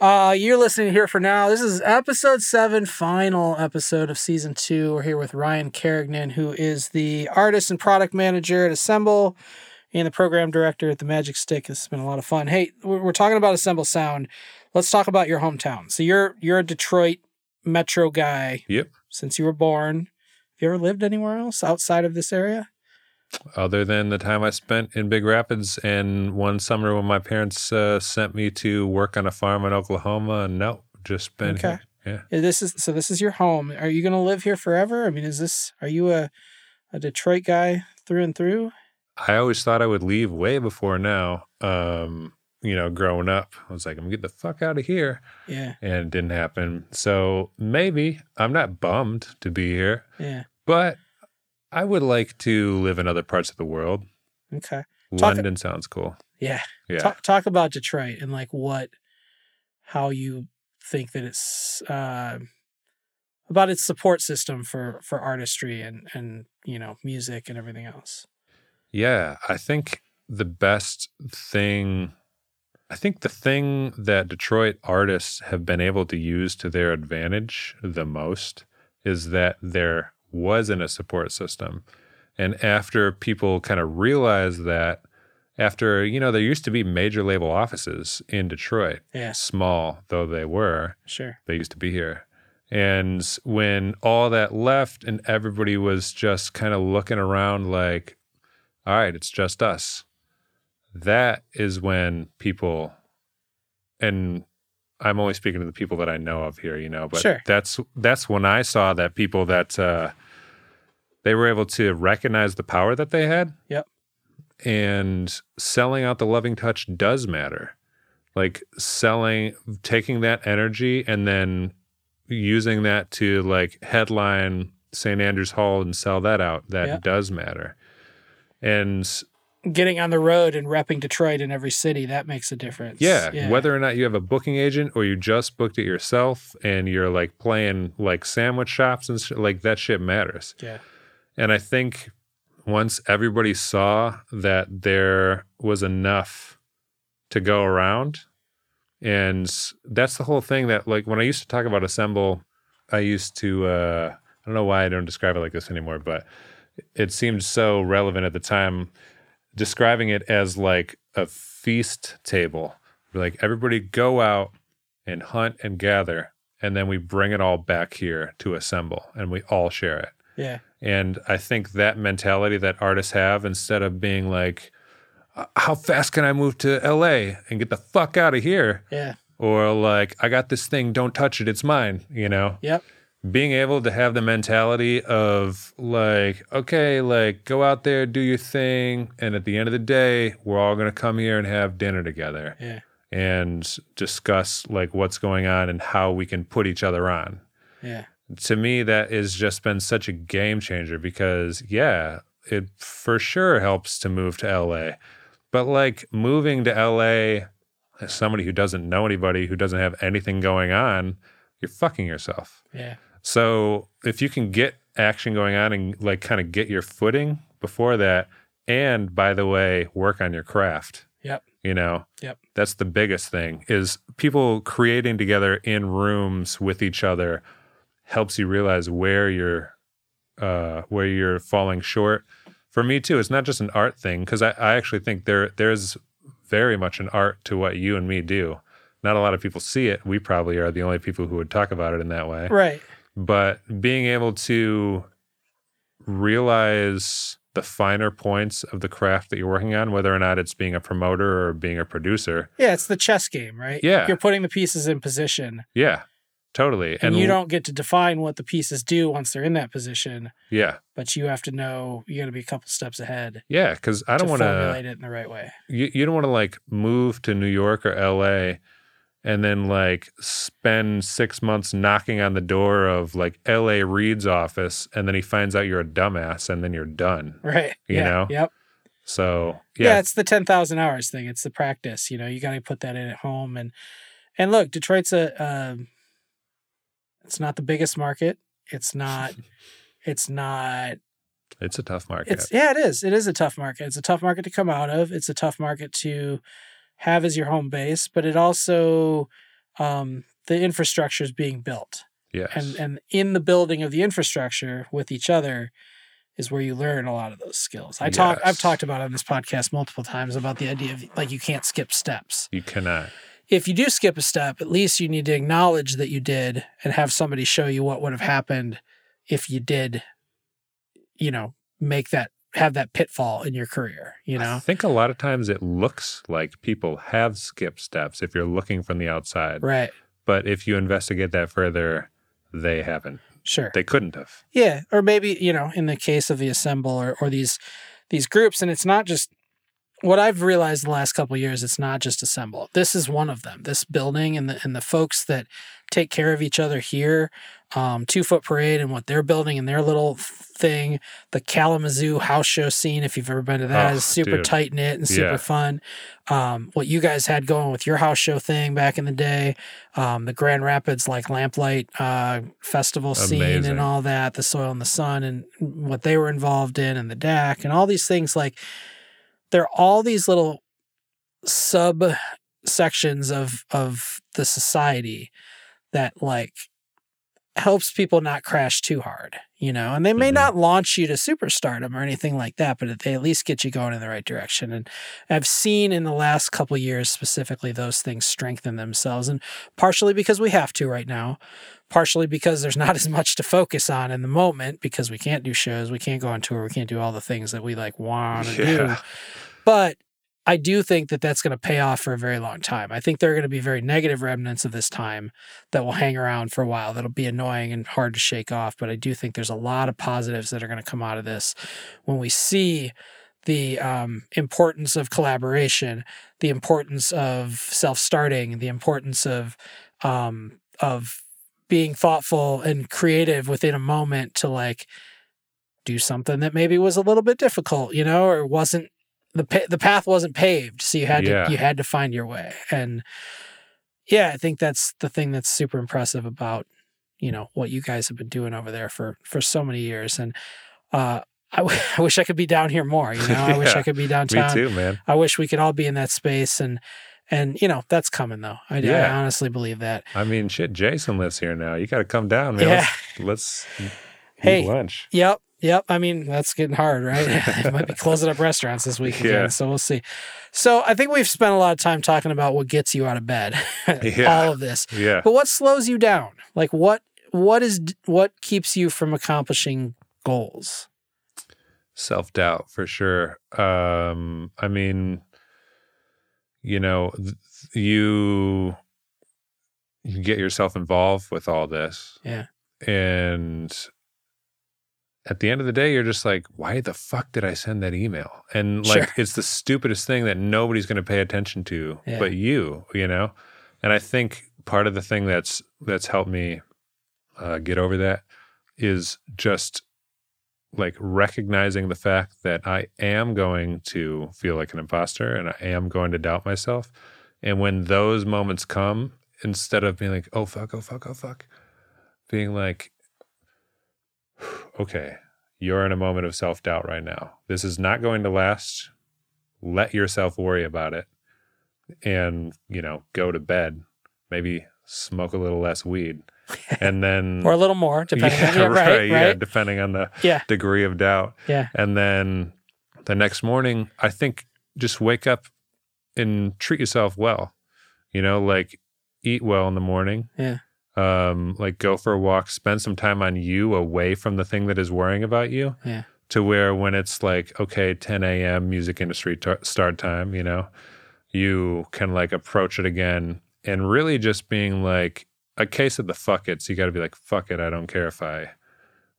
Uh, you're listening here for now. This is episode seven, final episode of season two. We're here with Ryan Carignan, who is the artist and product manager at Assemble and the program director at the Magic Stick. This has been a lot of fun. Hey, we're talking about Assemble Sound. Let's talk about your hometown. So you're you're a Detroit metro guy Yep. since you were born. Have you ever lived anywhere else outside of this area? Other than the time I spent in Big Rapids and one summer when my parents uh, sent me to work on a farm in Oklahoma, no, just been Okay. here. Yeah. Yeah, This is so. This is your home. Are you going to live here forever? I mean, is this? Are you a a Detroit guy through and through? I always thought I would leave way before now. Um, you know, growing up, I was like, I'm gonna get the fuck out of here. Yeah, And it didn't happen. So maybe I'm not bummed to be here, yeah. but I would like to live in other parts of the world. Okay. Talk- London sounds cool. Yeah. Yeah. Talk talk about Detroit and like what, how you think that it's uh, about its support system for for artistry and and you know music and everything else. Yeah, I think the best thing, I think the thing that Detroit artists have been able to use to their advantage the most is that there wasn't a support system. And after people kind of realized that after you know there used to be major label offices in Detroit, Yeah. small though they were, Sure. they used to be here. And when all that left and everybody was just kind of looking around like, all right, it's just us. That is when people, and I'm only speaking to the people that I know of here, you know, but Sure. that's that's when I saw that people that uh, they were able to recognize the power that they had. Yep. And selling out the loving touch does matter. Like selling, taking that energy and then using that to like headline St. Andrews Hall and sell that out, that Yeah. does matter. And Getting on the road and repping Detroit in every city, that makes a difference. yeah, whether or not you have a booking agent or you just booked it yourself and you're like playing like sandwich shops and sh- like that shit matters. Yeah. And I think once everybody saw that there was enough to go around, and that's the whole thing that, like, when I used to talk about Assemble, I used to, uh, I don't know why I don't describe it like this anymore, but it seemed so relevant at the time, describing it as like a feast table. Like, everybody go out and hunt and gather, and then we bring it all back here to assemble, and we all share it. Yeah. And I think that mentality that artists have, instead of being like, "Uh, how fast can I move to LA and get the fuck out of here? Yeah. Or like, I got this thing, don't touch it, it's mine, you know? Yep. Being able to have the mentality of like, okay, like go out there, do your thing. And at the end of the day, we're all going to come here and have dinner together Yeah. and discuss like what's going on and how we can put each other on Yeah. to me that has just been such a game changer because yeah it for sure helps to move to la but like moving to la as somebody who doesn't know anybody who doesn't have anything going on you're fucking yourself Yeah. So if you can get action going on and like kind of get your footing before that and by the way work on your craft Yep. you know Yep. that's the biggest thing is people creating together in rooms with each other helps you realize where you're uh where you're falling short for me too it's not just an art thing because I, I actually think there there's very much an art to what you and me do not a lot of people see it we probably are the only people who would talk about it in that way Right. But being able to realize the finer points of the craft that you're working on whether or not it's being a promoter or being a producer Yeah. It's the chess game, right? Yeah. You're putting the pieces in position yeah totally and, you don't get to define what the pieces do once they're in that position, yeah but you have to know you got to be a couple steps ahead yeah because i don't want to formulate it in the right way. you, you don't want to like move to new york or la and then like spend six months knocking on the door of like L.A. Reid's office and then he finds out you're a dumbass and then you're done Right. You yeah. know? Yep. so Yeah. yeah, it's the 10,000 hours thing. It's the practice. You know, you got to put that in at home. And, and look, Detroit's a, um, it's not the biggest market. It's not, it's not, it's a tough market it's, yeah, it is. It is a tough market. It's a tough market to come out of. It's a tough market to have as your home base, but it also, um, the infrastructure is being built. yes And, and in the building of the infrastructure with each other, is where you learn a lot of those skills. I talk I've talked about on this podcast multiple times about the idea of like you can't skip steps. you cannot If you do skip a step, at least you need to acknowledge that you did and have somebody show you what would have happened if you did, you know, make that have that pitfall in your career, you know? I think a lot of times it looks like people have skipped steps if you're looking from the outside. Right. But if you investigate that further, they haven't. Sure. They couldn't have. Yeah, or maybe you know, in the case of the assemble or, or these these groups, and it's not just what I've realized the last couple of years. It's not just assemble. This is one of them. This building and the and the folks that take care of each other here. Um, Two Foot Parade and what they're building and their little thing. The Kalamazoo house show scene, if you've ever been to that, Oh, is super tight knit and super Yeah. fun. Um, what you guys had going with your house show thing back in the day, um, the Grand Rapids like Lamplight uh, festival scene Amazing. and all that, the Soil and the Sun and what they were involved in, and the DAC and all these things. Like there are all these little sub sections of of the society that like helps people not crash too hard, you know, and they may Mhm. not launch you to superstardom or anything like that, but they at least get you going in the right direction. And I've seen in the last couple years specifically those things strengthen themselves, and partially because we have to right now, partially because there's not as much to focus on in the moment because we can't do shows, we can't go on tour, we can't do all the things that we like want to do. But I do think that that's going to pay off for a very long time. I think there are going to be very negative remnants of this time that will hang around for a while. That'll be annoying and hard to shake off. But I do think there's a lot of positives that are going to come out of this when we see the um, importance of collaboration, the importance of self-starting, the importance of um, of being thoughtful and creative within a moment to like do something that maybe was a little bit difficult, you know, or wasn't the pa- the path wasn't paved, so you had Yeah. to you had to find your way. And yeah, I think that's the thing that's super impressive about you know what you guys have been doing over there for for so many years. And uh, I, w- I wish I could be down here more. You know, I wish I could be Me downtown. too, man. I wish we could all be in that space and. And you know that's coming though. I, I honestly believe that. I mean, shit. Jason lives here now. You got to come down, man. Yeah. Let's, let's eat Hey. lunch. Yep. Yep. I mean, that's getting hard, right? it might be closing up restaurants this week again. Yeah. So we'll see. So I think we've spent a lot of time talking about what gets you out of bed, Yeah. all of this. Yeah. But what slows you down? Like what what is what keeps you from accomplishing goals? self doubt for sure. Um, I mean, you know, th- you you get yourself involved with all this, Yeah. and at the end of the day, you're just like, why the fuck did I send that email? And like, Sure. it's the stupidest thing that nobody's going to pay attention to, Yeah. but you, you know. And I think part of the thing that's that's helped me uh, get over that is just like recognizing the fact that I am going to feel like an imposter and I am going to doubt myself. And when those moments come, instead of being like, oh fuck, oh fuck, oh fuck, being like, okay, you're in a moment of self doubt right now. This is not going to last. Let yourself worry about it and, you know, go to bed. Maybe smoke a little less weed. And then Or a little more, depending on yeah, right, yeah, right. depending on the Yeah. degree of doubt. Yeah. And then the next morning, I think just wake up and treat yourself well. You know, like eat well in the morning. Yeah. Um, like go for a walk, spend some time on you away from the thing that is worrying about you. Yeah. To where when it's like, okay, 10 a.m. music industry t- start time, you know, you can like approach it again and really just being like a case of the fuck it. So You got to be like, fuck it. I don't care if I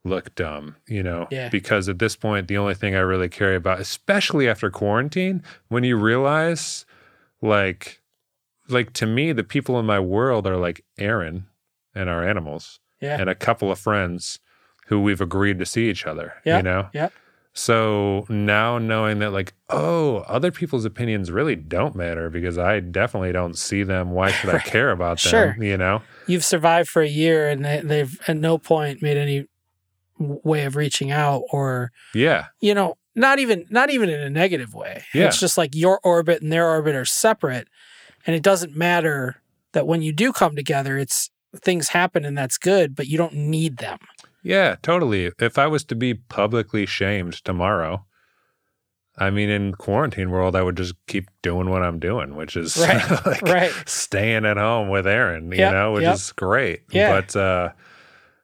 look dumb, you know? Yeah. Because at this point, the only thing I really care about, especially after quarantine, when you realize like, like to me, the people in my world are like Aaron and our animals Yeah. and a couple of friends who we've agreed to see each other, Yeah, you know? yeah. So now knowing that, like, oh, other people's opinions really don't matter because I definitely don't see them. Why should I care about them? Sure. You know? You've survived for a year and they, they've at no point made any way of reaching out or Yeah. you know, not even not even in a negative way. Yeah. It's just like your orbit and their orbit are separate, and it doesn't matter that when you do come together, it's things happen and that's good, but you don't need them. Yeah, totally. If I was to be publicly shamed tomorrow, I mean, in quarantine world, I would just keep doing what I'm doing, which is Right, like right. staying at home with Aaron, you Yep, know, which yep. is great. Yeah. But uh,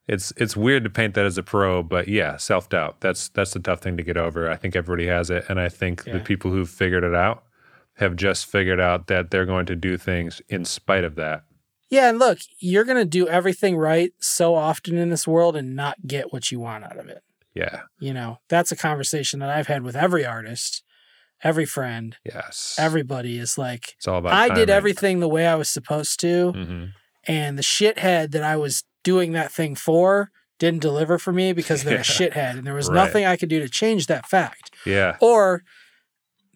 it's it's weird to paint that as a pro, but yeah, self doubt. That's that's the tough thing to get over. I think everybody has it, and I think Yeah. the people who've figured it out have just figured out that they're going to do things in spite of that. Yeah, and look, you're gonna do everything right so often in this world and not get what you want out of it. Yeah. You know, that's a conversation that I've had with every artist, every friend, Yes. everybody is like, It's all about. I did everything the way I was supposed to. Mhm. and the shithead that I was doing that thing for didn't deliver for me because they're Yeah. a shithead and there was Right. nothing I could do to change that fact. Yeah. Or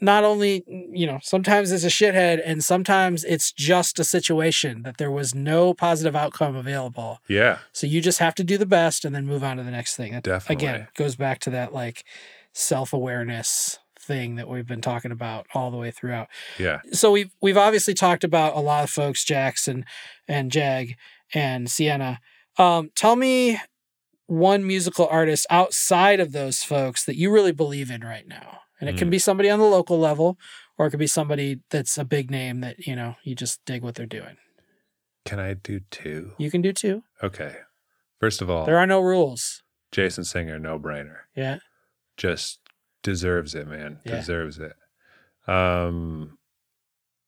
not only, you know, sometimes it's a shithead and sometimes it's just a situation that there was no positive outcome available. Yeah. So you just have to do the best and then move on to the next thing. That Definitely. again goes back to that like self-awareness thing that we've been talking about all the way throughout Yeah. so we've we've obviously talked about a lot of folks, Jackson and Jag and Siena. Um, tell me one musical artist outside of those folks that you really believe in right now. And it can Mm. be somebody on the local level or it could be somebody that's a big name that, you know, you just dig what they're doing. Can I do two? You can do two. Okay. First of all, There are no rules. Jason Singer, no brainer. Yeah. Just deserves it, man. Yeah. Deserves it. Um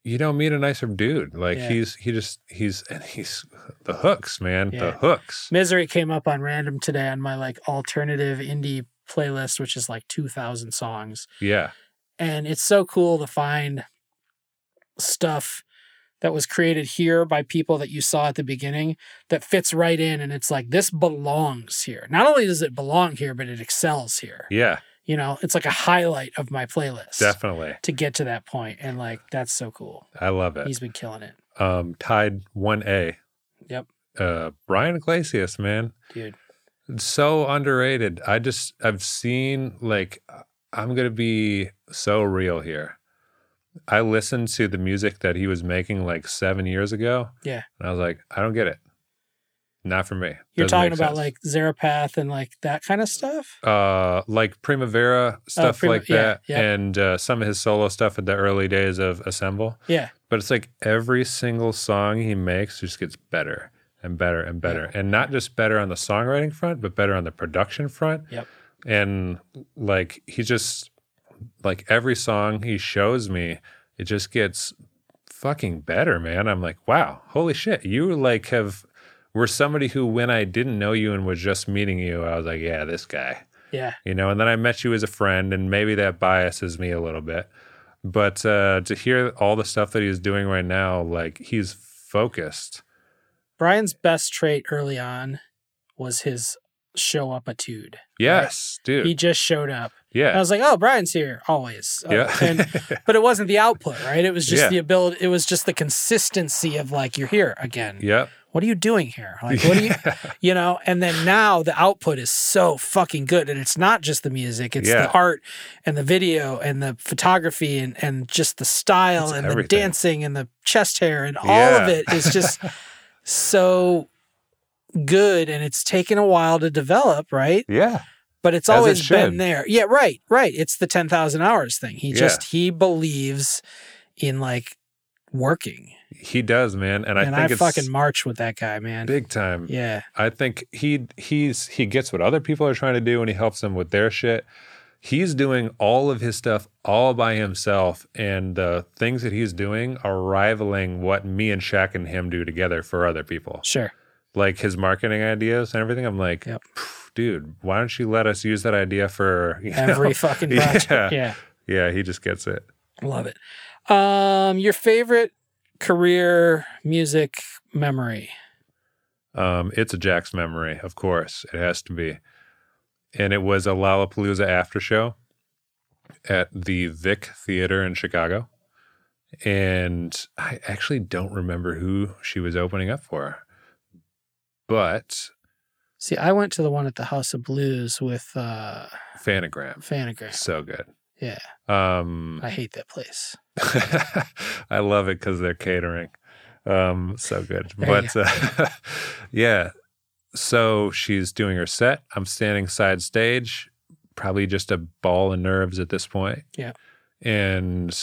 you don't meet a nicer dude. Like Yeah. he's he just he's and he's the hooks, man. The hooks. Misery came up on random today on my like alternative indie playlist, which is like 2,000 songs. Yeah. And it's so cool to find stuff that was created here by people that you saw at the beginning that fits right in. And it's like, this belongs here. Not only does it belong here, but it excels here. Yeah. You know, it's like a highlight of my playlist Definitely. to get to that point. And like, that's so cool. I love it. He's been killing it, um tied 1A. Yep. Uh Brian Iglesias, man. dude. So underrated. I just I've seen like I'm gonna be so real here. I listened to the music that he was making like seven years ago. Yeah. And I was like, I don't get it. Not for me. You're Doesn't talking about sense. like Zerapath and like that kind of stuff? uh like Primavera stuff Oh, Prima- like yeah, that. yeah. And uh, some of his solo stuff in the early days of Assemble. Yeah. But it's like every single song he makes just gets better and better and better. And not just better on the songwriting front, but better on the production front. Yep. And like he just like every song he shows me, it just gets fucking better, man. I'm like, wow, holy shit. You like have were somebody who when I didn't know you and was just meeting you, I was like, yeah, this guy Yeah. you know and then i met you as a friend and maybe that biases me a little bit but uh to hear all the stuff that he's doing right now like he's focused Brian's best trait early on was his show up attitude. yes dude He just showed up. yeah I was like, "Oh, Brian's here always." Uh, yeah and, but it wasn't the output, right? It was just Yeah. the ability. It was just the consistency of like, "You're here again. yep What are you doing here? Like, what are you?" you know. And then now the output is so fucking good, and it's not just the music; it's Yeah. the art and the video and the photography and and just the style It's and the dancing and the chest hair and all of it is just so good, and it's taken a while to develop, right? yeah but it's As it always been there. Yeah, right, right. It's the ten thousand hours thing. He Yeah. just he believes in like working, he does man and i and think I it's fucking march with that guy, man. big time Yeah, i think he he's he gets what other people are trying to do and he helps them with their shit he's doing all of his stuff all by himself and the things that he's doing are rivaling what me and Shaq and him do together for other people sure. like his marketing ideas and everything. I'm like, Yep. Dude, why don't you let us use that idea for Every know?" fucking project. Yeah. Yeah. Yeah, he just gets it. love it. Um, your favorite career music memory? Um, it's a Jax memory, of course. It has to be. And it was a Lollapalooza after show at the Vic Theater in Chicago. And I actually don't remember who she was opening up for. But See, I went to the one at the House of Blues with uh Phantogram. Phantogram. So good. Yeah, Um I hate that place. I love it because they're catering. Um, so good. There but uh, yeah, so she's doing her set. I'm standing side stage, probably just a ball of nerves at this point. Yeah. And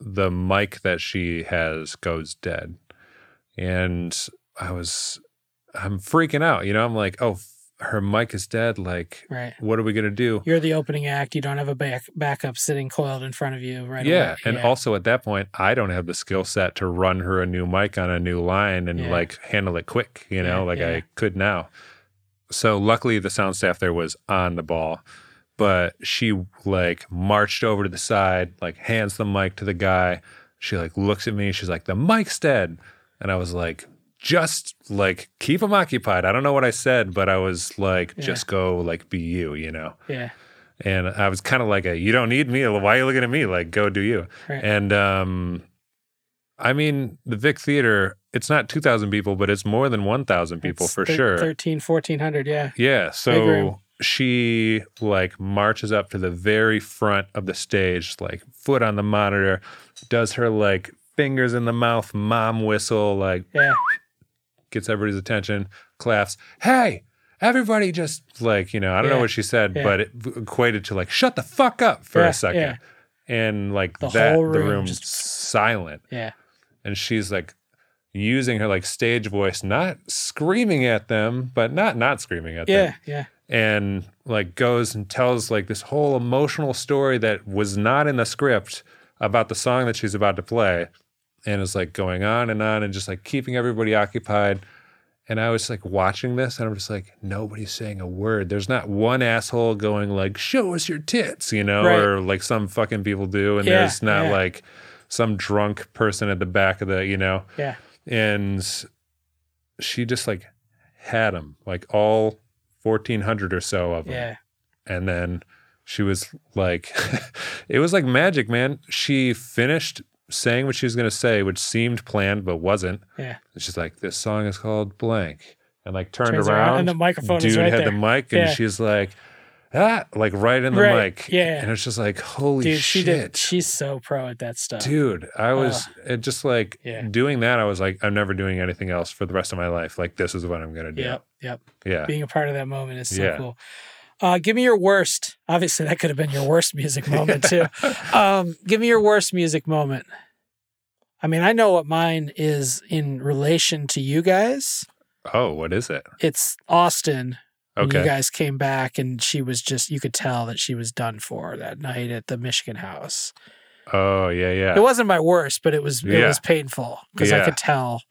the mic that she has goes dead. And I was, I'm freaking out. You know, I'm like, oh, her mic is dead. Like, Right. what are we going to do? You're the opening act. You don't have a back backup sitting coiled in front of you right yeah, away. and also at that point, I don't have the skill set to run her a new mic on a new line and Yeah. like handle it quick, you know, Yeah, like yeah. I could now. So luckily, the sound staff there was on the ball, but she like marched over to the side, like hands the mic to the guy. She like looks at me. She's like, "The mic's dead," and I was like, "Just like keep them occupied." I don't know what I said, but I was like, Yeah. "Just go, like be you," you know. yeah, And I was kind of like, a, "You don't need me. Why are you looking at me? Like, go do you." right. And um, I mean, the Vic Theater, it's not 2,000 people, but it's more than 1,000 people It's for thir- sure. 13, 1400, yeah. Yeah. So she like marches up to the very front of the stage, like foot on the monitor, does her like fingers in the mouth mom whistle, like, Yeah. Gets everybody's attention, claps. Hey, everybody just like, you know, I don't Yeah. know what she said, Yeah. but it equated to like, shut the fuck up for Yeah, a second. yeah. And like The that, whole the room room just- silent. Yeah. And she's like using her like stage voice, not screaming at them, but not not screaming at them Yeah. Yeah. and like goes and tells like this whole emotional story that was not in the script about the song that she's about to play and is like going on and on and just like keeping everybody occupied and i was like watching this and i'm just like nobody's saying a word there's not one asshole going like show us your tits you know Right. or like some fucking people do and Yeah, there's not yeah. like some drunk person at the back of the you know Yeah. and she just like had them like all 1400 or so of them Yeah. and then she was like it was like magic man she finished saying what she was going to say which seemed planned but wasn't Yeah. and she's like this song is called blank and like turned around, around and the microphone dude is right had there. the mic and Yeah. she's like ah like right in the Right, mic yeah. and it's just like holy Dude, shit she did. She's so pro at that stuff. dude i was it just like Yeah. doing that i was like i'm never doing anything else for the rest of my life like this is what i'm gonna do Yep. Yep. yeah Being a part of that moment is so Yeah. cool. Uh, give me your worst. Obviously, that could have been your worst music moment too. Um, give me your worst music moment. I mean, I know what mine is in relation to you guys. oh what is it It's Austin. Okay you guys came back, and she was just, you could tell that she was done for that night at the Michigan house. oh yeah yeah It wasn't my worst, but it was it Yeah. was painful because I could tell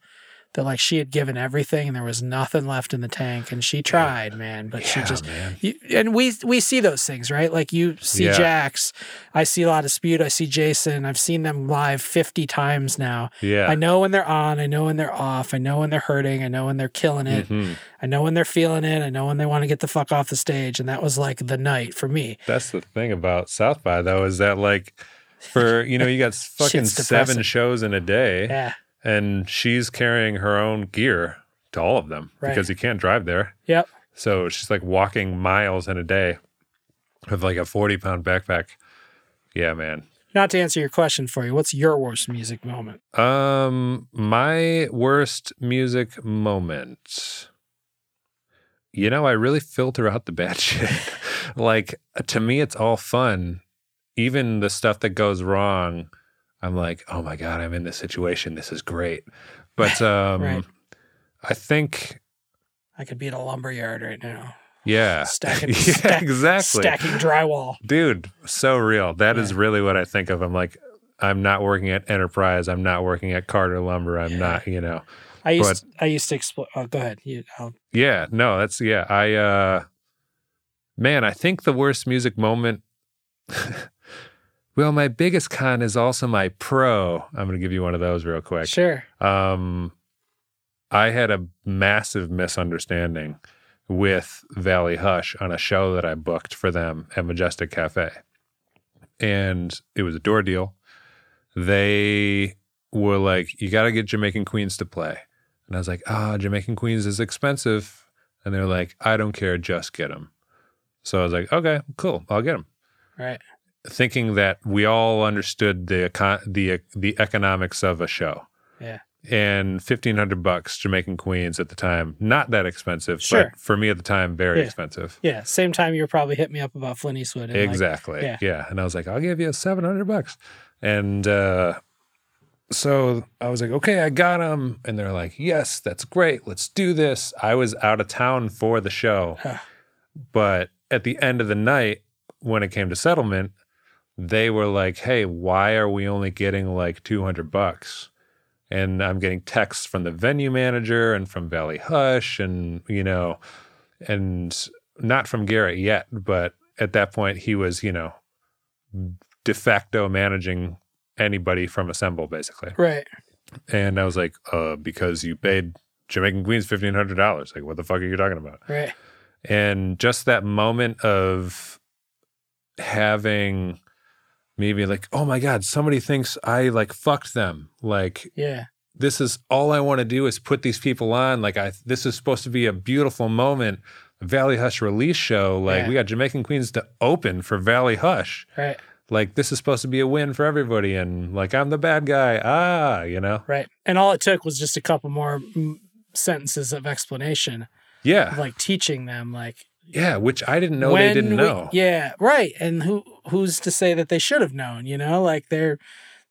that like she had given everything and there was nothing left in the tank, and she tried, man, but she just you, and we we see those things, right? Like you see Yeah. Jax, I see a lot of Spute, I see Jason, I've seen them live fifty times now. yeah I know when they're on, I know when they're off, I know when they're hurting, I know when they're killing it, Mhm. I know when they're feeling it, I know when they want to get the fuck off the stage, and that was like the night for me. That's the thing about South by though is that like for you know you got fucking seven shows in a day Yeah, and she's carrying her own gear to all of them Right. because you can't drive there. yep. So she's like walking miles in a day with like a 40 pound backpack. Yeah, man. Not to answer your question for you, what's your worst music moment? Um, my worst music moment. You know, I really filter out the bad shit. like to me, it's all fun. Even the stuff that goes wrong, I'm like, oh my god, I'm in this situation. This is great. But um, Right. I think, I could be in a lumber yard right now, yeah, stacking, yeah, stack- exactly, stacking drywall. dude. So real. That is Yeah. really what I think of. I'm like, I'm not working at Enterprise. I'm not working at Carter Lumber. I'm Yeah. not, you know. I used I used to explore. Oh, go ahead. You, Yeah, no, that's yeah. I uh man, I think the worst music moment Well, my biggest con is also my pro. I'm going to give you one of those real quick. sure. Um I had a massive misunderstanding with Valley Hush on a show that I booked for them at Majestic Cafe. And it was a door deal. They were like, you got to get Jamaican Queens to play. And I was like, ah, Jamaican Queens is expensive. And they're like, I don't care, just get them. So I was like, okay, cool, I'll get them. Right. Thinking that we all understood the econ- the the economics of a show Yeah. and fifteen hundred bucks Jamaican Queens at the time, not that expensive, Sure. but for me at the time, very Yeah. expensive. Yeah. Same time you were probably hitting me up about Flint Eastwood. and, like, exactly. yeah. yeah. And I was like, I'll give you seven hundred bucks. And uh, so I was like, okay, I got them. And they're like, yes, that's great. Let's do this. I was out of town for the show, but at the end of the night, when it came to settlement, they were like, hey, why are we only getting like two hundred bucks? and I'm getting texts from the venue manager and from Valley Hush and you know and not from Garrett yet but at that point he was you know de facto managing anybody from Assemble basically Right. and I was like uh because you paid Jamaican Queens $1500 like what the fuck are you talking about Right. and just that moment of having maybe like oh my god somebody thinks i like fucked them like Yeah. this is all i want to do is put these people on like i this is supposed to be a beautiful moment valley hush release show like Yeah. we got jamaican queens to open for valley hush Right. like this is supposed to be a win for everybody and like i'm the bad guy ah you know Right. And all it took was just a couple more mm, sentences of explanation, Yeah. of like teaching them like Yeah. Which I didn't know they didn't we- know. yeah, right. And who who's to say that they should have known? You know, like they're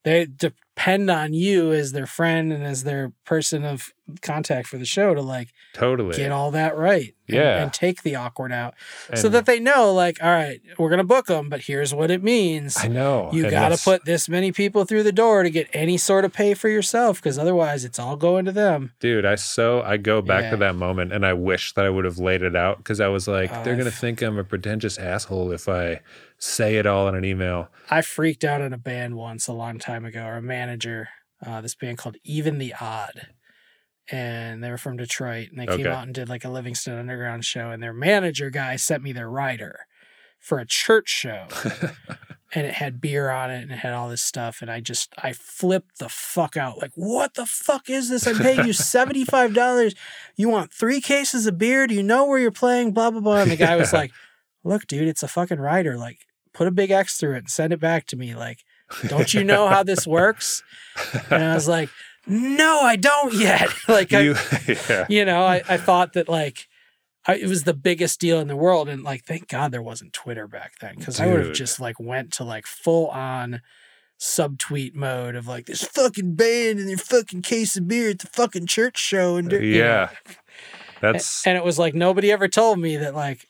they depend on you as their friend and as their person of contact for the show to like Totally. get all that right. Yeah. and, take the awkward out, so that they know, like, all right, we're gonna book them, but here's what it means. I know. You and got to put this many people through the door to get any sort of pay for yourself, because otherwise, it's all going to them. Dude, I so I go back Yeah. to that moment and I wish that I would have laid it out because I was like, Oh, they're gonna think I'm a pretentious asshole if I say it all in an email. I freaked out in a band once a long time ago, or a manager. Uh, this band called Even the Odd, and they were from Detroit, and they came out and did like a Livingston Underground show, and their manager guy sent me their rider for a church show, and it had beer on it and it had all this stuff, and I just I flipped the fuck out, like what the fuck is this? I'm paying you seventy five dollars. You want three cases of beer? Do you know where you're playing? Blah blah blah. And the guy was like, "Look, dude, it's a fucking rider. Like, put a big X through it and send it back to me. Like, don't you know how this works?" And I was like, "No, I don't yet." like, I, you, yeah. you know, I, I thought that like I, it was the biggest deal in the world, and like, thank God there wasn't Twitter back then, because I would have just like went to like full on subtweet mode of like this fucking band and their fucking case of beer at the fucking church show, and uh, know. Yeah. That's and it was like nobody ever told me that like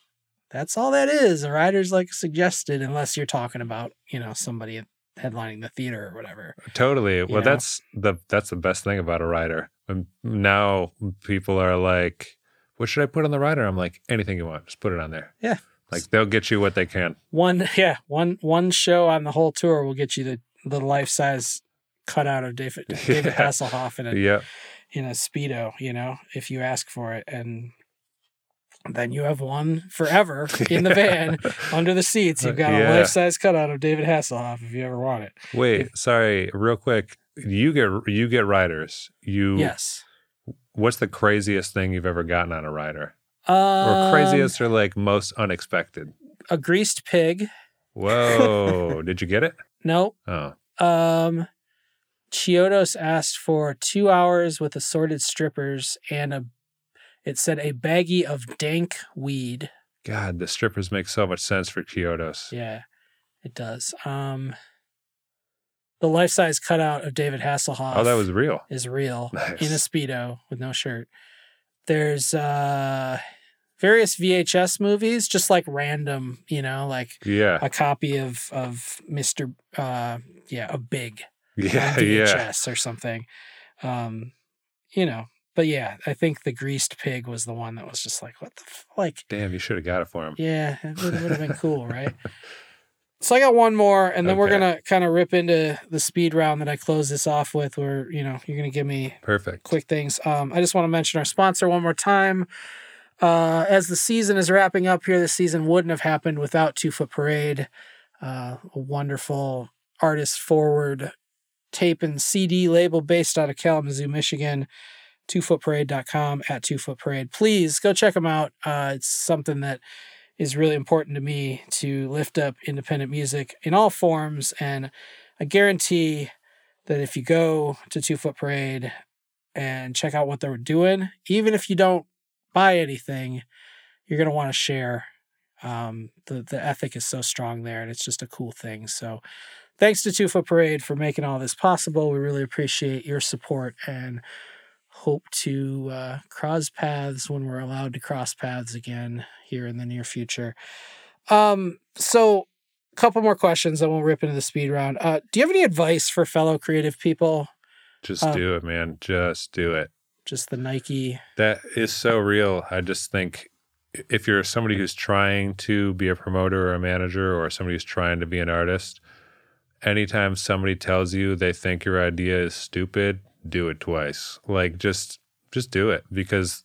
that's all that is. A writer's like suggested, unless you're talking about you know somebody headlining the theater or whatever. Totally. Well, know? that's the that's the best thing about a writer. And now people are like, "What should I put on the writer?" I'm like, "Anything you want, just put it on there." Yeah. Like they'll get you what they can. One yeah one one show on the whole tour will get you the the life size cutout of David David Yeah. Hasselhoff in a Yeah. in a speedo. You know, if you ask for it, and then you have one forever in the van under the seats. You've got a Yeah. life size cutout of David Hasselhoff if you ever want it. Wait, sorry, real quick. You get you get riders. You Yes. What's the craziest thing you've ever gotten on a rider? Or Um, craziest or like most unexpected? a greased pig. Whoa! Did you get it? Nope. Oh, Um, Chiodos asked for two hours with assorted strippers and a. It said a baggie of dank weed. God, the strippers make so much sense for Chiodos. Yeah, it does. Um, the life size cutout of David Hasselhoff. Oh, that was real. is real Nice. in a speedo with no shirt. There's uh various VHS movies, just like random, you know, like Yeah, a copy of of Mr. Uh, yeah, a big yeah, on yeah. VHS or something. Um, you know, but yeah, I think the greased pig was the one that was just like, what the f-? like, Damn, you should have got it for him. yeah, it would, have been cool, right? So I got one more, and then we're gonna kind of rip into the speed round that I close this off with, where you know you're gonna give me Perfect. quick things. Um, I just want to mention our sponsor one more time. Uh, as the season is wrapping up here, this season wouldn't have happened without Two Foot Parade, uh, a wonderful artist forward tape and CD label based out of Kalamazoo, Michigan. Twofootparade.com at Two Foot Please go check them out. Uh, it's something that is really important to me to lift up independent music in all forms. And I guarantee that if you go to Two Foot Parade and check out what they're doing, even if you don't buy anything, you're going to want to share. Um, the, the ethic is so strong there, and it's just a cool thing. So, thanks to Two Foot Parade for making all this possible. We really appreciate your support and hope to uh, cross paths when we're allowed to cross paths again here in the near future. Um, so, a couple more questions, then won't rip into the speed round. Uh, do you have any advice for fellow creative people? Just Um, do it, man. Just do it. Just the Nike. That is so real. I just think if you're somebody who's trying to be a promoter or a manager or somebody who's trying to be an artist, anytime somebody tells you they think your idea is stupid, do it twice. Like just just do it because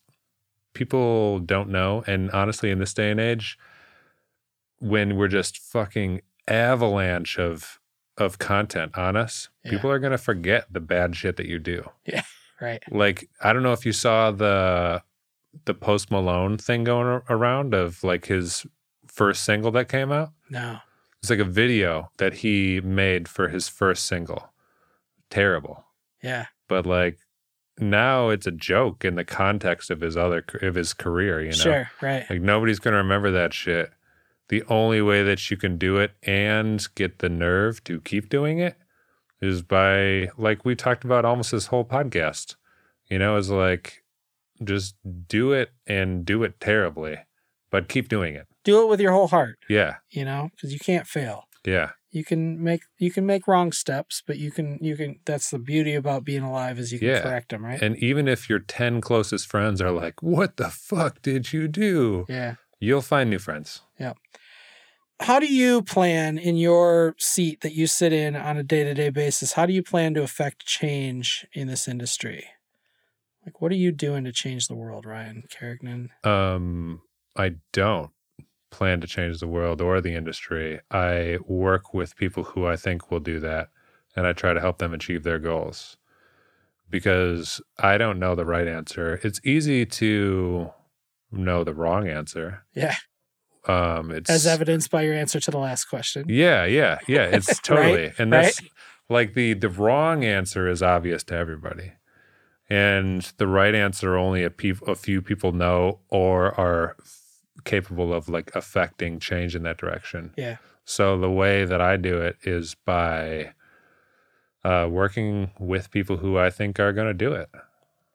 people don't know and honestly in this day and age when we're just fucking avalanche of of content on us, Yeah. people are going to forget the bad shit that you do Yeah, Right. like I don't know if you saw the the Post Malone thing going around of like his first single that came out. No. It's like a video that he made for his first single. Terrible, Yeah. But like now it's a joke in the context of his other of his career, you know. Sure, right. Like nobody's gonna remember that shit. The only way that you can do it and get the nerve to keep doing it is by like we talked about almost this whole podcast. You know, is like just do it and do it terribly, but keep doing it. Do it with your whole heart, Yeah. you know, because you can't fail. Yeah. You can make you can make wrong steps, but you can you can. That's the beauty about being alive is you can Yeah. correct them, right? And even if your 10 closest friends are like, "What the fuck did you do?" yeah. You'll find new friends. Yeah. How do you plan in your seat that you sit in on a day to day basis? How do you plan to affect change in this industry? Like, what are you doing to change the world, Ryan Carignan? Um, I don't plan to change the world or the industry. I work with people who I think will do that, and I try to help them achieve their goals because I don't know the right answer. It's easy to know the wrong answer. Yeah. Um, it's As evidenced by your answer to the last question. yeah, yeah, yeah. It's Right, totally, and that's like the the wrong answer is obvious to everybody, and the right answer only a, peop a few people know or are capable of like affecting change in that direction. Yeah. So the way that I do it is by uh, working with people who I think are going to do it,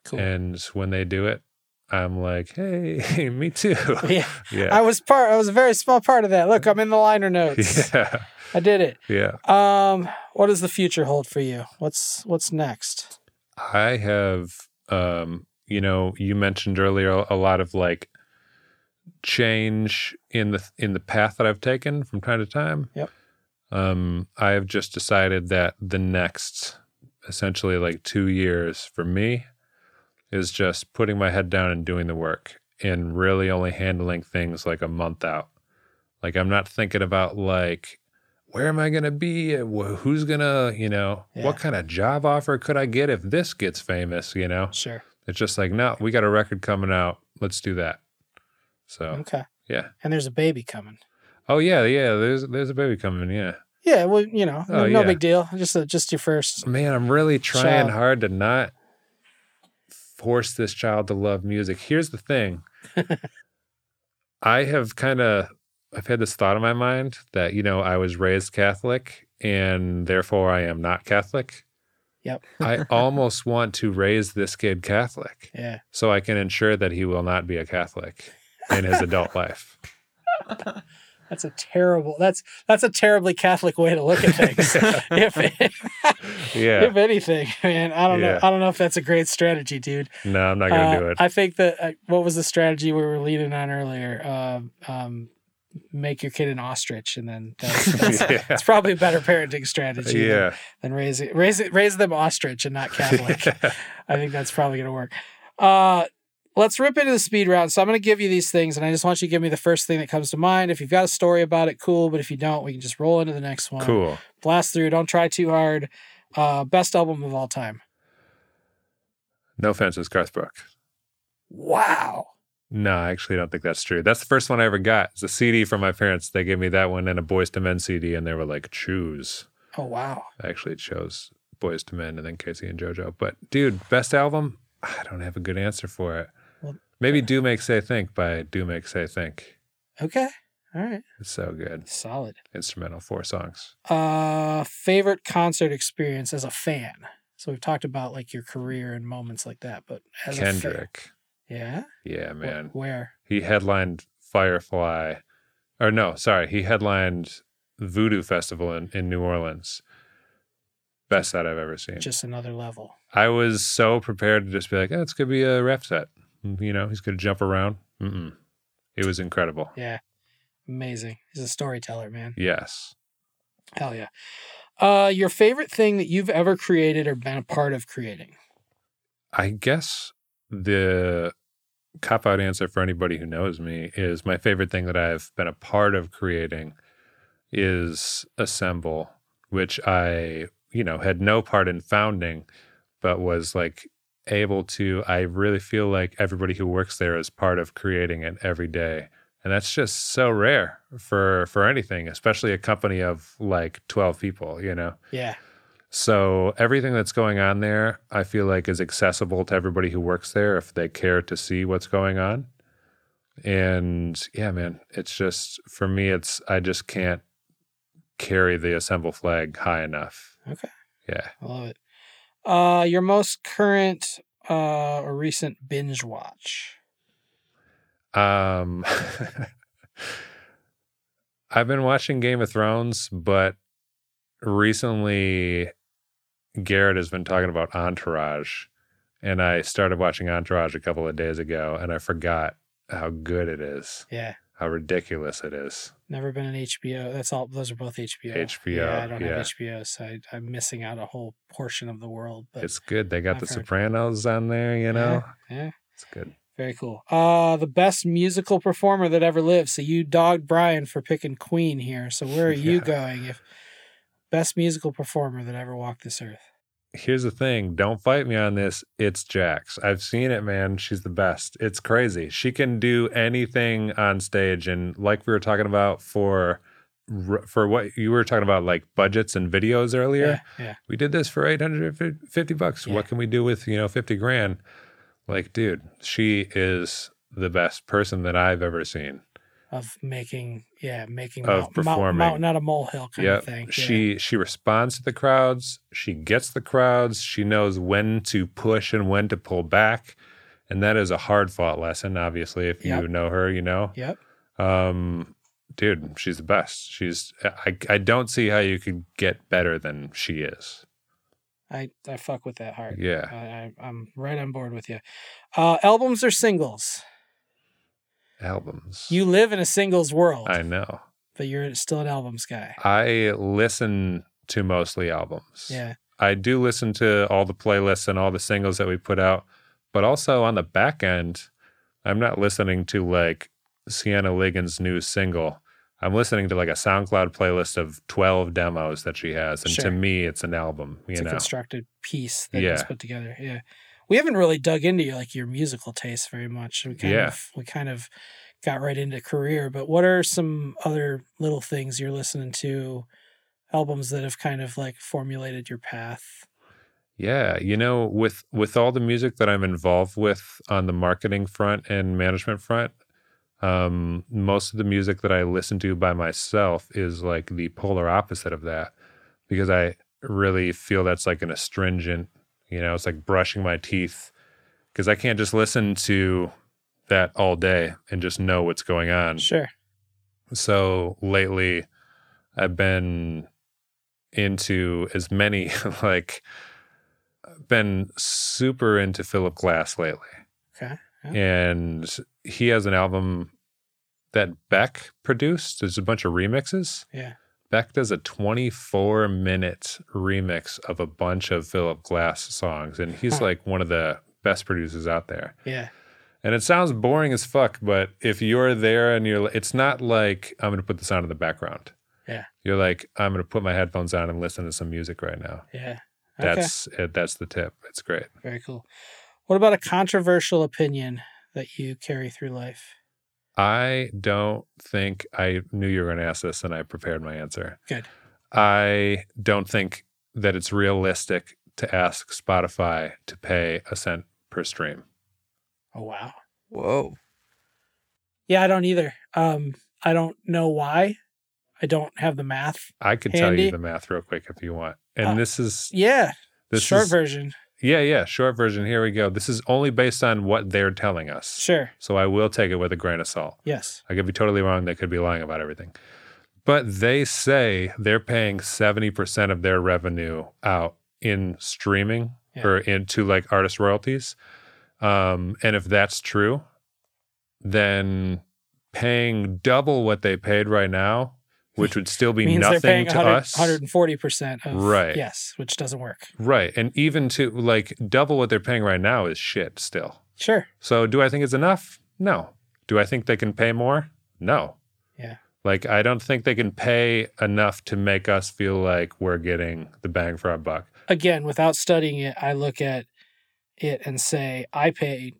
Cool. and when they do it, I'm like, hey, me too. yeah. yeah. I was part I was a very small part of that. Look, I'm in the liner notes. yeah. I did it. Yeah. Um, what does the future hold for you? What's what's next? I have, um, you know, you mentioned earlier a lot of like change in the in the path that I've taken from time to time. Yep. Um, I have just decided that the next, essentially, like two years for me, is just putting my head down and doing the work, and really only handling things like a month out. Like I'm not thinking about like where am I going to be? Who's going to, you know, Yeah. what kind of job offer could I get if this gets famous, you know? Sure. It's just like, no, we got a record coming out. Let's do that. So, Okay. yeah. And there's a baby coming. Oh, yeah, yeah, there's there's a baby coming, yeah. Yeah, well, you know, Oh, no yeah. big deal. Just a, just your first. Man, I'm really trying Child. hard to not force this child to love music. Here's the thing. I have kind of I've had this thought in my mind that, you know, I was raised Catholic and therefore I am not Catholic. Yep. I almost want to raise this kid Catholic Yeah. so I can ensure that he will not be a Catholic in his adult life. That's a terrible. That's that's a terribly Catholic way to look at things. if Yeah. if anything, man, I don't know. I don't know if that's a great strategy, dude. No, I'm not going to Uh, do it. I think that uh, what was the strategy we were leading on earlier? Um, um, make your kid an ostrich, and then that's, that's, yeah. that's probably a better parenting strategy. Yeah. than raise it, raise it, raise them ostrich and not Catholic. I think that's probably going to work. Uh, let's rip into the speed round. So I'm going to give you these things, and I just want you to give me the first thing that comes to mind. If you've got a story about it, cool. But if you don't, we can just roll into the next one. Cool. Blast through. Don't try too hard. Uh, best album of all time. No offense, Garth Brooks. Wow. No, I actually don't think that's true. That's the first one I ever got. It's a CD from my parents. They gave me that one and a Boyz II Men CD, and they were like, choose. Oh wow. I actually chose Boyz II Men and then K-Ci and JoJo. But dude, best album? I don't have a good answer for it. Maybe Do Make Say Think by Do Make Say Think. Okay. All right. It's so good. Solid. Instrumental, four songs. Uh, favorite concert experience as a fan. So we've talked about like your career and moments like that, but as a fan- Kendrick. yeah. Yeah, Wh- man. Where? He headlined Firefly. Or no, sorry. He headlined Voodoo Festival in, in New Orleans. Best set I've ever seen. Just another level. I was so prepared to just be like, oh, it's to be a ref set. You know, he's going to jump around. Mm-mm. It was incredible. Yeah. Amazing. He's a storyteller, man. Yes. Hell yeah. Uh, your favorite thing that you've ever created or been a part of creating? I guess the cop out answer for anybody who knows me is my favorite thing that I've been a part of creating is Assemble, which I, you know, had no part in founding, but was like able to. I really feel like everybody who works there is part of creating it every day. And that's just so rare for for anything, especially a company of like 12 people, you know. Yeah. So everything that's going on there, I feel like is accessible to everybody who works there if they care to see what's going on. And yeah, man, it's just for me it's I just can't carry the assemble flag high enough. Okay. Yeah. I love it. Uh, your most current uh, or recent binge watch? Um I've been watching Game of Thrones, but recently Garrett has been talking about Entourage, and I started watching Entourage a couple of days ago, and I forgot how good it is, Yeah. How ridiculous it is. Never been an HBO. That's all. Those are both HBO. HBO, Yeah, I don't yeah. have HBO, so I, I'm missing out a whole portion of the world. But It's good. They got I've The heard. Sopranos on there, you know. yeah, yeah, It's good. very cool. Uh, the best musical performer that ever lived. So you dogged Brian for picking Queen here. So where are you going? If best musical performer that ever walked this earth? Here's the thing. Don't fight me on this. It's Jax. I've seen it, man. She's the best. It's crazy. She can do anything on stage, and like we were talking about for for what you were talking about, like budgets and videos earlier. Yeah, yeah. we did this for 850 bucks. Yeah. What can we do with, you know, 50 grand? Like, dude, she is the best person that I've ever seen. Of making, yeah, making Of mount, performing. mountain out of molehill kind Yeah. of thing. Yeah. She she responds to the crowds, she gets the crowds, she knows when to push and when to pull back. And that is a hard fought lesson, obviously. If you Yep. know her, you know. Yep. Um dude, she's the best. She's I I don't see how you could get better than she is. I, I fuck with that hard. Yeah. I, I, I'm right on board with you. Uh, albums or singles? Albums. You live in a singles world, I know. but you're still an albums guy. I listen to mostly albums. Yeah. I do listen to all the playlists and all the singles that we put out, but also on the back end, I'm not listening to like Siena Liggins' new single. I'm listening to like a SoundCloud playlist of 12 demos that she has. And Sure. to me, it's an album, you It's a know. constructed piece that Yeah. put together. Yeah. We haven't really dug into your, like your musical taste very much. We kind Yeah. of we kind of got right into career, but what are some other little things you're listening to, albums that have kind of like formulated your path? Yeah, you know, with with all the music that I'm involved with on the marketing front and management front, um, most of the music that I listen to by myself is like the polar opposite of that, because I really feel that's like an astringent, you know, it's like brushing my teeth, because I can't just listen to that all day and just know what's going on. Sure. So lately, I've been into as many like been super into Philip Glass lately, Okay. and he has an album that Beck produced. There's a bunch of remixes. Yeah. Beck does a 24 minute remix of a bunch of Philip Glass songs, and he's Huh. like one of the best producers out there. Yeah. And it sounds boring as fuck, but if you're there and you're, it's not like I'm going to put this on in the background. Yeah. You're like, I'm going to put my headphones on and listen to some music right now. Yeah. Okay. That's it. That's the tip. It's great. Very cool. What about a controversial opinion that you carry through life? I don't think I knew you were going to ask this and I prepared my answer. Good. I don't think that it's realistic to ask Spotify to pay a cent per stream. Oh wow. Whoa. Yeah, I don't either. Um, I don't know why. I don't have the math. I could tell you the math real quick if you want. And Uh, this is Yeah, this short is, version. Yeah, yeah, short version. Here we go. This is only based on what they're telling us. Sure. So I will take it with a grain of salt. Yes. I could be totally wrong. They could be lying about everything. But they say they're paying 70% of their revenue out in streaming Yeah. or into like artist royalties. Um, and if that's true, then paying double what they paid right now, which would still be Means they're paying nothing to 100, us. 140% of Right. Yes, which doesn't work. Right. And even to like double what they're paying right now is shit still. Sure. So do I think it's enough? No. Do I think they can pay more? No. Yeah. Like I don't think they can pay enough to make us feel like we're getting the bang for our buck. Again, without studying it, I look at it and say, I pay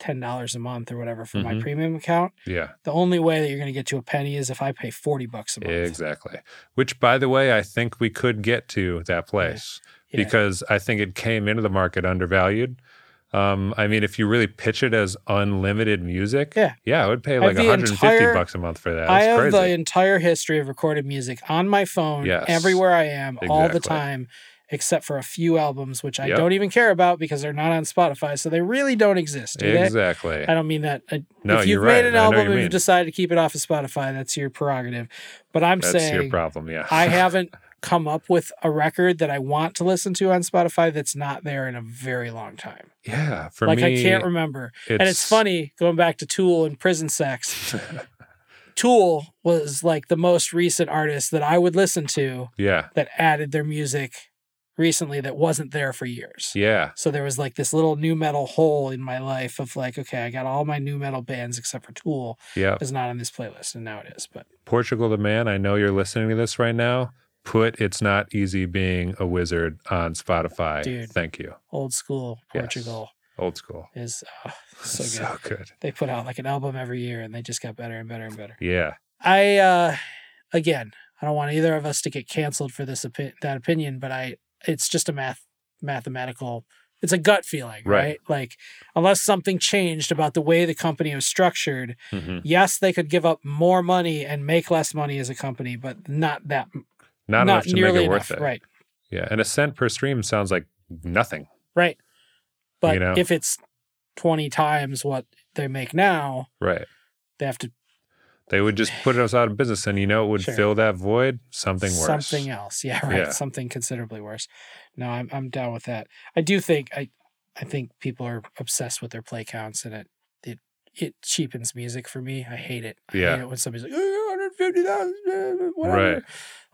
ten dollars a month or whatever for my Mhm. premium account. Yeah, The only way that you're going to get to a penny is if I pay forty bucks a month. exactly. Which, by the way, I think we could get to that place Yeah. because I think it came into the market undervalued. Um, I mean, if you really pitch it as unlimited music, Yeah. yeah, I would pay like 150 entire- bucks a month for that. I It's have crazy. the entire history of recorded music on my phone Yes. everywhere I am all the time, except for a few albums which I Yep. don't even care about because they're not on Spotify, so they really don't exist. Do they? exactly. I don't mean that. I, No, if you've made right. an I know what album you and you've decided to keep it off of Spotify, that's your prerogative. But I'm That's your problem. Yeah. I haven't come up with a record that I want to listen to on Spotify that's not there in a very long time. yeah. For like me, I can't remember. and it's funny going back to Tool and Prison Sex. Tool was like the most recent artist that I would listen to yeah. that added their music recently that wasn't there for years. Yeah. So there was like this little nu metal hole in my life of like, okay, I got all my nu metal bands except for Tool Yeah. is not on this playlist, and now it is. But Portugal the Man, I know you're listening to this right now. Put It's Not Easy Being a Wizard on Spotify. Dude. Thank you. old school Yes. Portugal Old school. is uh, so good. So good. They put out like an album every year, and they just got better and better and better. Yeah. I uh again, I don't want either of us to get canceled for this opi- that opinion, but I it's just a math mathematical it's a gut feeling, right? Right. Like unless something changed about the way the company was structured, hmm yes, they could give up more money and make less money as a company, but not that Not, not, enough to make it enough. worth it. Right. Yeah. And a cent per stream sounds like nothing. Right. But You know? if it's 20 times what they make now, Right. they have to They would just put us out of business and you know it would Sure. fill that void? Something worse. Something else. Yeah, right. Yeah. Something considerably worse. No, I'm I'm down with that. I do think I I think people are obsessed with their play counts and it it it cheapens music for me. I hate it. I Yeah. hate it when somebody's like, oh, 150,000, whatever. Right.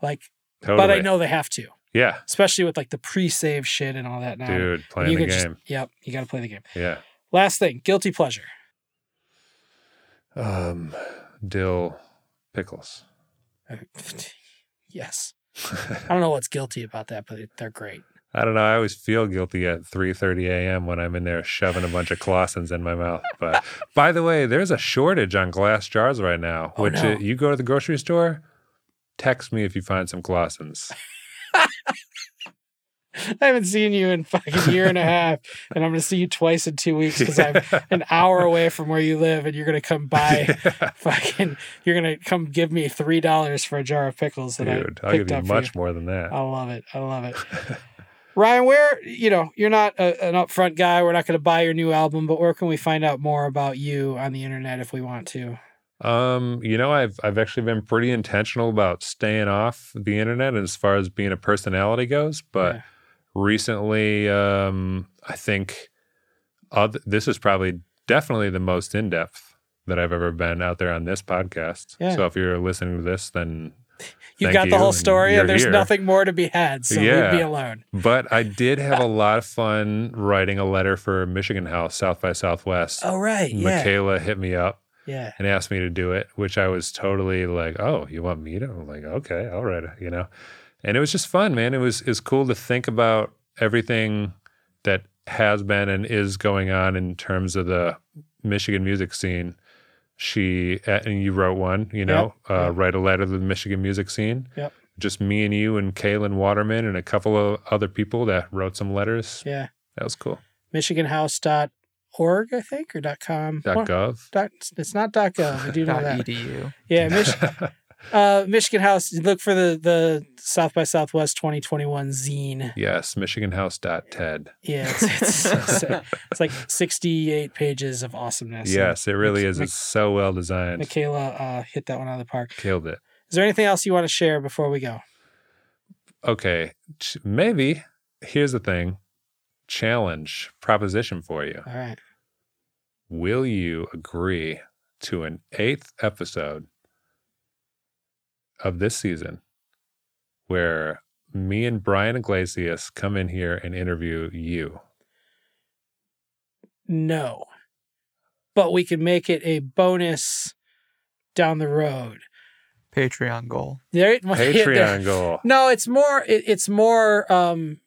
Like, Totally. but I know they have to, Yeah. especially with like the pre-save shit and all that now. Dude, playing you the game. just, yep, you got to play the game. Yeah. Last thing, guilty pleasure. Um, dill pickles. yes. I don't know what's guilty about that, but they're great. I don't know. I always feel guilty at 3:30 a.m. when I'm in there shoving a bunch of Claussens in my mouth. But by the way, there's a shortage on glass jars right now. Oh, which no. you go to the grocery store, text me if you find some Claussens. I haven't seen you in fucking year and a half, and I'm going to see you twice in two weeks because I'm an hour away from where you live, and you're going to come by. fucking, you're going to come give me three dollars for a jar of pickles that Dude, I I'll picked give you much you. more than that. I love it. I love it. Ryan, where you know you're not a, an upfront guy. We're not going to buy your new album, but where can we find out more about you on the internet if we want to? Um, you know, I've I've actually been pretty intentional about staying off the internet as far as being a personality goes, but Yeah. Recently, um, I think oth- this is probably definitely the most in depth that I've ever been out there on this podcast. Yeah. So if you're listening to this, then You've Thank got the you, whole story, you're and there's here. nothing more to be had. So Yeah. leave me alone. but I did have a lot of fun writing a letter for Michigan House South by Southwest. Oh right, yeah, Michaela hit me up yeah. and asked me to do it, which I was totally like, "Oh, you want me to?" I'm like, "Okay, I'll write it," you know. And it was just fun, man. It was it's cool to think about everything that has been and is going on in terms of the Michigan music scene. She and you wrote one, you know, uh, yep. write a letter to the Michigan music scene. Yep. Just me and you and Kaylin Waterman and a couple of other people that wrote some letters. Yeah. That was cool. MichiganHouse.org, I think, or .com. Dot What- .gov. Dot, it's not .gov. I do know that. edu. Yeah, Mich- uh, Michigan House. Look for the the South by Southwest 2021 zine. yes, MichiganHouse.ted. Yeah, it's it's, it's, it's like 68 pages of awesomeness. Yes, it really is. It's so well designed. Michaela uh, hit that one out of the park. Killed it. Is there anything else you want to share before we go? Okay, maybe here's the thing challenge proposition for you. All right. Will you agree to an eighth episode of this season where me and Brian Iglesias come in here and interview you? No, but we can make it a bonus down the road. Patreon goal. There, Patreon goal. No, it's more. It, it's more. Um,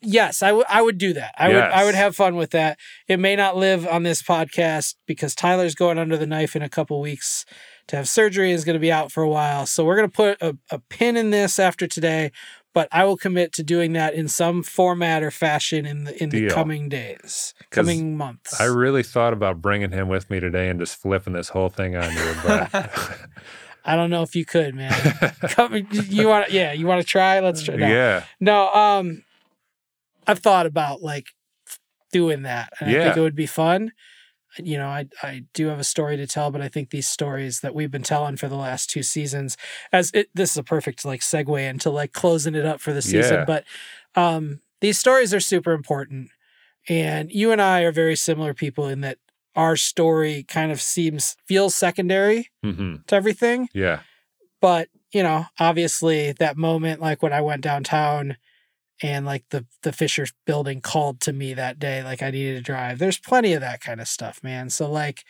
Yes, I, w- I would do that. I would I would have fun with that. It may not live on this podcast because Tyler's going under the knife in a couple weeks to have surgery is going to be out for a while. So we're going to put a, a pin in this after today, but I will commit to doing that in some format or fashion in the in the coming days, coming months. I really thought about bringing him with me today and just flipping this whole thing on you, but I don't know if you could, man. Come, you want yeah, you want to try? Let's try. No. yeah, No, um, I've thought about like doing that, and I think it would be fun. You know, I I do have a story to tell, but I think these stories that we've been telling for the last two seasons, as it this is a perfect like segue into like closing it up for the season. Yeah. But um, these stories are super important, and you and I are very similar people in that our story kind of seems feels secondary hmm to everything yeah, but you know obviously that moment like when i went downtown and like the the fisher building called to me that day like i needed to drive there's plenty of that kind of stuff man so like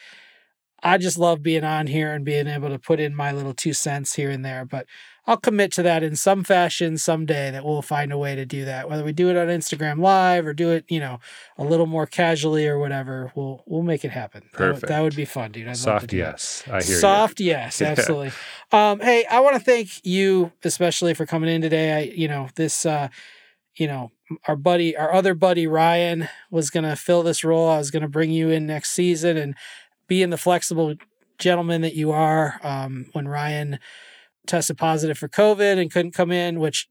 i just love being on here and being able to put in my little two cents here and there but i'll commit to that in some fashion someday that we'll find a way to do that whether we do it on instagram live or do it you know a little more casually or whatever we'll we'll make it happen That would- that would, be fun dude I'd love to soft do that. yes. I hear Soft, yes, Yeah. absolutely. Um, hey, I want to thank you especially for coming in today. I, you know, this, uh, you know, our buddy, our other buddy Ryan was gonna fill this role. I was gonna bring you in next season and being the flexible gentleman that you are. Um, when Ryan tested positive for COVID and couldn't come in, which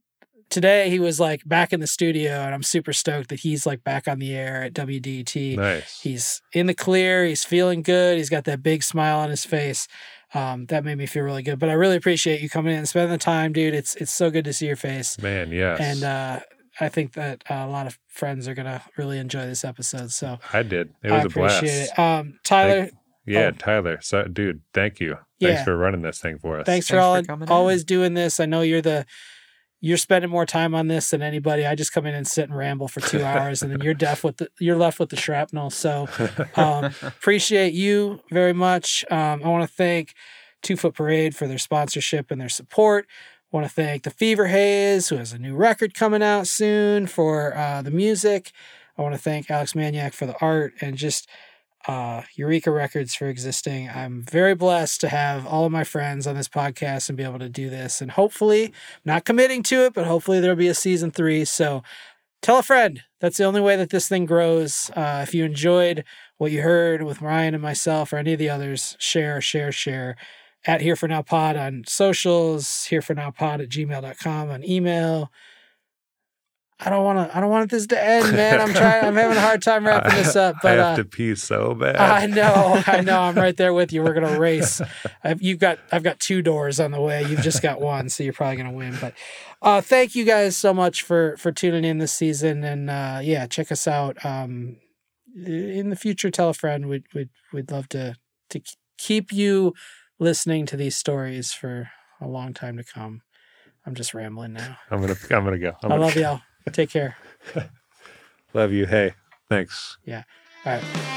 today he was like back in the studio, and I'm super stoked that he's like back on the air at WDT. Nice. He's in the clear. He's feeling good. He's got that big smile on his face. Um, that made me feel really good. But I really appreciate you coming in and spending the time, dude. It's it's so good to see your face. Man, yes. And uh, I think that uh, a lot of friends are gonna really enjoy this episode. So I did. It was a blast. it. Um, Tyler, Yeah, Oh. Tyler. So, dude, thank you. Yeah. Thanks for running this thing for us. thanks, for Thanks all for coming in. always doing this. I know you're the you're spending more time on this than anybody. I just come in and sit and ramble for two hours, and then you're deaf with the you're left with the shrapnel. So um, appreciate you very much. Um, I want to thank Two Foot Parade for their sponsorship and their support. Want to thank the Fever Haze, who has a new record coming out soon for uh, the music. I want to thank Alex Maniak for the art and just uh, Eureka Records for existing. I'm very blessed to have all of my friends on this podcast and be able to do this. And hopefully, not committing to it, but hopefully there'll be a season three. So tell a friend. That's the only way that this thing grows. Uh, if you enjoyed what you heard with Ryan and myself or any of the others, share, share, share. At Here For Now Pod on socials, Here For Now Pod at gmail.com on email. I don't want to. I don't want this to end, man. I'm trying. I'm having a hard time wrapping this up. But I have uh, to pee so bad. I know, I know. I'm right there with you. We're gonna race. I've, you've got, I've got two doors on the way. You've just got one, so you're probably gonna win. But uh, thank you guys so much for for tuning in this season, and uh, yeah, check us out. Um, in the future, tell a friend. We'd we'd we'd love to to keep you listening to these stories for a long time to come. I'm just rambling now. I'm gonna. I'm gonna go. I'm I love y'all. Take care. Love you. Hey, thanks. Yeah. All right.